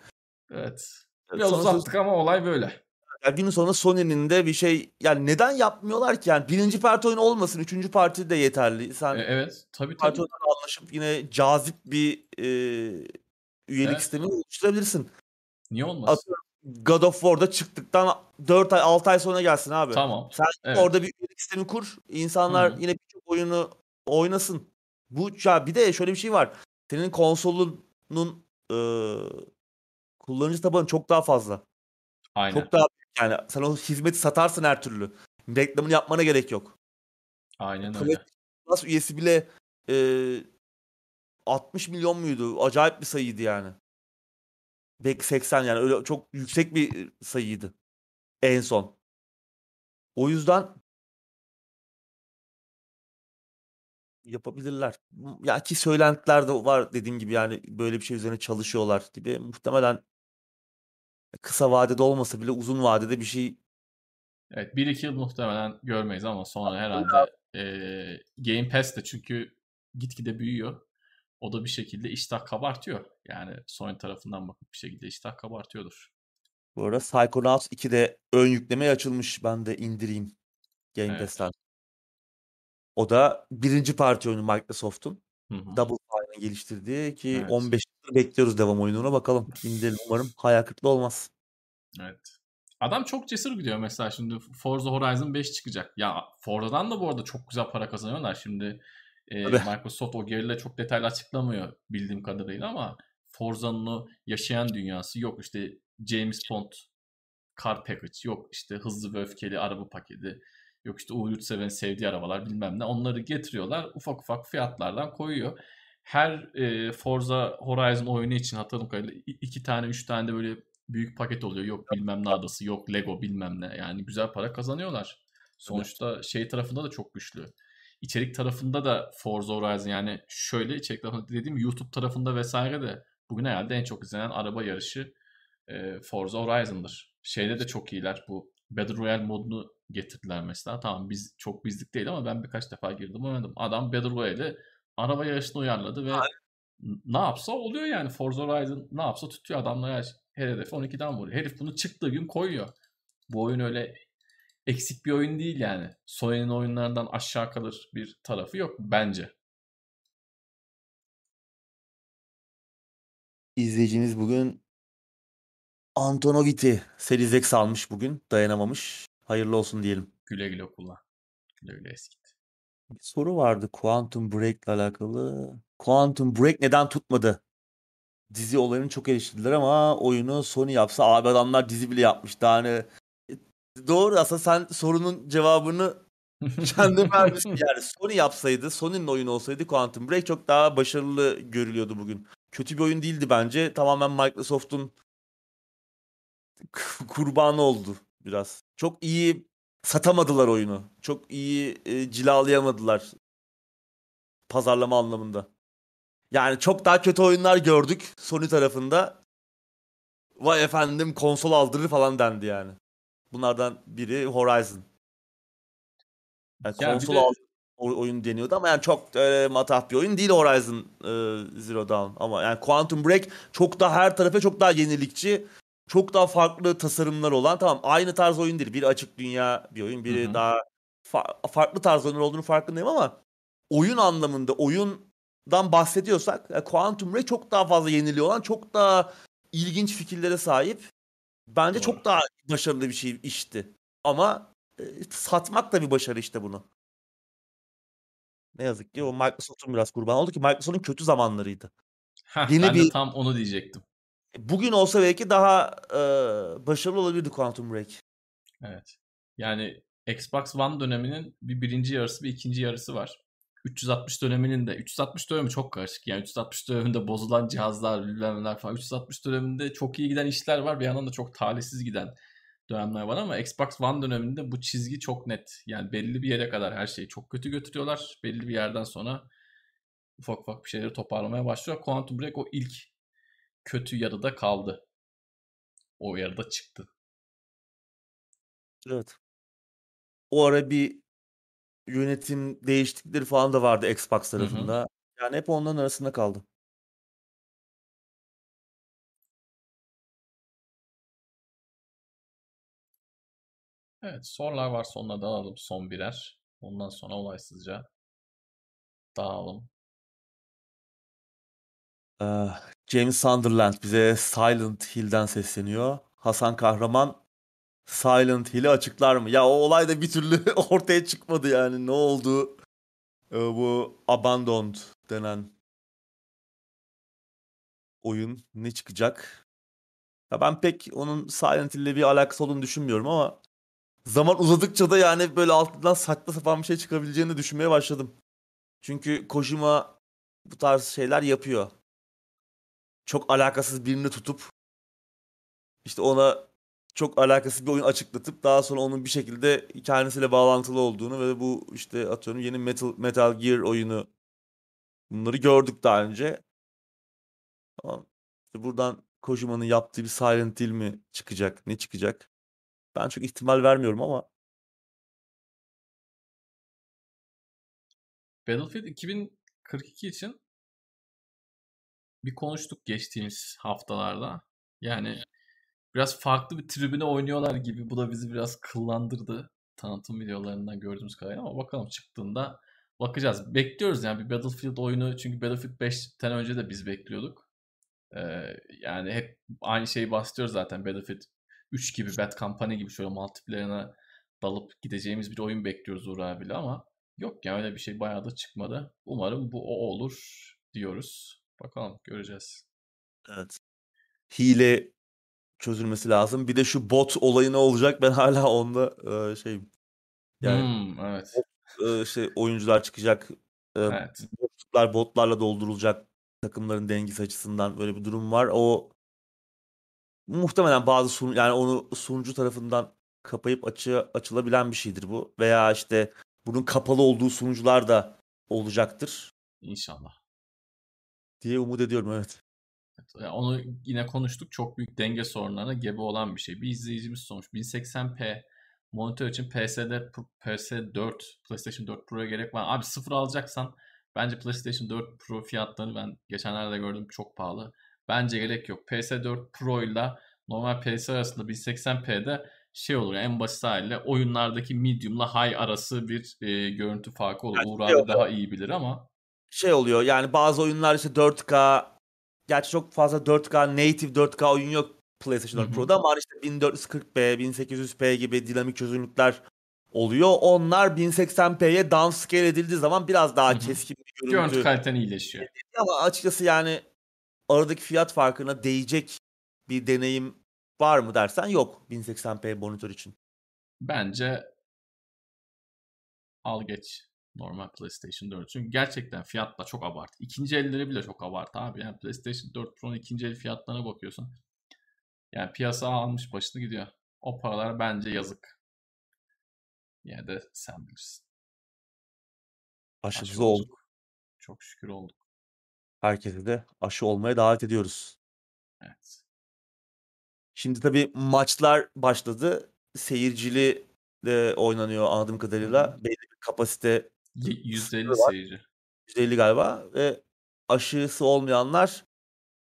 Evet. Evet, Biraz sonra uzattık ama olay böyle. Ya günün sonunda Sony'nin de bir şey yani neden yapmıyorlar ki yani birinci parti oyunu olmasın üçüncü parti de yeterli. Sen E, evet. Tabii parti tabii. anlaşıp yine cazip bir e, üyelik Evet. sistemi oluşturabilirsin. Niye olmasın? God of War'da çıktıktan 4 ay 6 ay sonra gelsin abi. Tamam. Sen Evet. orada bir üyelik sistemi kur. İnsanlar Hı hı. yine birçok oyunu oynasın. Bu ya bir de şöyle bir şey var. Senin konsolunun e, kullanıcı tabanı çok daha fazla. Aynen. Çok daha yani. Sen o hizmeti satarsın her türlü. Reklamını yapmana gerek yok. Aynen öyle. PlayStation Plus üyesi bile e, 60 milyon muydu? Acayip bir sayıydı yani. Belki 80 yani öyle çok yüksek bir sayıydı en son. O yüzden yapabilirler. Ya ki söylentiler de var dediğim gibi yani böyle bir şey üzerine çalışıyorlar gibi. Muhtemelen kısa vadede olmasa bile uzun vadede bir şey Evet 1-2 yıl muhtemelen görmeyiz ama sonra herhalde eee Game Pass de çünkü gitgide büyüyor. O da bir şekilde iştah kabartıyor. Yani Sony tarafından bakıp bir şekilde iştah kabartıyordur. Bu arada Psychonauts 2'de ön yüklemeye açılmış. Ben de indireyim Game Evet. Pass'ten. O da birinci parti oyunu Microsoft'un. Double Fine'ın geliştirdiği ki Evet. 15 yıldır bekliyoruz devam oyununa. Bakalım indirelim umarım. Hayal kırıklığı olmaz. Evet. Adam çok cesur gidiyor mesela şimdi Forza Horizon 5 çıkacak. Ya Forza'dan da bu arada çok güzel para kazanıyorlar. Şimdi e. Microsoft o geriyle çok detaylı açıklamıyor bildiğim kadarıyla ama Forza'nın o yaşayan dünyası yok işte James Bond car package yok işte hızlı ve öfkeli araba paketi yok işte Uğur Yurtseven'in sevdiği arabalar bilmem ne onları getiriyorlar ufak ufak fiyatlardan koyuyor. Her e, Forza Horizon oyunu için hatırladığım kadarıyla iki tane üç tane de böyle büyük paket oluyor. Yok bilmem ne adası, yok Lego bilmem ne. Yani güzel para kazanıyorlar. Sonuçta şey tarafında da çok güçlü. İçerik tarafında da Forza Horizon yani şöyle içerik tarafında dediğim YouTube tarafında vesaire de bugün herhalde en çok izlenen araba yarışı e, Forza Horizon'dır. Şeyde de çok iyiler. Bu Battle Royale modunu getirdiler mesela. Tamam biz çok bizlik değil ama ben birkaç defa girdim oynadım. Adam Battle Royale'i araba yarışını uyarladı ve n- ne yapsa oluyor yani. Forza Horizon ne yapsa tutuyor adamlar her, her hedefi 12'den vuruyor. Herif bunu çıktığı gün koyuyor. Bu oyun öyle eksik bir oyun değil yani. Sony'nin oyunlarından aşağı kalır bir tarafı yok bence. İzleyicimiz bugün Antonoviti Series X almış bugün. Dayanamamış. Hayırlı olsun diyelim. Güle güle kullan. Güle güle eskit. Bir soru vardı Quantum Break ile alakalı. Quantum Break neden tutmadı? Dizi olayını çok eleştirdiler ama oyunu Sony yapsa abi adamlar dizi bile yapmış. Daha ne? Doğru aslında sen sorunun cevabını kendi vermişsin. Yani Sony yapsaydı, Sony'nin oyunu olsaydı Quantum Break çok daha başarılı görülüyordu bugün. Kötü bir oyun değildi bence. Tamamen Microsoft'un kurbanı oldu biraz. Çok iyi satamadılar oyunu. Çok iyi e, cilalayamadılar pazarlama anlamında. Yani çok daha kötü oyunlar gördük Sony tarafında. Vay efendim konsol aldırır falan dendi yani. Bunlardan biri Horizon. Yani Ya konsol de- oyun deniyordu ama yani çok öyle matah bir oyun değil Horizon e, Zero Dawn ama yani Quantum Break çok daha her tarafa çok daha yenilikçi, çok daha farklı tasarımlar olan tamam aynı tarz oyun değil. Biri açık dünya bir oyun, biri Hı hı. daha fa- farklı tarz oyunlar olduğunu farkındayım ama oyun anlamında oyundan bahsediyorsak yani Quantum Break çok daha fazla yeniliği olan, çok daha ilginç fikirlere sahip. Bence Doğru. çok daha başarılı bir şey işti. Ama e, satmak da bir başarı işte bunu. Ne yazık ki o Microsoft'un biraz kurban oldu ki Microsoft'un kötü zamanlarıydı. Heh, Yeni ben de bir- tam onu diyecektim. Bugün olsa belki daha e, başarılı olabilirdi Quantum Break. Evet. Yani Xbox One döneminin bir birinci yarısı bir ikinci yarısı var. 360 döneminin de 360 dönemi çok karışık. Yani 360 döneminde bozulan cihazlar, bilmem neler falan. 360 döneminde çok iyi giden işler var. Bir yandan da çok talihsiz giden dönemler var ama Xbox One döneminde bu çizgi çok net. Yani belli bir yere kadar her şeyi çok kötü götürüyorlar. Belli bir yerden sonra ufak ufak bir şeyleri toparlamaya başlıyor. Quantum Break o ilk kötü yarıda kaldı. O yarıda çıktı. Evet. O ara bir yönetim değişiklikleri falan da vardı Xbox hı. tarafında. Yani hep onların arasında kaldı. Evet sorular varsa onları da alalım son birer. Ondan sonra olaysızca dağılalım. Ee, James Sunderland bize Silent Hill'den sesleniyor. Hasan Kahraman Silent Hill'i açıklar mı? Ya o olay da bir türlü ortaya çıkmadı yani. Ne oldu? Ee, bu Abandoned denen oyun ne çıkacak? Ya ben pek onun Silent Hill'le bir alakası olduğunu düşünmüyorum ama zaman uzadıkça da yani böyle altından saçma sapan bir şey çıkabileceğini düşünmeye başladım. Çünkü Kojima bu tarz şeyler yapıyor. Çok alakasız birini tutup işte ona çok alakasız bir oyun açıklatıp daha sonra onun bir şekilde kendisiyle bağlantılı olduğunu ve bu işte atıyorum yeni Metal, Metal Gear oyunu bunları gördük daha önce. İşte buradan Kojima'nın yaptığı bir Silent Hill mi çıkacak, ne çıkacak? Ben çok ihtimal vermiyorum ama Battlefield 2042 için bir konuştuk geçtiğimiz haftalarda. Yani biraz farklı bir tribüne oynuyorlar gibi. Bu da bizi biraz kıllandırdı. Tanıtım videolarından gördüğümüz kadarıyla ama bakalım çıktığında bakacağız. Bekliyoruz yani bir Battlefield oyunu çünkü Battlefield 5'ten önce de biz bekliyorduk. Ee, yani hep aynı şeyi bahsediyoruz zaten Battlefield 3 gibi Bad Company gibi şöyle multiplayer'ına dalıp gideceğimiz bir oyun bekliyoruz Uğur abiyle ama yok yani öyle bir şey bayağı da çıkmadı. Umarım bu o olur diyoruz. Bakalım göreceğiz. evet. Hile çözülmesi lazım. Bir de şu bot olayı ne olacak? Ben hala onda e, şey yani Hmm, evet. e, şey oyuncular çıkacak. E, Evet. boşluklar botlarla doldurulacak takımların dengesi açısından böyle bir durum var. O muhtemelen bazı sun yani onu sunucu tarafından kapayıp açı açılabilen bir şeydir bu. Veya işte bunun kapalı olduğu sunucular da olacaktır İnşallah. diye umut ediyorum evet. Yani onu yine konuştuk. Çok büyük denge sorunlarına gebe olan bir şey. Bir izleyicimiz sormuş. 1080p monitör için PS'de PS4, PlayStation 4 Pro'ya gerek var. Abi sıfır alacaksan bence PlayStation 4 Pro fiyatlarını ben geçenlerde gördüm çok pahalı. Bence gerek yok. PS4 Pro ile normal PS arasında 1080p'de şey olur en basit haliyle oyunlardaki medium ile high arası bir e, görüntü farkı olur. Yani Uğur şey abi daha iyi bilir ama Şey oluyor yani bazı oyunlar işte 4K gerçi çok fazla 4K native 4K oyun yok PlayStation 4 Hı hı. Pro'da ama işte 1440p, 1800p gibi dinamik çözünürlükler oluyor. Onlar 1080p'ye downscale edildiği zaman biraz daha Hı hı. keskin bir görüntü görüntü. kaliten iyileşiyor. Ama açıkçası yani aradaki fiyat farkına değecek bir deneyim var mı dersen yok 1080p monitör için. Bence al geç normal PlayStation 4. Çünkü gerçekten fiyatla çok abartı. İkinci elleri bile çok abartı abi. Yani PlayStation 4 Pro'nun ikinci el fiyatlarına bakıyorsun. Yani piyasa almış başını gidiyor. O paralar bence yazık. Yine de sen bilirsin. Aşımız Aşı oldu. olduk. Çok şükür olduk. Herkese de aşı olmaya davet ediyoruz. Evet. Şimdi tabii maçlar başladı. Seyircili de oynanıyor anladığım kadarıyla. Belli bir kapasite Y- %50 var. seyirci. %50 galiba ve aşısı olmayanlar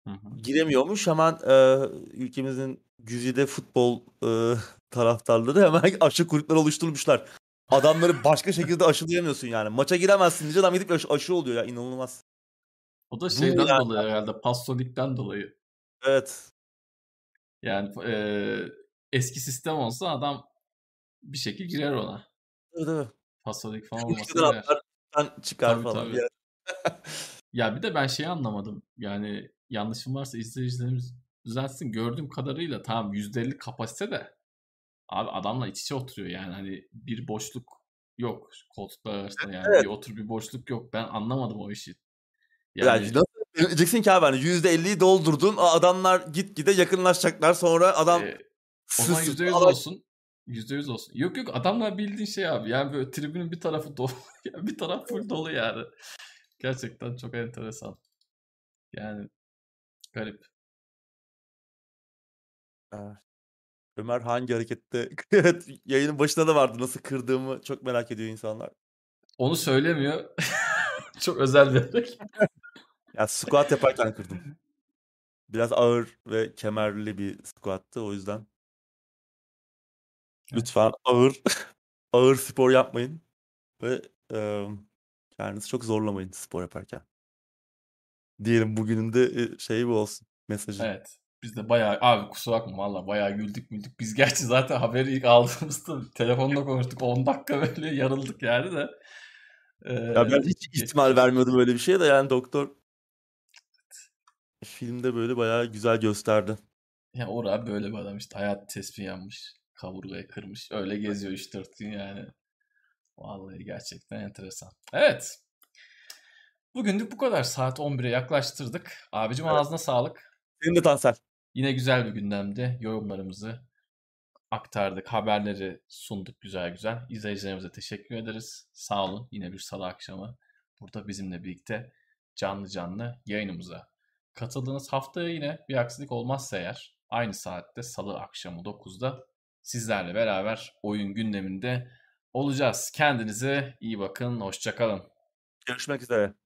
Hı hı. giremiyormuş. Hemen e, ülkemizin güzide futbol e, taraftarları hemen aşı kulüpleri oluşturmuşlar. Adamları başka şekilde aşılayamıyorsun yani. Maça giremezsin diyince adam gidip aşı, aşı oluyor ya inanılmaz. O da Bu şeyden yani- dolayı herhalde. Pasolik'ten dolayı. Evet. Yani eee, eski sistem olsa adam bir şekilde girer ona. Evet evet. Pasolik falan olmasa girer. atlar, çıkar Tabii, falan. tabii. Yani. Ya bir de ben şeyi anlamadım. Yani yanlışım varsa izleyicilerimiz düzeltsin. Gördüğüm kadarıyla tamam %50 kapasite de abi adamla iç içe oturuyor yani hani bir boşluk yok koltuklar arasında yani Evet. bir otur bir boşluk yok. Ben anlamadım o işi. Yani, Yani nasıl diyeceksin ki abi hani %50'yi doldurdun. Adamlar gitgide yakınlaşacaklar. Sonra adam e, o sı- zaman sı- %100 adam- olsun. %100 olsun. Yok yok adamlar bildiğin şey abi. Yani böyle tribünün bir tarafı dolu. yani bir taraf full dolu yani. Gerçekten çok enteresan. Yani garip. Evet. Ömer hangi harekette? evet yayının başında da vardı. Nasıl kırdığımı çok merak ediyor insanlar. Onu söylemiyor. çok özel bir hareket. Ya squat yaparken kırdım. Biraz ağır ve kemerli bir squattı o yüzden. Lütfen ağır ağır spor yapmayın ve e, kendinizi çok zorlamayın spor yaparken. Diyelim bugünün de e, şeyi bu olsun mesajı. Evet. Biz de bayağı abi kusura bakma valla bayağı güldük güldük. Biz gerçi zaten haberi ilk aldığımızda telefonla konuştuk 10 dakika böyle yarıldık yani de. Ya ben Ee, hiç ihtimal vermiyordum öyle bir şeye de yani doktor filmde böyle bayağı güzel gösterdi. Ya abi böyle bir adam işte hayat tespih yanmış. Kaburgayı kırmış. Öyle geziyor 3-4 gün yani. Vallahi gerçekten enteresan. Evet. Bugünlük bu kadar. Saat 11'e yaklaştırdık. Abicim Evet. ağzına sağlık. Senin de Tansel. Yine güzel bir gündemdi. Yorumlarımızı aktardık. Haberleri sunduk güzel güzel. İzleyicilerimize teşekkür ederiz. Sağ olun. Yine bir salı akşamı burada bizimle birlikte canlı canlı yayınımıza katıldığınız haftaya yine bir aksilik olmazsa eğer aynı saatte salı akşamı 9'da sizlerle beraber oyun gündeminde olacağız. Kendinize iyi bakın. Hoşçakalın. Görüşmek üzere.